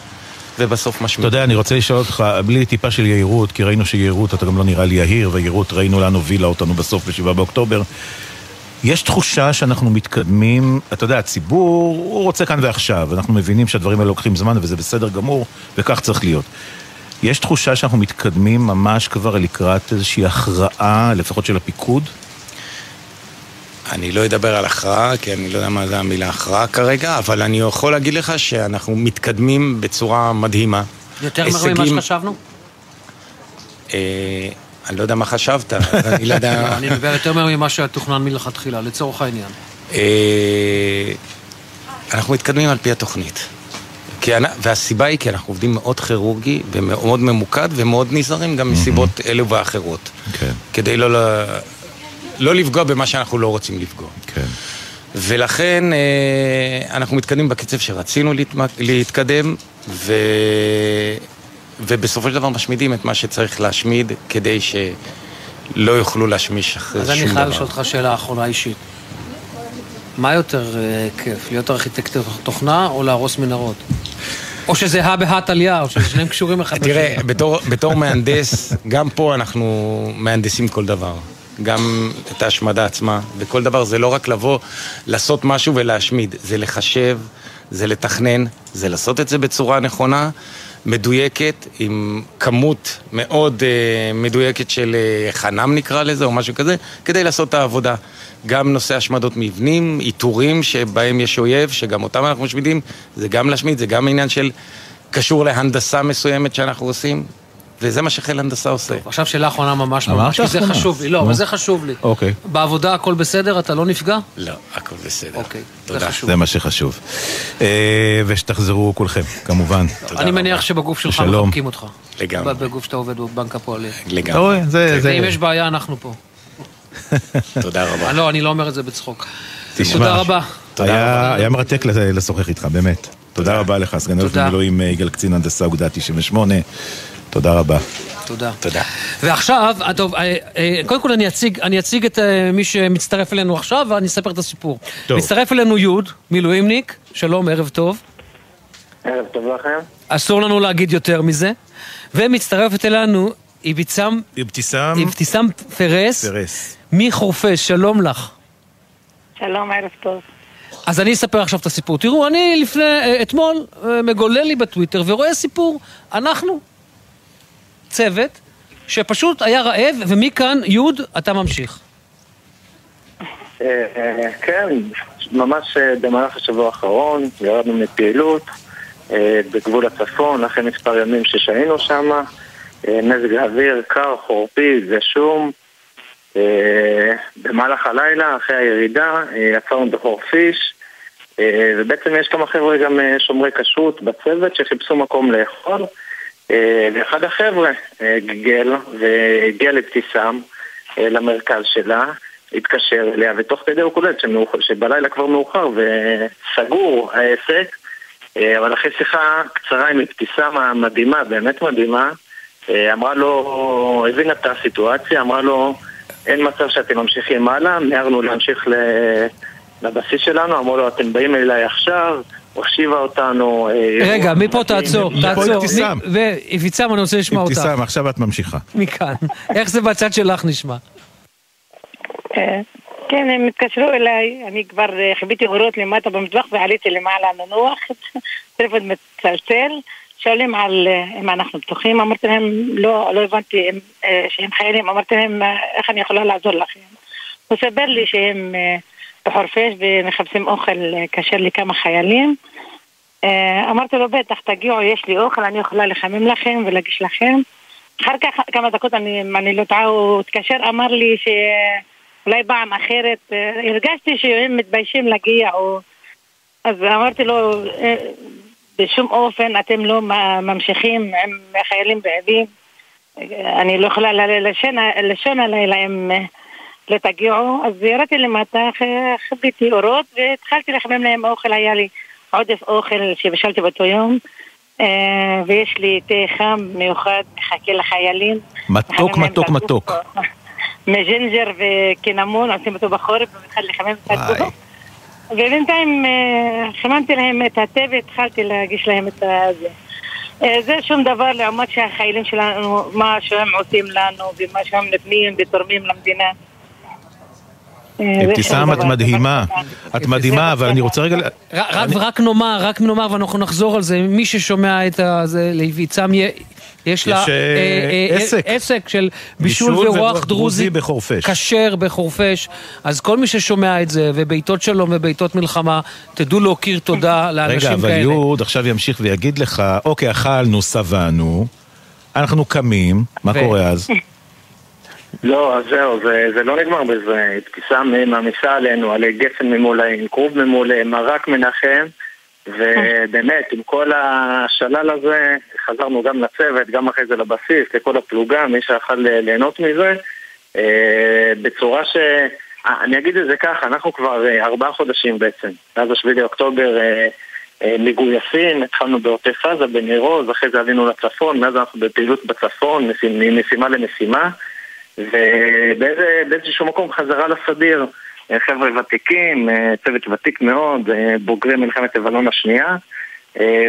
[SPEAKER 30] ובסוף משמיעים.
[SPEAKER 2] אתה יודע, אני רוצה לשאול אותך, בלי טיפה של יהירות, כי ראינו שיהירות, אתה גם לא נראה לי יהיר, ויהירות ראינו לאן הובילה אותנו בסוף ב-7 באוקטובר. יש תחושה שאנחנו מתקדמים, אתה יודע, הציבור, הוא רוצה כאן ועכשיו, אנחנו מבינים שהדברים האלה לוקחים זמן וזה בסדר גמור, וכך צריך להיות. יש תחושה שאנחנו מתקדמים ממש כבר לקראת איזושהי הכרעה, לפחות של הפיקוד?
[SPEAKER 30] אני לא אדבר על הכרעה, כי אני לא יודע מה זה המילה הכרעה כרגע, אבל אני יכול להגיד לך שאנחנו מתקדמים בצורה מדהימה.
[SPEAKER 3] יותר מהר ממה שחשבנו?
[SPEAKER 30] אה, אני לא יודע מה חשבת, אני לא יודע... <laughs>
[SPEAKER 3] אני מדבר יותר מהר ממה שתוכנן מלכתחילה, לצורך העניין. אה,
[SPEAKER 30] אנחנו מתקדמים על פי התוכנית. כי, והסיבה היא כי אנחנו עובדים מאוד כירורגי ומאוד ממוקד ומאוד נזהרים גם מסיבות אלו ואחרות.
[SPEAKER 2] כן.
[SPEAKER 30] כדי לא לא לפגוע במה שאנחנו לא רוצים לפגוע.
[SPEAKER 2] כן.
[SPEAKER 30] ולכן אה, אנחנו מתקדמים בקצב שרצינו להתקדם, ו... ובסופו של דבר משמידים את מה שצריך להשמיד כדי שלא יוכלו להשמיש אחרי
[SPEAKER 3] אז
[SPEAKER 30] שום דבר.
[SPEAKER 3] אני חייב לשאול אותך שאלה אחרונה אישית. מה יותר uh, כיף, להיות ארכיטקט תוכנה או להרוס מנהרות? או שזה הא בהא תליא, או ששניהם קשורים אחד
[SPEAKER 30] לשני. תראה, בתור, בתור מהנדס, גם פה אנחנו מהנדסים כל דבר. גם את ההשמדה עצמה, וכל דבר זה לא רק לבוא, לעשות משהו ולהשמיד, זה לחשב, זה לתכנן, זה לעשות את זה בצורה נכונה, מדויקת, עם כמות מאוד uh, מדויקת של uh, חנם נקרא לזה, או משהו כזה, כדי לעשות את העבודה. גם נושא השמדות מבנים, איתורים שבהם יש אויב, שגם אותם אנחנו משמידים, זה גם להשמיד, זה גם עניין של קשור להנדסה מסוימת שאנחנו עושים. וזה מה שחיל הנדסה עושה. טוב,
[SPEAKER 3] עכשיו שאלה אחרונה ממש ממש, כי זה חשוב לי. לא, אבל זה חשוב לי.
[SPEAKER 2] אוקיי.
[SPEAKER 3] בעבודה הכל בסדר? אתה לא נפגע?
[SPEAKER 30] לא, הכל בסדר.
[SPEAKER 3] אוקיי,
[SPEAKER 30] תודה.
[SPEAKER 3] זה חשוב.
[SPEAKER 2] זה מה שחשוב. אה, ושתחזרו כולכם, כמובן.
[SPEAKER 3] אני מניח שבגוף שלך. מחבקים אותך.
[SPEAKER 30] לגמרי.
[SPEAKER 3] בגוף שאתה עובד בבנק הפועלים.
[SPEAKER 30] לגמרי.
[SPEAKER 2] אתה רואה, זה... זה-
[SPEAKER 3] ואם יש בעיה, אנחנו פה.
[SPEAKER 30] תודה רבה.
[SPEAKER 3] לא, אני לא אומר את זה בצחוק.
[SPEAKER 2] תשמע,
[SPEAKER 3] תודה רבה.
[SPEAKER 2] היה, היה מרתק לשוחח איתך, באמת. תודה רבה לך, סגן אלוף
[SPEAKER 3] תודה.
[SPEAKER 2] במילואים אה, יגאל קצין הנדסה אוגדה 98. תודה רבה.
[SPEAKER 3] תודה.
[SPEAKER 30] תודה.
[SPEAKER 3] ועכשיו, אה, טוב, אה, אה, קודם כל אני אציג, אני אציג את אה, מי שמצטרף אלינו עכשיו, ואני אספר את הסיפור.
[SPEAKER 31] טוב.
[SPEAKER 3] מצטרף אלינו יוד, מילואימניק, שלום, ערב טוב.
[SPEAKER 31] ערב טוב לכם.
[SPEAKER 3] אסור לנו להגיד יותר מזה. ומצטרפת אלינו אבתיסאם
[SPEAKER 2] אבתיסאם
[SPEAKER 3] אבתיסאם פרס,
[SPEAKER 2] פרס.
[SPEAKER 3] מחורפיש, שלום לך.
[SPEAKER 32] שלום, ערב טוב.
[SPEAKER 3] אז אני אספר עכשיו את הסיפור. תראו, אני לפני, אה, אתמול, אה, מגולל לי בטוויטר ורואה סיפור. אנחנו, צוות, שפשוט היה רעב, ומכאן, יוד, אתה ממשיך.
[SPEAKER 31] אה, כן, ממש במהלך השבוע האחרון ירדנו מפעילות בגבול הצפון, אחרי מספר ימים ששהינו שם. אה, מזג האוויר קר, חורפי, גשום. אה, במהלך הלילה, אחרי הירידה, אה, עצרנו בחורפיש. אה, ובעצם יש כמה חבר'ה גם אה, שומרי כשרות בצוות שחיפשו מקום לאכול. אה, ואחד החבר'ה אה, גיגל והגיע לאבתיסאם אה, למרכז שלה, התקשר אליה, ותוך כדי הוא קולט שבלילה כבר מאוחר וסגור העסק, אה, אבל אחרי שיחה קצרה עם אבתיסאם המדהימה, באמת מדהימה, אה, אמרה לו, הבינה את הסיטואציה, אמרה לו, אין מצב שאתם ממשיכים הלאה, מיהרנו להמשיך ל- לבסיס שלנו, אמרו לו, אתם באים אליי עכשיו, הוא השיבה אותנו. אה,
[SPEAKER 3] רגע, מפה. תעצור, תעצור.
[SPEAKER 2] אבתיסאם.
[SPEAKER 3] ואבתיסאם, אני רוצה לשמוע אותך.
[SPEAKER 2] אבתיסאם, עכשיו את ממשיכה.
[SPEAKER 3] מכאן. איך זה בצד שלך נשמע?
[SPEAKER 32] אה, כן, הם התקשרו אליי, אני כבר אה, חיביתי אורות למטה במטבח ועליתי למעלה לנוח, <laughs> טלפון מצלצל, שואלים על אה, אם אנחנו פתוחים, אמרתי להם, לא, לא הבנתי אם, אה, שהם חיילים, אמרתי להם, אה, איך אני יכולה לעזור לכם? הוא סיפר לי שהם בחורפיש ומחפשים אוכל כשר לכמה חיילים. אמרתי לו, בטח, תגיעו, יש לי אוכל, אני יכולה לחמם לכם ולהגיש לכם. אחר כך, כמה דקות, אני, אני לא טועה, הוא התקשר, אמר לי שאולי פעם אחרת, הרגשתי שהם מתביישים להגיע, או... אז אמרתי לו, בשום אופן אתם לא ממשיכים עם חיילים רעבים. אני לא יכולה ל- לשון, לשון הלילה אם אה, לא תגיעו, אז ירדתי למטה, חיביתי אורות והתחלתי לחמם להם אוכל, היה לי עודף אוכל שבישלתי באותו יום. אה, ויש לי תה חם מיוחד, מחכה לחיילים.
[SPEAKER 2] מתוק, מתוק, מתוק. <laughs>
[SPEAKER 32] מג'ינג'ר וקינמון, עושים אותו בחורף ומתחיל לחמם את הגוף. ובינתיים אה, חיממתי להם את התה והתחלתי להגיש להם את זה. אה, זה שום דבר לעומת שהחיילים שלנו, מה שהם עושים לנו ומה שהם נותנים ותורמים למדינה. אה,
[SPEAKER 2] אבתיסאם, את. מדהימה. את מדהימה, אבל אני רוצה רגע...
[SPEAKER 3] רק, נאמר, רק נאמר, ואנחנו נחזור על זה, מי ששומע את זה, לאבתיסאם, יש לה
[SPEAKER 2] יש, אה, עסק.
[SPEAKER 3] עסק של בישול ורוח דרוזי
[SPEAKER 2] בחורפיש.
[SPEAKER 3] כשר בחורפיש. אז כל מי ששומע את זה, ובעיתות שלום ובעיתות מלחמה, תדעו להכיר תודה <laughs> לאנשים
[SPEAKER 2] רגע, אבל
[SPEAKER 3] כאלה.
[SPEAKER 2] יוד עכשיו ימשיך ויגיד לך, אוקיי, אכלנו, שבענו, אנחנו קמים, מה קורה אז? <laughs>
[SPEAKER 31] לא, אז זהו, זה, זה לא נגמר בזה. אבתיסאם מעמיסה עלינו, עלי גפן ממולא, עם כרוב ממולא, מרק מנחם, ובאמת, עם כל השלל הזה, חזרנו גם לצוות, גם אחרי זה לבסיס, לכל הפלוגה, מי שיכול ליהנות מזה. בצורה ש... אני אגיד את זה ככה, אנחנו כבר ארבעה חודשים בעצם, מאז השביעי לאוקטובר מגויסים, התחלנו בעוטף עזה, בניר עוז, אחרי זה עלינו לצפון, מאז אנחנו בפעילות בצפון, ממשימה למשימה, ובאיזשהו מקום חזרה לסדיר. חבר'ה ותיקים, צוות ותיק מאוד, בוגרי מלחמת לבנון השנייה,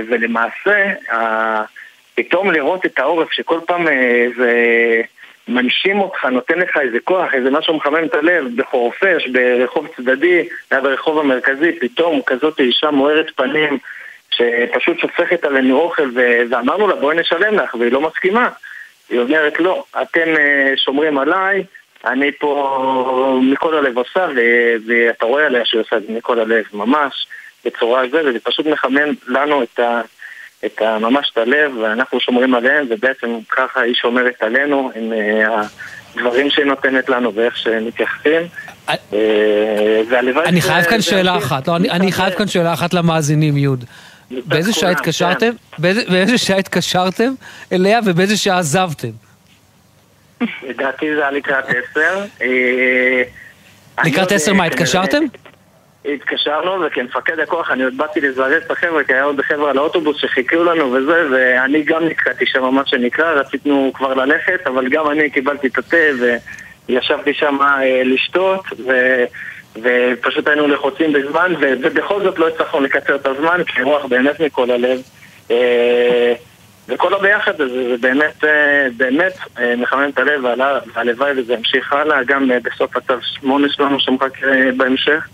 [SPEAKER 31] ולמעשה, פתאום לראות את העורף שכל פעם זה מנשים אותך, נותן לך איזה כוח, איזה משהו מחמם את הלב, בחורפש, ברחוב צדדי, היה ברחוב המרכזי, פתאום כזאת אישה מוארת פנים, שפשוט שופכת עלינו אוכל, ואמרנו לה בואי נשלם לך, והיא לא מסכימה. היא אומרת לא, אתם שומרים עליי, אני פה מכל הלב עושה, ואתה רואה עליה שהיא עושה את זה מכל הלב, ממש, בצורה הזו, וזה פשוט מחמם לנו את ה... את ה, ממש את הלב, ואנחנו שומרים עליהם, ובעצם ככה היא שומרת עלינו עם uh, הדברים שהיא נותנת לנו ואיך שמתייחסים.
[SPEAKER 3] אה, אני חייב כאן שאלה אחת, לא, אני חייב כאן שאלה אחת למאזינים, יוד. באיזה שעה התקשרתם? באיזה שעה התקשרתם אליה ובאיזה שעה עזבתם?
[SPEAKER 31] לדעתי זה היה לקראת עשר.
[SPEAKER 3] לקראת עשר מה, התקשרתם?
[SPEAKER 31] התקשרנו, וכמפקד הכוח אני עוד באתי לזרז את החבר'ה, כי היה עוד חבר'ה על האוטובוס שחיכו לנו וזה, ואני גם נתקעתי שם מה שנקרא, רצינו כבר ללכת, אבל גם אני קיבלתי את התה וישבתי שם אה, לשתות, ו... ופשוט היינו לחוצים בזמן, ובכל זאת לא הצלחנו לקצר את הזמן, כי רוח באמת מכל הלב. אה, וכל הביחד הזה, זה באמת, אה, באמת מחמם את הלב, והלוואי וזה ימשיך הלאה, גם בסוף הצו שמונה שלנו שמחכה בהמשך.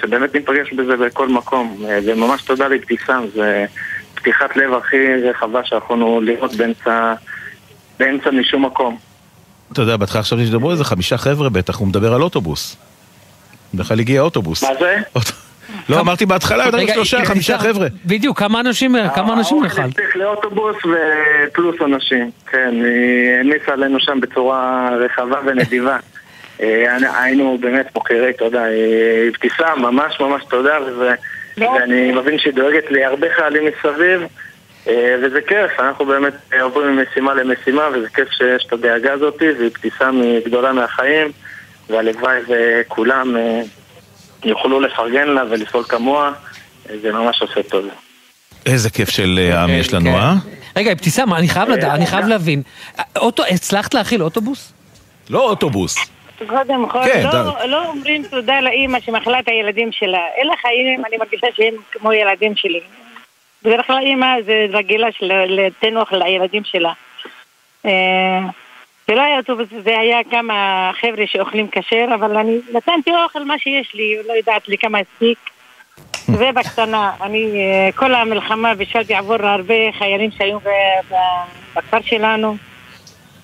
[SPEAKER 31] שבאמת ניפגש בזה בכל מקום. וממש תודה לאבתיסאם, זה פתיחת לב הכי רחבה שיכולנו לראות באמצע, באמצע משום מקום.
[SPEAKER 2] אתה יודע, בהתחלה חשבתי שדברו איזה חמישה חבר'ה בטח, הוא מדבר על אוטובוס. בכלל הגיע אוטובוס.
[SPEAKER 31] מה זה?
[SPEAKER 2] לא, אמרתי בהתחלה, יותר שלושה, חמישה חבר'ה.
[SPEAKER 3] בדיוק, כמה אנשים, כמה אנשים בכלל?
[SPEAKER 31] האוכל צריך לאוטובוס ופלוס אנשים, כן, היא העמיסה עלינו שם בצורה רחבה ונדיבה. היינו באמת מוכרי תודה. אבתיסאם, ממש ממש תודה, ואני מבין שהיא דואגת להרבה חיילים מסביב, וזה כיף, אנחנו באמת עוברים ממשימה למשימה, וזה כיף שיש את הדאגה הזאת, ואבתיסאם היא גדולה מהחיים, והלוואי וכולם יוכלו לפרגן לה ולפעול כמוה, זה ממש עושה טוב.
[SPEAKER 2] איזה כיף של עם יש לנו, אה?
[SPEAKER 3] רגע, אבתיסאם, אני חייב לדעת, אני חייב להבין. הצלחת להכיל אוטובוס?
[SPEAKER 2] לא אוטובוס.
[SPEAKER 32] קודם כל, כן, לא, לא אומרים תודה לאימא שמאכלה את הילדים שלה. אלה חיים, אני מרגישה שהם כמו ילדים שלי. בדרך כלל אימא זה רגילה לתן אוכל לילדים שלה. זה לא היה טוב, זה היה כמה חבר'ה שאוכלים כשר, אבל אני נתנתי אוכל מה שיש לי, לא יודעת לי כמה הספיק. <laughs> זה בקטנה, אני כל המלחמה בישלתי עבור הרבה חיילים שהיו בכפר שלנו.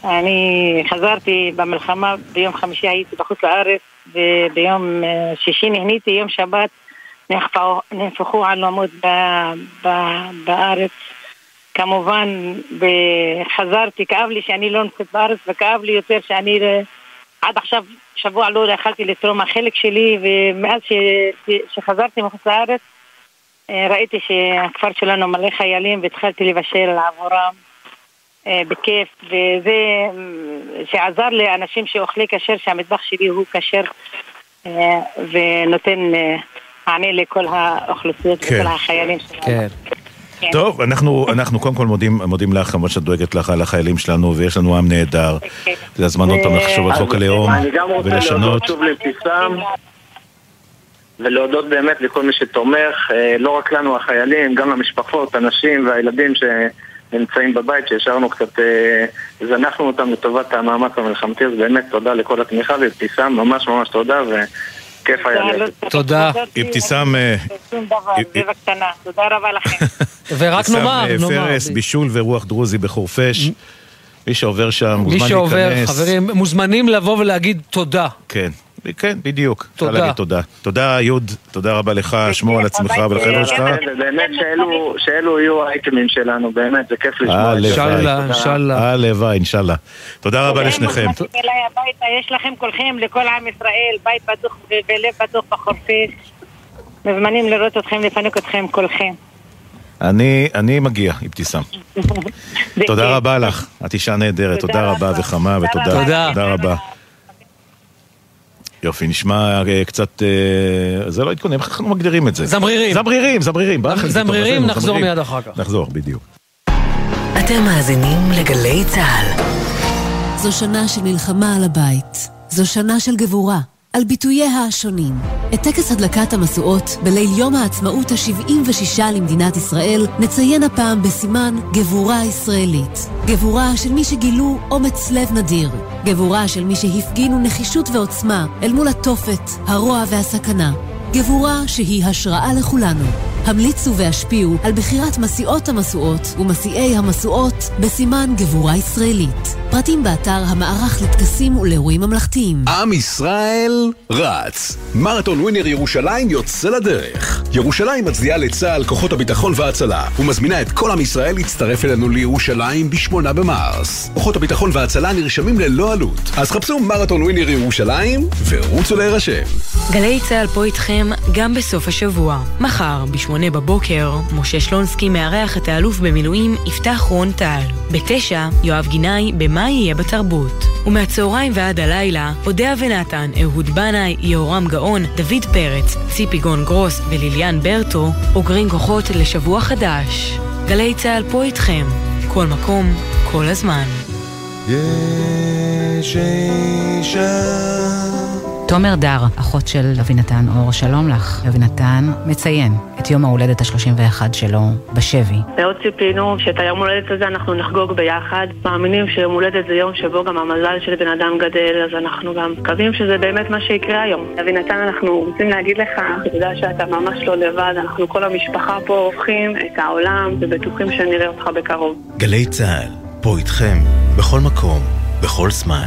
[SPEAKER 32] אני חזרתי במלחמה, ביום חמישי הייתי בחוץ לארץ וביום שישי נהניתי, יום שבת נהפכו עלומות בארץ. כמובן, חזרתי, כאב לי שאני לא נמצאת בארץ וכאב לי יותר שאני עד עכשיו שבוע לא יכלתי לתרום החלק שלי ומאז שחזרתי מחוץ לארץ ראיתי שהכפר שלנו מלא חיילים והתחלתי לבשל עבורם בכיף, וזה שעזר לאנשים שאוכלי כשר, שהמטבח שלי הוא כשר ונותן מענה לכל האוכלוסיות
[SPEAKER 2] כן.
[SPEAKER 32] וכל החיילים שלנו.
[SPEAKER 2] כן. טוב, אנחנו, אנחנו קודם כל מודים, מודים לך, כמובן שאת דואגת לך על החיילים שלנו, ויש לנו עם נהדר. זה הזמן עוד פעם לחשוב על חוק הלאום
[SPEAKER 31] אני גם רוצה
[SPEAKER 2] ולשנות.
[SPEAKER 31] להודות שוב לאבתיסאם, ולהודות באמת לכל מי שתומך, לא רק לנו החיילים, גם למשפחות, הנשים והילדים ש... נמצאים בבית, שהשארנו קצת, זנחנו אותם לטובת המאמץ המלחמתי, אז באמת תודה לכל התמיכה, ואבתיסאם, ממש ממש תודה, וכיף היה לי.
[SPEAKER 3] תודה.
[SPEAKER 2] אבתיסאם...
[SPEAKER 32] תודה רבה לכם. <laughs>
[SPEAKER 3] ורק נאמר,
[SPEAKER 2] אבתיסאם
[SPEAKER 3] נאמר.
[SPEAKER 2] פרס, בישול ורוח דרוזי בחורפיש. מי שעובר שם
[SPEAKER 3] מי
[SPEAKER 2] מוזמן
[SPEAKER 3] שעובר,
[SPEAKER 2] להיכנס.
[SPEAKER 3] חברים, מוזמנים לבוא ולהגיד תודה.
[SPEAKER 2] כן, כן, בדיוק.
[SPEAKER 3] תודה.
[SPEAKER 2] אפשר להגיד תודה. תודה, יוד, תודה רבה לך, שמור על עצמך ועל החבר'ה שלך.
[SPEAKER 31] ובאמת שאלו- שאלו יהיו האייטמים שלנו, באמת, זה כיף לשמוע.
[SPEAKER 2] הלוואי. הלוואי, אינשאללה. תודה רבה לשניכם.
[SPEAKER 32] אליי הביתה, יש לכם כולכם, לכל עם ישראל, בית פתוח ולב פתוח בחורפיש. מוזמנים לראות אתכם, לפנק אתכם כולכם.
[SPEAKER 2] אני, אני מגיע, אבתיסאם. <laughs> תודה רבה לך, את אישה נהדרת, תודה רבה וחמה ותודה
[SPEAKER 3] תודה.
[SPEAKER 2] תודה רבה. יופי, נשמע אה, קצת... אה, זה לא עדכוני, איך אנחנו מגדירים את זה?
[SPEAKER 3] זמרירים.
[SPEAKER 2] זמרירים, זמרירים.
[SPEAKER 3] זמרירים, נחזור מיד אחר כך.
[SPEAKER 2] נחזור, בדיוק.
[SPEAKER 23] אתם מאזינים לגלי צה"ל.
[SPEAKER 33] זו שנה של מלחמה על הבית. זו שנה של גבורה. על ביטוייה השונים. את טקס הדלקת המשואות בליל יום העצמאות ה-76 למדינת ישראל נציין הפעם בסימן גבורה ישראלית. גבורה של מי שגילו אומץ לב נדיר. גבורה של מי שהפגינו נחישות ועוצמה אל מול התופת, הרוע והסכנה. גבורה שהיא השראה לכולנו. המליצו והשפיעו על בחירת מסיעות המשואות ומסיעי המשואות בסימן גבורה ישראלית. פרטים באתר המערך לטקסים ולאירועים ממלכתיים.
[SPEAKER 21] עם ישראל רץ. מרתון ווינר ירושלים יוצא לדרך. ירושלים מצדיעה לצה"ל, כוחות הביטחון וההצלה, ומזמינה את כל עם ישראל להצטרף אלינו לירושלים ב-8 במרס. כוחות הביטחון וההצלה נרשמים ללא עלות. אז חפשו מרתון ווינר ירושלים ורוצו להירשם.
[SPEAKER 23] גלי צה"ל פה איתכם גם בסוף השבוע. מחר, ב-8 בבוקר, משה שלונסקי מארח את האלוף במילואים יפתח רון טל. בתשע, יואב גינאי במה יהיה בתרבות. ומהצהריים ועד הלילה, אודיה ונתן, אהוד בנאי, יהורם גאון, דוד פרץ, ציפי גון גרוס וליליאן ברטו, אוגרים כוחות לשבוע חדש. גלי צה"ל פה איתכם, כל מקום, כל הזמן.
[SPEAKER 34] יש אישה
[SPEAKER 35] תומר דר, אחות של אבינתן אור, שלום לך. אבינתן מציין את יום ההולדת ה-31 שלו בשבי.
[SPEAKER 36] מאוד ציפינו שאת היום הולדת הזה אנחנו נחגוג ביחד. מאמינים שיום הולדת זה יום שבו גם המזל של בן אדם גדל, אז אנחנו גם מקווים שזה באמת מה שיקרה היום. אבינתן, אנחנו רוצים להגיד לך, אתה יודע שאתה ממש לא לבד, אנחנו כל המשפחה פה הופכים את העולם ובטוחים שנראה אותך בקרוב.
[SPEAKER 24] גלי צה"ל, פה איתכם, בכל מקום, בכל זמן.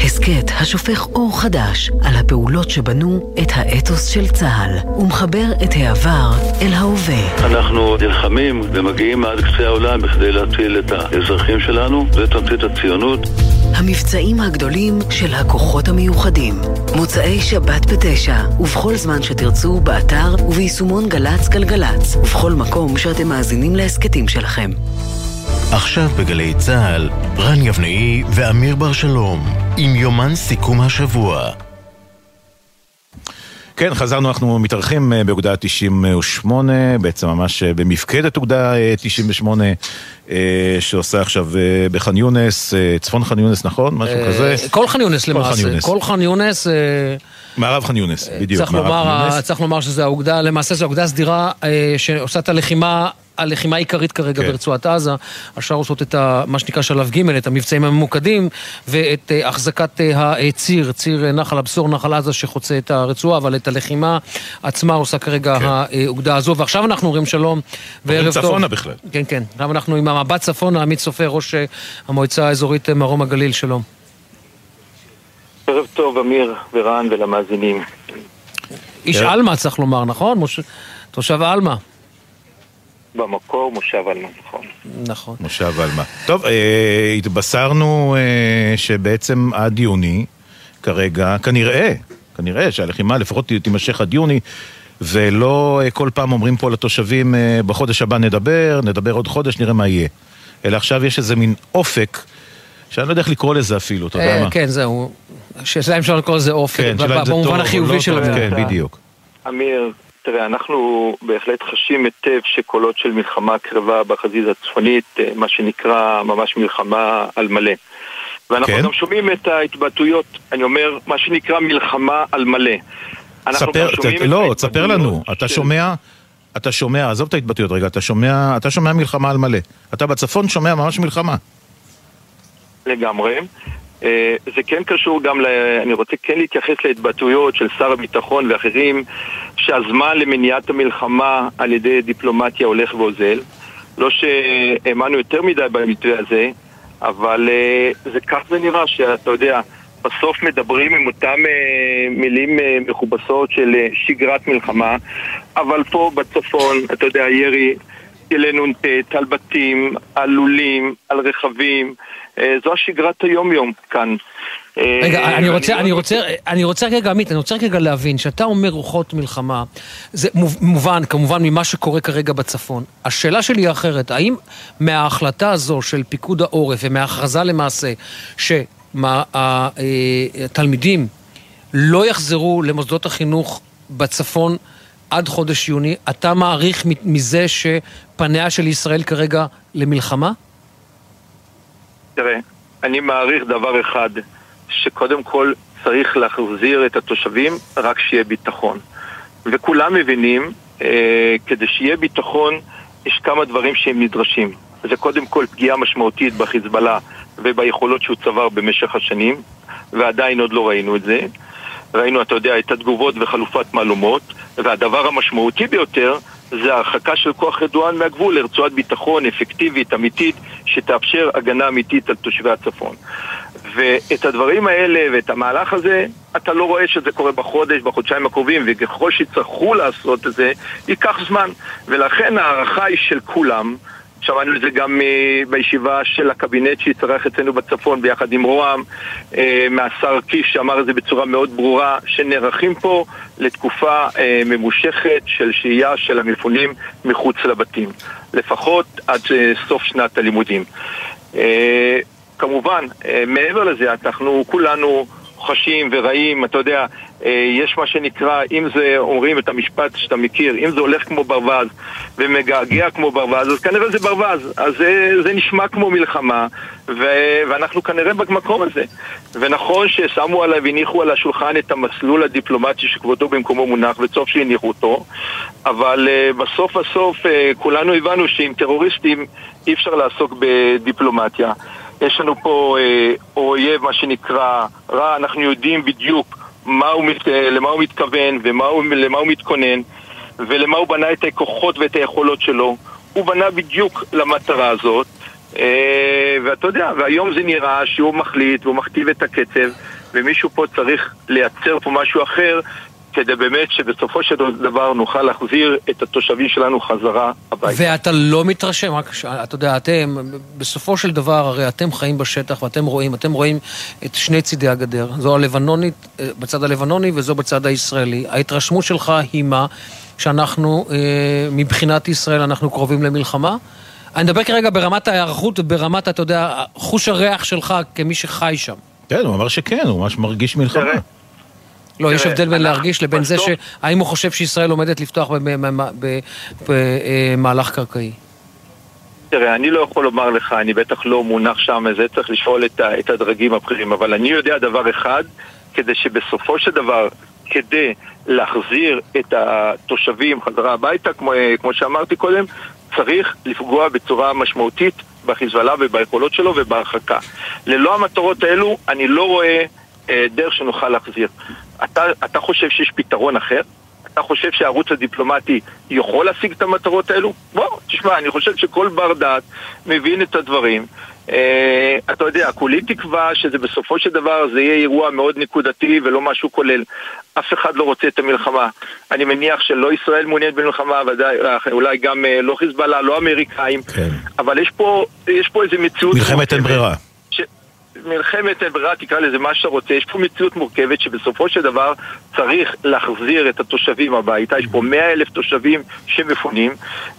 [SPEAKER 23] הסכת השופך אור חדש על הפעולות שבנו את האתוס של צה"ל ומחבר את העבר אל ההווה.
[SPEAKER 37] אנחנו נלחמים ומגיעים עד קצה העולם בכדי להציל את האזרחים שלנו, זה תמצית הציונות.
[SPEAKER 23] המבצעים הגדולים של הכוחות המיוחדים. מוצאי שבת בתשע, ובכל זמן שתרצו, באתר וביישומון גל"צ גלגלצ, ובכל מקום שאתם מאזינים להסכתים שלכם.
[SPEAKER 24] עכשיו בגלי צה"ל, רן יבנאי ואמיר בר שלום, עם יומן סיכום השבוע.
[SPEAKER 2] כן, חזרנו, אנחנו מתארחים אה, באוגדה 98, בעצם ממש אה, במפקדת אוגדה 98, אה, שעושה עכשיו בח'אן יונס, צפון ח'אן יונס, נכון? משהו כזה?
[SPEAKER 3] כל ח'אן יונס למעשה, כל ח'אן יונס.
[SPEAKER 2] מערב ח'אן יונס, בדיוק.
[SPEAKER 3] צריך לומר, צריך לומר שזו האוגדה, למעשה זו אוגדה סדירה שעושה את הלחימה הלחימה העיקרית כרגע כן. ברצועת עזה, השאר עושות את ה, מה שנקרא שלב ג', את המבצעים הממוקדים, ואת uh, החזקת uh, הציר, ציר uh, נחל הבשור, נחל עזה שחוצה את הרצועה, אבל את הלחימה עצמה עושה כרגע כן. האוגדה הזו. ועכשיו אנחנו אומרים שלום וערב טוב.
[SPEAKER 2] צפונה בכלל.
[SPEAKER 3] כן, כן. עכשיו אנחנו עם המבט צפונה, עמית סופר, ראש המועצה האזורית מרום הגליל, שלום.
[SPEAKER 38] ערב טוב, אמיר ורן ולמאזינים.
[SPEAKER 3] איש עלמה צריך לומר, נכון? מוש... תושב עלמה.
[SPEAKER 38] במקור מושב עלמה, נכון.
[SPEAKER 3] נכון.
[SPEAKER 2] מושב עלמה. טוב, אה, התבשרנו אה, שבעצם עד יוני, כרגע, כנראה, כנראה שהלחימה לפחות תימשך עד יוני, ולא אה, כל פעם אומרים פה לתושבים, אה, בחודש הבא נדבר, נדבר עוד חודש, נראה מה יהיה. אלא עכשיו יש איזה מין אופק, שאני לא יודע איך לקרוא לזה אפילו, אתה יודע
[SPEAKER 3] אה,
[SPEAKER 2] מה?
[SPEAKER 3] כן, זהו. שאלה אם אפשר לקרוא לזה אופק,
[SPEAKER 2] כן,
[SPEAKER 3] במובן החיובי
[SPEAKER 2] לא
[SPEAKER 3] של
[SPEAKER 2] טוב, כן, בדיוק.
[SPEAKER 38] אמיר, תראה, אנחנו בהחלט חשים היטב שקולות של מלחמה קרבה בחזית הצפונית, אה, מה שנקרא ממש מלחמה על מלא. ואנחנו
[SPEAKER 2] כן?
[SPEAKER 38] גם שומעים את ההתבטאויות, אני אומר, מה שנקרא מלחמה על מלא.
[SPEAKER 2] ספר, ת, לא, תספר לנו, אתה
[SPEAKER 38] של-
[SPEAKER 2] שומע, אתה שומע, עזוב את ההתבטאויות רגע, אתה שומע, אתה שומע מלחמה על מלא. אתה בצפון שומע ממש מלחמה.
[SPEAKER 38] לגמרי. אה, זה כן קשור גם, ל... אני רוצה כן להתייחס להתבטאויות של שר הביטחון ואחרים שהזמן למניעת המלחמה על ידי דיפלומטיה הולך ואוזל. לא שהאמנו יותר מדי במתווה הזה, אבל אה, זה כך זה נראה שאתה יודע, בסוף מדברים עם אותם אה, מילים מכובסות של שגרת מלחמה, אבל פה בצפון, אתה יודע, ירי טילי נ"ט, על בתים, על לולים, על רכבים. אה, זו השגרת היום-יום כאן.
[SPEAKER 3] רגע,
[SPEAKER 38] אה,
[SPEAKER 3] אני רוצה,
[SPEAKER 38] לא
[SPEAKER 3] אני רוצה, אני רוצה רגע, עמית, אני רוצה רגע להבין, שאתה אומר רוחות מלחמה, זה מוב- מובן, כמובן, ממה שקורה כרגע בצפון. השאלה שלי היא אחרת, האם מההחלטה הזו של פיקוד העורף ומההכרזה למעשה, שהתלמידים לא יחזרו למוסדות החינוך בצפון עד חודש יוני, אתה מעריך מזה שפניה של ישראל כרגע למלחמה?
[SPEAKER 38] תראה, אני מעריך דבר אחד, שקודם כל צריך להחזיר את התושבים רק שיהיה ביטחון. וכולם מבינים, אה, כדי שיהיה ביטחון, יש כמה דברים שהם נדרשים. זה קודם כל פגיעה משמעותית בחיזבאללה וביכולות שהוא צבר במשך השנים, ועדיין עוד לא ראינו את זה. ראינו, אתה יודע, את התגובות וחלופת מהלומות, והדבר המשמעותי ביותר זה הרחקה של כוח רדואן מהגבול לרצועת ביטחון אפקטיבית, אמיתית, שתאפשר הגנה אמיתית על תושבי הצפון. ואת הדברים האלה ואת המהלך הזה, אתה לא רואה שזה קורה בחודש, בחודשיים הקרובים, וככל שיצטרכו לעשות את זה, ייקח זמן. ולכן ההערכה היא של כולם. שמענו את זה גם אה, בישיבה של הקבינט שהתארח אצלנו בצפון ביחד עם רוה"מ, אה, מהשר קיש שאמר את זה בצורה מאוד ברורה, שנערכים פה לתקופה אה, ממושכת של שהייה של המפונים מחוץ לבתים, לפחות עד סוף שנת הלימודים. כמובן, מעבר לזה, אנחנו כולנו חשים ורעים, אתה יודע, יש מה שנקרא, אם זה, אומרים את המשפט שאתה מכיר, אם זה הולך כמו ברווז ומגעגע כמו ברווז, אז כנראה זה ברווז, אז זה, זה נשמע כמו מלחמה, ו, ואנחנו כנראה במקום הזה. ונכון ששמו עליו, הניחו על השולחן את המסלול הדיפלומטי שכבודו במקומו מונח, וטוב שהניחו אותו, אבל uh, בסוף בסוף uh, כולנו הבנו שעם טרוריסטים אי אפשר לעסוק בדיפלומטיה. יש לנו פה אה, אויב, מה שנקרא, רע, אנחנו יודעים בדיוק מה הוא למה הוא מתכוון ומה הוא, למה הוא מתכונן ולמה הוא בנה את הכוחות ואת היכולות שלו. הוא בנה בדיוק למטרה הזאת אה, ואתה יודע, והיום זה נראה שהוא מחליט והוא מכתיב את הקצב ומישהו פה צריך לייצר פה משהו אחר כדי באמת שבסופו של דבר נוכל להחזיר את התושבים שלנו חזרה הביתה.
[SPEAKER 3] ואתה לא מתרשם, רק, אתה יודע, אתם, בסופו של דבר, הרי אתם חיים בשטח ואתם רואים, אתם רואים את שני צידי הגדר. זו הלבנונית, אה, בצד הלבנוני וזו בצד הישראלי. ההתרשמות שלך היא מה? שאנחנו, אה, מבחינת ישראל, אנחנו קרובים למלחמה? אני מדבר כרגע ברמת ההיערכות וברמת, אתה יודע, חוש הריח שלך כמי שחי שם.
[SPEAKER 2] כן, הוא אמר שכן, הוא ממש מרגיש מלחמה.
[SPEAKER 3] לא, יש הבדל בין להרגיש לבין זה שהאם הוא חושב שישראל עומדת לפתוח במהלך קרקעי.
[SPEAKER 38] תראה, אני לא יכול לומר לך, אני בטח לא מונח שם, זה צריך לשאול את, הדרגים הבכירים, אבל אני יודע דבר אחד, כדי שבסופו של דבר, כדי להחזיר את התושבים חזרה הביתה, כמו, כמו שאמרתי קודם, צריך לפגוע בצורה משמעותית בחיזבאללה וביכולות שלו ובהרחקה. ללא המטרות האלו, אני לא רואה אה, דרך שנוכל להחזיר. אתה, אתה חושב שיש פתרון אחר? אתה חושב שהערוץ הדיפלומטי יכול להשיג את המטרות האלו? בוא, תשמע, אני חושב שכל בר דעת מבין את הדברים. אה, אתה יודע, כולי תקווה שזה בסופו של דבר זה יהיה אירוע מאוד נקודתי ולא משהו כולל. אף אחד לא רוצה את המלחמה. אני מניח שלא ישראל מעוניינת במלחמה, ודאי, אה, אולי גם אה, לא חיזבאללה, לא אמריקאים,
[SPEAKER 2] כן.
[SPEAKER 38] אבל יש פה, יש פה איזה מציאות...
[SPEAKER 2] מלחמת אין ברירה.
[SPEAKER 38] מלחמת ברירה, תקרא לזה מה שאתה רוצה, יש פה מציאות מורכבת שבסופו של דבר צריך להחזיר את התושבים הביתה, יש פה מאה אלף תושבים שמפונים.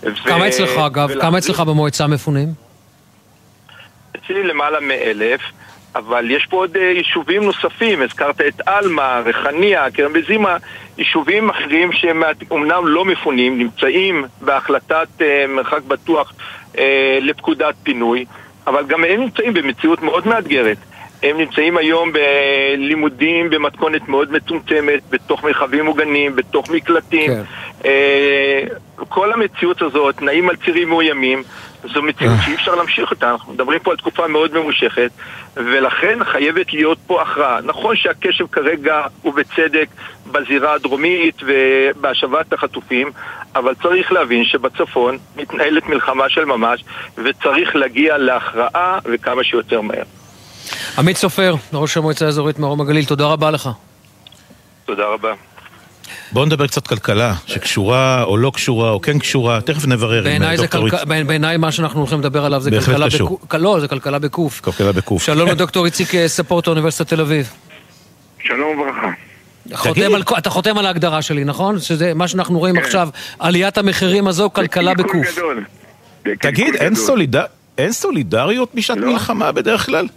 [SPEAKER 38] ו-
[SPEAKER 3] כמה אצלך, אגב?
[SPEAKER 38] ולהחזיר-
[SPEAKER 3] כמה אצלך במועצה מפונים?
[SPEAKER 38] אצלי למעלה מאלף, אבל יש פה עוד אה, יישובים נוספים, הזכרת את עלמה, ריחניה, כרם בזימה, יישובים אחרים שהם אומנם לא מפונים, נמצאים בהחלטת אה, מרחק בטוח אה, לפקודת פינוי, אבל גם הם נמצאים במציאות מאוד מאתגרת. הם נמצאים היום בלימודים במתכונת מאוד מצומצמת, בתוך מרחבים מוגנים, בתוך מקלטים.
[SPEAKER 3] כן.
[SPEAKER 38] אה, כל המציאות הזאת, תנאים על צירים מאוימים, זו מציאות שאי אפשר להמשיך אותה. אנחנו מדברים פה על תקופה מאוד ממושכת, ולכן חייבת להיות פה הכרעה. נכון שהקשב כרגע הוא בצדק בזירה הדרומית ובהשבת החטופים, אבל צריך להבין שבצפון מתנהלת מלחמה של ממש, וצריך להגיע להכרעה וכמה שיותר מהר.
[SPEAKER 3] עמית סופר, ראש המועצה האזורית מרום הגליל, תודה רבה לך.
[SPEAKER 38] תודה רבה.
[SPEAKER 2] בואו נדבר קצת כלכלה, שקשורה או לא קשורה או כן קשורה, תכף נברר עם
[SPEAKER 3] בעיניי זה
[SPEAKER 2] דוקטור
[SPEAKER 3] כלכ- בעיני- בעיניי מה שאנחנו הולכים לדבר עליו זה כלכלה
[SPEAKER 2] קשור.
[SPEAKER 3] בקוף. לא, זה כלכלה בקוף.
[SPEAKER 2] כלכלה בקוף.
[SPEAKER 3] שלום לדוקטור איציק אה, ספורטו, אוניברסיטת תל אביב.
[SPEAKER 39] שלום וברכה.
[SPEAKER 3] חותם על, אתה חותם על ההגדרה שלי, נכון? שזה מה שאנחנו רואים עכשיו, עליית המחירים הזו, כלכלה בקוף.
[SPEAKER 2] תגיד, אין סוליד- אין סולידריות בשעת
[SPEAKER 39] לא.
[SPEAKER 2] מלחמה בדרך כלל?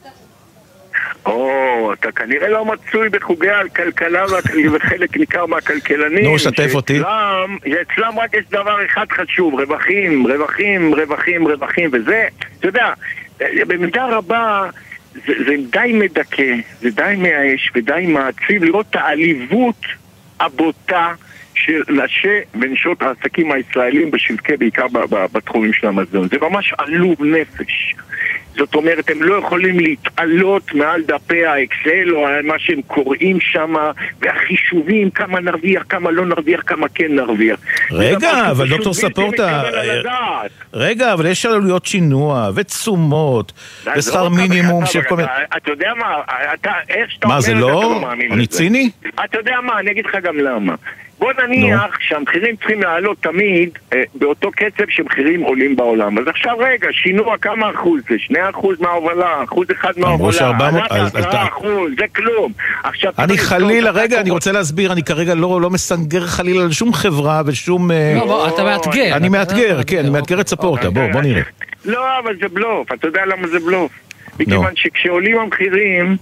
[SPEAKER 39] או, אתה כנראה לא מצוי בחוגי הכלכלה וחלק ניכר מהכלכלנים.
[SPEAKER 2] נו, שתף אותי.
[SPEAKER 39] שאצלם- שאצלם רק יש דבר אחד חשוב, רווחים, רווחים, רווחים, רווחים, וזה, אתה יודע, במידה רבה זה, זה די מדכא, זה די מייאש ודי מעציב לראות את העליבות הבוטה של נשי ונשות העסקים הישראלים בשבקי, בעיקר בתחומים של המזון. זה ממש עלוב נפש. זאת אומרת, הם לא יכולים להתעלות מעל דפי האקסל או על מה שהם קוראים שם, והחישובים, כמה נרוויח, כמה לא נרוויח, כמה כן נרוויח. זה
[SPEAKER 2] רגע, אבל דוקטור ספורטה, אה. רגע, אבל יש עלויות שינוע, ותשומות,
[SPEAKER 39] זה
[SPEAKER 2] ושכר
[SPEAKER 39] לא
[SPEAKER 2] מינימום של כל מיני...
[SPEAKER 39] אתה- אתה יודע מה, אתה, איך שאתה
[SPEAKER 2] מה,
[SPEAKER 39] אומר
[SPEAKER 2] זה
[SPEAKER 39] את זה,
[SPEAKER 2] לא-
[SPEAKER 39] אתה לא מאמין
[SPEAKER 2] אני
[SPEAKER 39] לזה.
[SPEAKER 2] ציני?
[SPEAKER 39] אתה יודע מה, אני אגיד לך גם למה. בוא נניח שהמחירים צריכים לעלות תמיד אה, באותו קצב שמחירים עולים בעולם. אז עכשיו רגע, שינוע כמה אחוז זה? שני אחוז מההובלה, אחוז אחד מההובלה.
[SPEAKER 2] ש-400
[SPEAKER 39] עלה
[SPEAKER 2] אז- אז
[SPEAKER 39] בעשרה
[SPEAKER 2] אתה-
[SPEAKER 39] אחוז, זה כלום. עכשיו,
[SPEAKER 2] אני חלילה, רגע, אני רוצה להסביר, אני כרגע לא לא מסנגר חלילה על שום חברה ושום... אה,
[SPEAKER 39] לא, בוא, אתה מאתגר.
[SPEAKER 2] אני מאתגר, כן, אני מאתגר את ספורטה, בוא, בוא נראה.
[SPEAKER 39] לא, אבל זה בלוף, אתה יודע למה זה בלוף? מכיוון שכשעולים המחירים,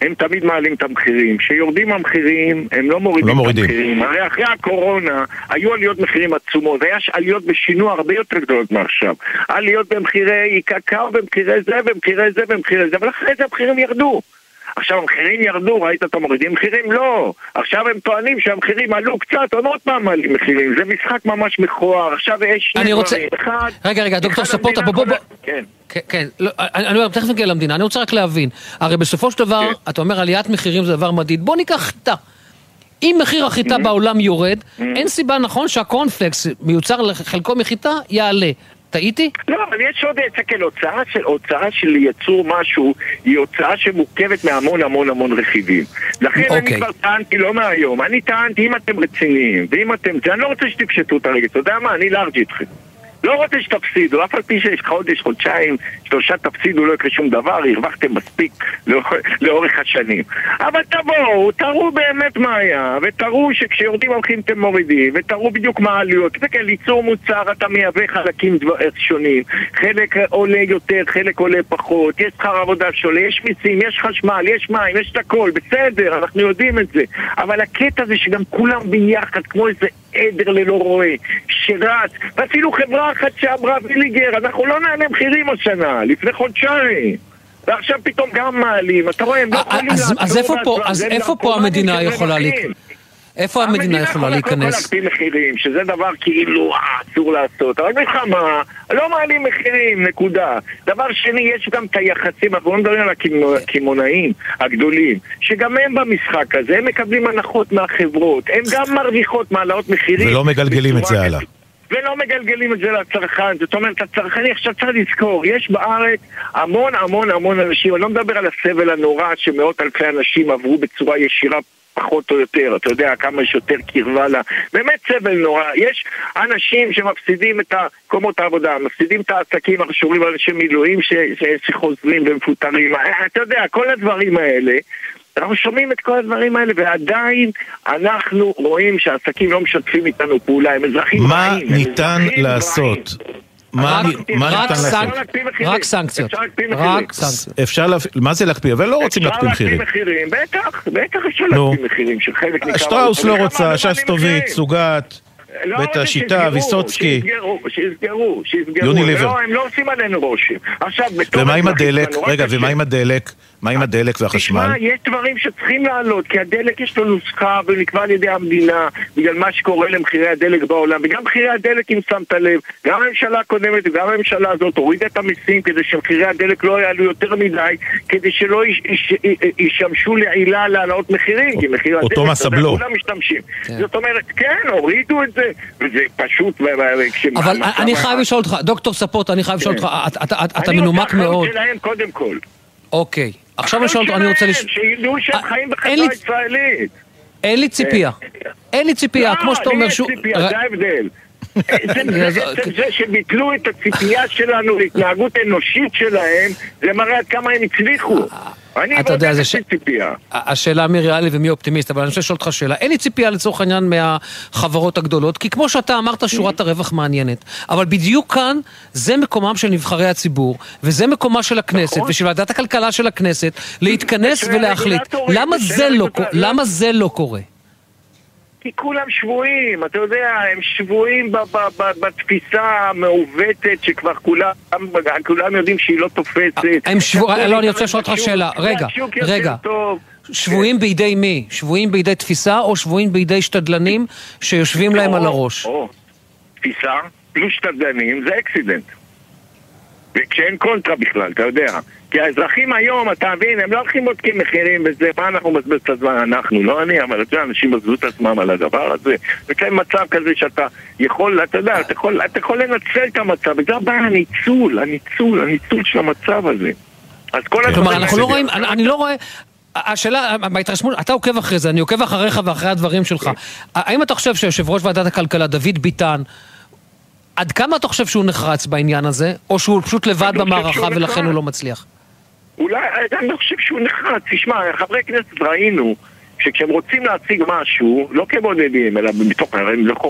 [SPEAKER 39] הם תמיד מעלים את המחירים. כשיורדים המחירים, הם לא מורידים
[SPEAKER 2] לא
[SPEAKER 39] את
[SPEAKER 2] מורידים.
[SPEAKER 39] המחירים. הרי אחרי הקורונה, היו עליות מחירים עצומות, היה עליות בשינוע הרבה יותר גדולות מעכשיו. עליות במחירי קקאו, במחירי זה, במחירי זה, במחירי זה, אבל אחרי זה המחירים ירדו. עכשיו המחירים ירדו, ראית אותם מורידים מחירים? לא. עכשיו הם טוענים שהמחירים עלו קצת, עוד עוד פעם מעלים מחירים. זה משחק ממש מכוער. עכשיו יש שני
[SPEAKER 3] אני רוצה...
[SPEAKER 39] דברים. אחד,
[SPEAKER 3] רגע, רגע, דוקטור ספורטה, בוא, בוא, בוא.
[SPEAKER 39] כן.
[SPEAKER 3] כן, כן, לא, אני אומר, תכף נגיע למדינה, אני רוצה רק להבין. הרי בסופו של דבר, אתה אומר עליית מחירים זה דבר מדיד. בוא ניקח חיטה. אם מחיר החיטה בעולם יורד, אין סיבה נכון שהקורנפלקס מיוצר לחלקו מחיטה יעלה. טעיתי?
[SPEAKER 39] לא, אבל יש עוד, תסתכל, הוצאה של, הוצאה של ייצור משהו היא הוצאה שמורכבת מהמון המון המון רכיבים. לכן אני
[SPEAKER 3] אוקיי.
[SPEAKER 39] כבר טענתי, לא מהיום, אני טענתי, אם אתם רציניים, ואם אתם, אני לא רוצה שתפשטו את הרגל, אתה יודע מה, אני לארג' איתכם. לא רוצה שתפסידו, אף על פי שיש חודש, חודשיים, שלושה תפסידו, לא יקרה שום דבר, הרווחתם מספיק לאור- לאורך השנים. אבל תבואו, תראו באמת מה היה, ותראו שכשיורדים המחירים אתם מורידים, ותראו בדיוק מה העלויות. תסתכל, ליצור מוצר אתה מייבא חלקים דבר- שונים, חלק עולה יותר, חלק עולה פחות, יש שכר עבודה שעולה, יש מיסים, יש חשמל, יש מים, יש את הכל, בסדר, אנחנו יודעים את זה. אבל הקטע זה שגם כולם ביחד, כמו איזה עדר ללא רועה, שרץ, ואפילו חברה אחת שאמרה ויליגר, אנחנו לא נעלה מחירים השנה, לפני חודשיים. ועכשיו פתאום גם מעלים, אתה רואה, הם לא יכולים
[SPEAKER 3] אז-
[SPEAKER 39] לעצור
[SPEAKER 3] אז איפה פה- אז איפה פה המדינה יכולה. להיכנס? איפה המדינה יכולה
[SPEAKER 39] קודם כל
[SPEAKER 3] להיכנס?
[SPEAKER 39] להקפיא מחירים, שזה דבר כאילו אה, אסור לעשות, אבל מלחמה, לא מעלים מחירים, נקודה. דבר שני, יש גם את היחסים, אנחנו לא מדברים על הקמעונאים- הקמעונאים הגדולים, שגם הם במשחק הזה, הם מקבלים הנחות מהחברות, הם גם מרוויחות מהעלאות מחירים.
[SPEAKER 2] ולא מגלגלים את זה הלאה.
[SPEAKER 39] ולא מגלגלים את זה לצרכן. זאת אומרת, הצרכני עכשיו צריך לזכור, יש בארץ המון המון המון אנשים, אני לא מדבר על הסבל הנורא שמאות אלפי אנשים עברו בצורה ישירה פחות או יותר, אתה יודע כמה יש יותר קרבה לה, באמת סבל נורא. יש אנשים שמפסידים את מקומות העבודה, מפסידים את העסקים הקשורים לאנשי מילואים ש, שחוזרים ומפוטרים, אתה יודע, כל הדברים האלה. אנחנו שומעים את כל הדברים האלה, ועדיין אנחנו רואים שהעסקים לא משתפים איתנו פעולה, הם אזרחים
[SPEAKER 2] מה
[SPEAKER 39] רעים. הם
[SPEAKER 2] ניתן
[SPEAKER 39] אזרחים
[SPEAKER 2] לעשות? מה
[SPEAKER 39] רק-
[SPEAKER 2] אני- מה
[SPEAKER 39] רק
[SPEAKER 2] ניתן לעשות?
[SPEAKER 39] סנק-
[SPEAKER 3] רק סנקציות.
[SPEAKER 39] אפשר להקפיא
[SPEAKER 3] רק
[SPEAKER 39] מחירים.
[SPEAKER 3] סנקציות.
[SPEAKER 2] אפשר להפעיל, מה זה להקפיא? אבל לא רוצים להקפיא מחירים.
[SPEAKER 39] אפשר להקפיא מחירים, בטח, בטח אפשר. להקפיא מחירים של חלק ניכר.
[SPEAKER 2] שטראוס לא רוצה,
[SPEAKER 39] לא
[SPEAKER 2] שסטוביץ, סוגת, בית
[SPEAKER 39] רוצה
[SPEAKER 2] השיטה, ויסוצקי.
[SPEAKER 39] שיסגרו, שיסגרו.
[SPEAKER 2] יוניליבר.
[SPEAKER 39] לא, הם לא עושים עלינו רושם. עכשיו, בתור
[SPEAKER 2] ומה עם הדלק?
[SPEAKER 39] נורא
[SPEAKER 2] רגע. ומה עם הדלק? מה עם הדלק והחשמל?
[SPEAKER 39] תשמע, יש דברים שצריכים לעלות, כי הדלק יש לו נוסחה ונקבע על ידי המדינה, בגלל מה שקורה למחירי הדלק בעולם, וגם מחירי הדלק, אם שמת לב, גם הממשלה הקודמת וגם הממשלה הזאת הורידה את המיסים כדי שמחירי הדלק לא יעלו יותר מדי, כדי שלא יש- יש- ישמשו לעילה להעלאות מחירים, כי מחיר הדלק,
[SPEAKER 2] אותו.
[SPEAKER 39] כולם משתמשים. זאת אומרת, כן, הורידו את זה, וזה פשוט...
[SPEAKER 3] אבל אני חייב לשאול אותך, דוקטור ספורט, אני חייב לשאול
[SPEAKER 39] כן.
[SPEAKER 3] אותך, אתה- אתה אתה
[SPEAKER 39] אני
[SPEAKER 3] מנומק
[SPEAKER 39] רוצה
[SPEAKER 3] מאוד.
[SPEAKER 39] אחריות שלהם קודם כל.
[SPEAKER 3] אוקיי. עכשיו אני שואל אותך, אני רוצה לשאול...
[SPEAKER 39] שידעו שהם חיים
[SPEAKER 3] אין לי-
[SPEAKER 39] בחברה ישראלית.
[SPEAKER 3] אין לי ציפייה. אין לי ציפייה, כמו שאתה אומר שהוא...
[SPEAKER 39] לא, לי יש ציפייה, זה ההבדל. <laughs> זה שביטלו את הציפייה שלנו להתנהגות אנושית שלהם, זה מראה עד כמה הם הצליחו. אני
[SPEAKER 3] אתה יודע,
[SPEAKER 39] בודק
[SPEAKER 3] זה ש-
[SPEAKER 39] הציפייה.
[SPEAKER 3] השאלה מי ריאלי ומי אופטימיסט, אבל אני רוצה לשאול אותך שאלה. אין לי ציפייה לצורך העניין מהחברות הגדולות, כי כמו שאתה אמרת, שורת הרווח מעניינת. אבל בדיוק כאן, זה מקומם של נבחרי הציבור, וזה מקומה של הכנסת,
[SPEAKER 39] נכון.
[SPEAKER 3] ושל ועדת הכלכלה של הכנסת, להתכנס ולהחליט.
[SPEAKER 39] הרגולטורים,
[SPEAKER 3] למה זה לא קורה?
[SPEAKER 39] כי כולם שבויים, אתה יודע, הם שבויים בתפיסה המעוותת שכבר כולם, כולם יודעים שהיא לא תופסת.
[SPEAKER 3] הם שבויים, לא, אני רוצה לשאול אותך שאלה. רגע, רגע. שבויים בידי מי? שבויים בידי תפיסה או שבויים בידי שתדלנים שיושבים להם על הראש?
[SPEAKER 39] תפיסה, פלוס שתדלנים, זה accident. וכשאין קונטרה בכלל, אתה יודע. כי האזרחים היום, אתה מבין, הם לא הולכים בודקים מחירים וזה, מה אנחנו מבזבז את הזמן? אנחנו, לא אני, אבל אתה יודע, אנשים בזבזו את עצמם על הדבר הזה. וכן מצב כזה שאתה יכול, אתה יודע, אתה יכול, אתה יכול לנצל את המצב, וזה הבעיה, הניצול, הניצול, הניצול של המצב הזה. אז כל הדברים
[SPEAKER 3] כלומר, אנחנו לא רואים, אני אני לא רואה... השאלה, בהתרשמות, אתה עוקב אחרי זה, אני עוקב אחריך ואחרי הדברים שלך. האם אתה חושב שיושב ראש ועדת הכלכלה, דוד ביטן, עד כמה אתה חושב שהוא נחרץ בעניין הזה, או שהוא פשוט לבד במערכה ולכן. הוא לא מצליח?
[SPEAKER 39] אולי, אני לא חושב שהוא נחרץ. תשמע, חברי כנסת ראינו שכשהם רוצים להציג משהו, לא כבודדים, אלא מתוך,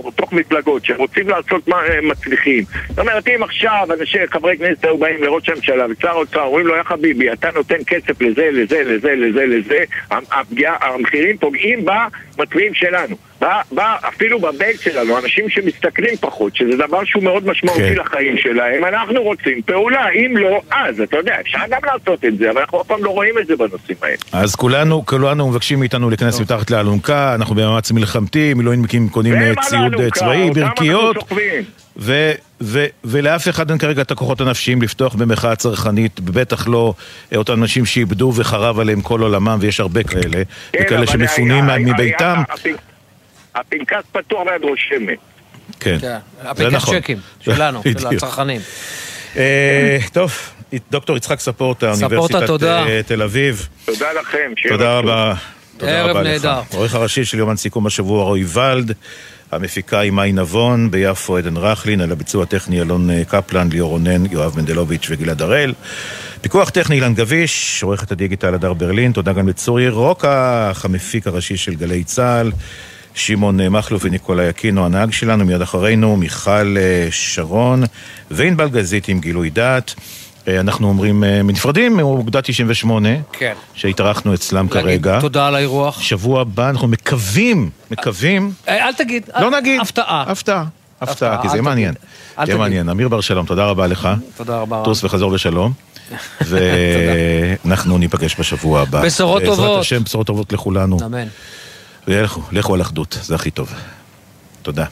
[SPEAKER 39] מתוך מפלגות, שהם רוצים לעשות מה הם מצליחים. זאת אומרת, אם עכשיו אנשי, חברי כנסת היו באים לראש הממשלה ושר האוצר, אומרים לו, יא חביבי, אתה נותן כסף לזה, לזה, לזה, לזה, לזה, הפגיעה, המחירים פוגעים במצביעים שלנו. בא, בא אפילו בבייס שלנו, אנשים שמשתכרים פחות, שזה דבר שהוא מאוד משמעותי
[SPEAKER 2] כן.
[SPEAKER 39] לחיים שלהם, אנחנו רוצים פעולה, אם לא, אז, אתה יודע, אפשר גם לעשות את זה, אבל אנחנו אף פעם לא רואים את זה בנושאים האלה.
[SPEAKER 2] אז כולנו, כולנו מבקשים מאיתנו להיכנס מתחת לאלונקה, אנחנו במאמץ מלחמתי, מילואימניקים קונים אה, ציוד אה, צבאי, ברכיות. ו- ו- ולאף אחד אין כרגע את הכוחות הנפשיים לפתוח במחאה צרכנית, בטח לא אה, אותם אנשים שאיבדו וחרב עליהם כל עולמם, ויש הרבה כאלה,
[SPEAKER 39] כן,
[SPEAKER 2] וכאלה שמפונים
[SPEAKER 39] היה-
[SPEAKER 2] מביתם.
[SPEAKER 39] היה- הפנקס פתוח והיד רושמת.
[SPEAKER 2] כן,
[SPEAKER 3] כן,
[SPEAKER 2] זה
[SPEAKER 3] הפנקס
[SPEAKER 2] נכון.
[SPEAKER 3] צ'קים שלנו, של. הצרכנים.
[SPEAKER 2] אה, טוב, דוקטור יצחק ספורטה, אוניברסיטת. אה, תל אביב.
[SPEAKER 39] תודה לכם.
[SPEAKER 2] תודה
[SPEAKER 39] לכם
[SPEAKER 2] רבה. תודה
[SPEAKER 3] ערב. נהדר.
[SPEAKER 2] העורך הראשי של יומן סיכום השבוע רועי ולד, המפיקה היא מאי נבון, ביפו עדן רכלין, על הביצוע הטכני אלון אה, קפלן, ליאור רונן, יואב מנדלוביץ' וגלעד הראל. פיקוח טכני אילן גביש, עורכת הדיגיטל הדר ברלין, תודה גם לצורי רוקח, המפיק הראשי של גלי צה"ל. שמעון מכלוף וניקולאי אקינו, הנהג שלנו, מיד אחרינו, מיכל אה, שרון וענבל גזית עם גילוי דעת. אה, אנחנו אומרים, אה, נפרדים מאוגדה 98,
[SPEAKER 3] כן.
[SPEAKER 2] שהתארחנו אצלם
[SPEAKER 3] להגיד
[SPEAKER 2] כרגע.
[SPEAKER 3] תודה על האירוח.
[SPEAKER 2] שבוע הבא אנחנו מקווים, מקווים,
[SPEAKER 3] אה, אל תגיד.
[SPEAKER 2] לא
[SPEAKER 3] אל-
[SPEAKER 2] נגיד.
[SPEAKER 3] הפתעה.
[SPEAKER 2] הפתעה, הפתעה, כי זה
[SPEAKER 3] אל
[SPEAKER 2] יהיה. מעניין.
[SPEAKER 3] אל
[SPEAKER 2] יהיה. מעניין. אמיר בר שלום, תודה רבה לך.
[SPEAKER 3] תודה רבה.
[SPEAKER 2] טוס וחזור בשלום. <laughs> ואנחנו ניפגש בשבוע הבא.
[SPEAKER 3] בשורות
[SPEAKER 2] בעזרת
[SPEAKER 3] טובות.
[SPEAKER 2] השם, בשורות טובות לכולנו.
[SPEAKER 3] אמן.
[SPEAKER 2] ולכו, לכו על אחדות, זה הכי טוב. תודה.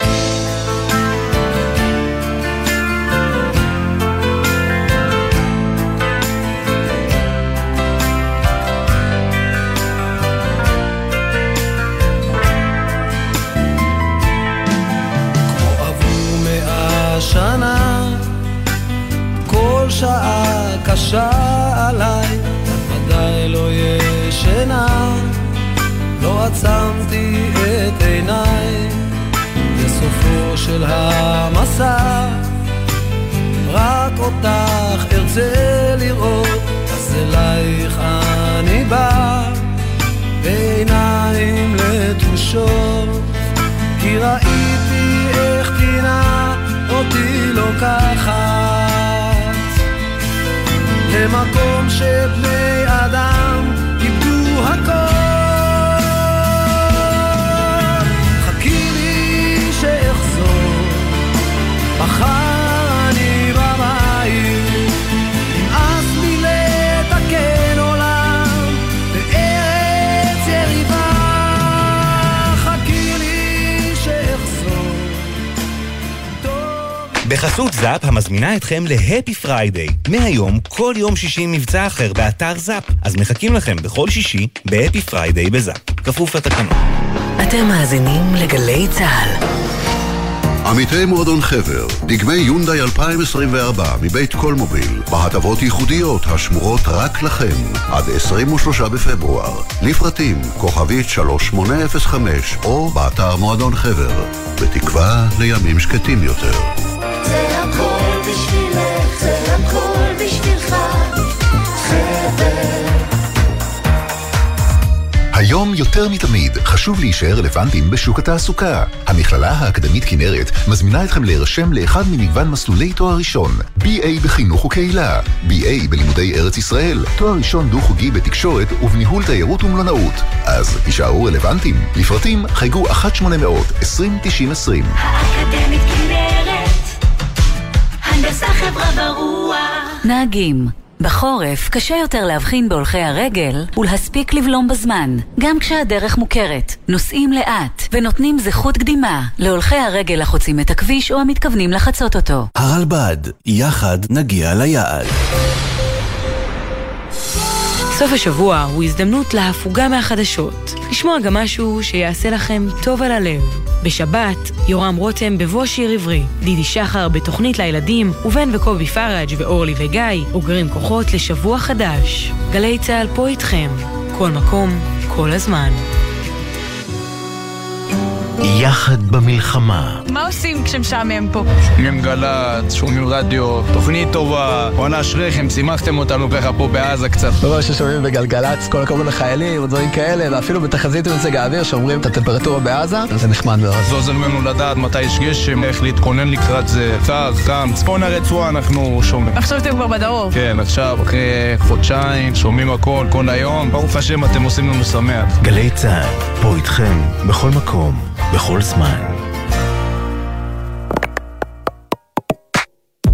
[SPEAKER 34] לתושות. כי ראיתי איך טינה אותי לוקחת למקום שבני אדם
[SPEAKER 40] בחסות זאפ המזמינה אתכם ל Happy Friday. מהיום, כל יום שישי מבצע אחר באתר זאפ. אז מחכים לכם בכל שישי ב Happy Friday בזאפ. כפוף לתקנון.
[SPEAKER 23] אתם מאזינים לגלי צה"ל.
[SPEAKER 41] עמיתי מועדון חבר, דגמי יונדאי 2024 מבית קולמוביל, בהטבות ייחודיות השמורות רק לכם, עד 23 בפברואר. לפרטים, כוכבית 3805, או באתר מועדון חבר. בתקווה לימים שקטים יותר.
[SPEAKER 42] זה הכל בשבילך, זה הכל בשבילך, חבר.
[SPEAKER 15] היום יותר מתמיד חשוב להישאר רלוונטיים בשוק התעסוקה. המכללה האקדמית כנרת מזמינה אתכם להירשם לאחד ממגוון מסלולי תואר ראשון, BA בחינוך וקהילה, BA בלימודי ארץ ישראל, תואר ראשון דו-חוגי בתקשורת ובניהול תיירות ומלונאות. אז הישארו רלוונטיים. לפרטים חייגו 1-800-2090-20.
[SPEAKER 42] אקדמית כנרת, הנדסה חברה ברוח.
[SPEAKER 33] נהגים בחורף קשה יותר להבחין בהולכי הרגל ולהספיק לבלום בזמן, גם כשהדרך מוכרת. נוסעים לאט ונותנים זכות קדימה להולכי הרגל החוצים את הכביש או המתכוונים לחצות אותו.
[SPEAKER 24] הרלב"ד, יחד נגיע ליעד.
[SPEAKER 23] סוף השבוע הוא הזדמנות להפוגה מהחדשות. לשמוע גם משהו שיעשה לכם טוב על הלב. בשבת, יורם רותם בבוא שיר עברי, דידי שחר בתוכנית לילדים, ובן וקובי פראג' ואורלי וגיא אוגרים כוחות לשבוע חדש. גלי צה"ל פה איתכם, כל מקום, כל הזמן.
[SPEAKER 24] יחד במלחמה.
[SPEAKER 43] מה עושים כשמשעמם פה?
[SPEAKER 44] שומעים גל"צ, שומעים רדיו, תוכנית טובה, בואנה אשריכם, שימחתם אותנו ככה פה בעזה קצת.
[SPEAKER 45] לא ששומעים בגלגלצ, כל הכבוד לחיילים ודברים כאלה, ואפילו בתחזית במזג האוויר שאומרים את הטמפרטורה בעזה, זה נחמד מאוד.
[SPEAKER 44] זה עוזר לנו לדעת מתי יש גשם, איך להתכונן לקראת זה, קר, חם, צפון הרצועה אנחנו שומעים.
[SPEAKER 43] עכשיו אתם כבר בדרום.
[SPEAKER 44] כן, עכשיו אחרי חודשיים, שומעים הכל, כל היום, ברוך השם אתם עושים לנו שמח.
[SPEAKER 24] גלי צה"ל, פה איתכם, בכל מקום, בכל זמן.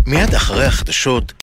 [SPEAKER 24] מיד אחרי החדשות,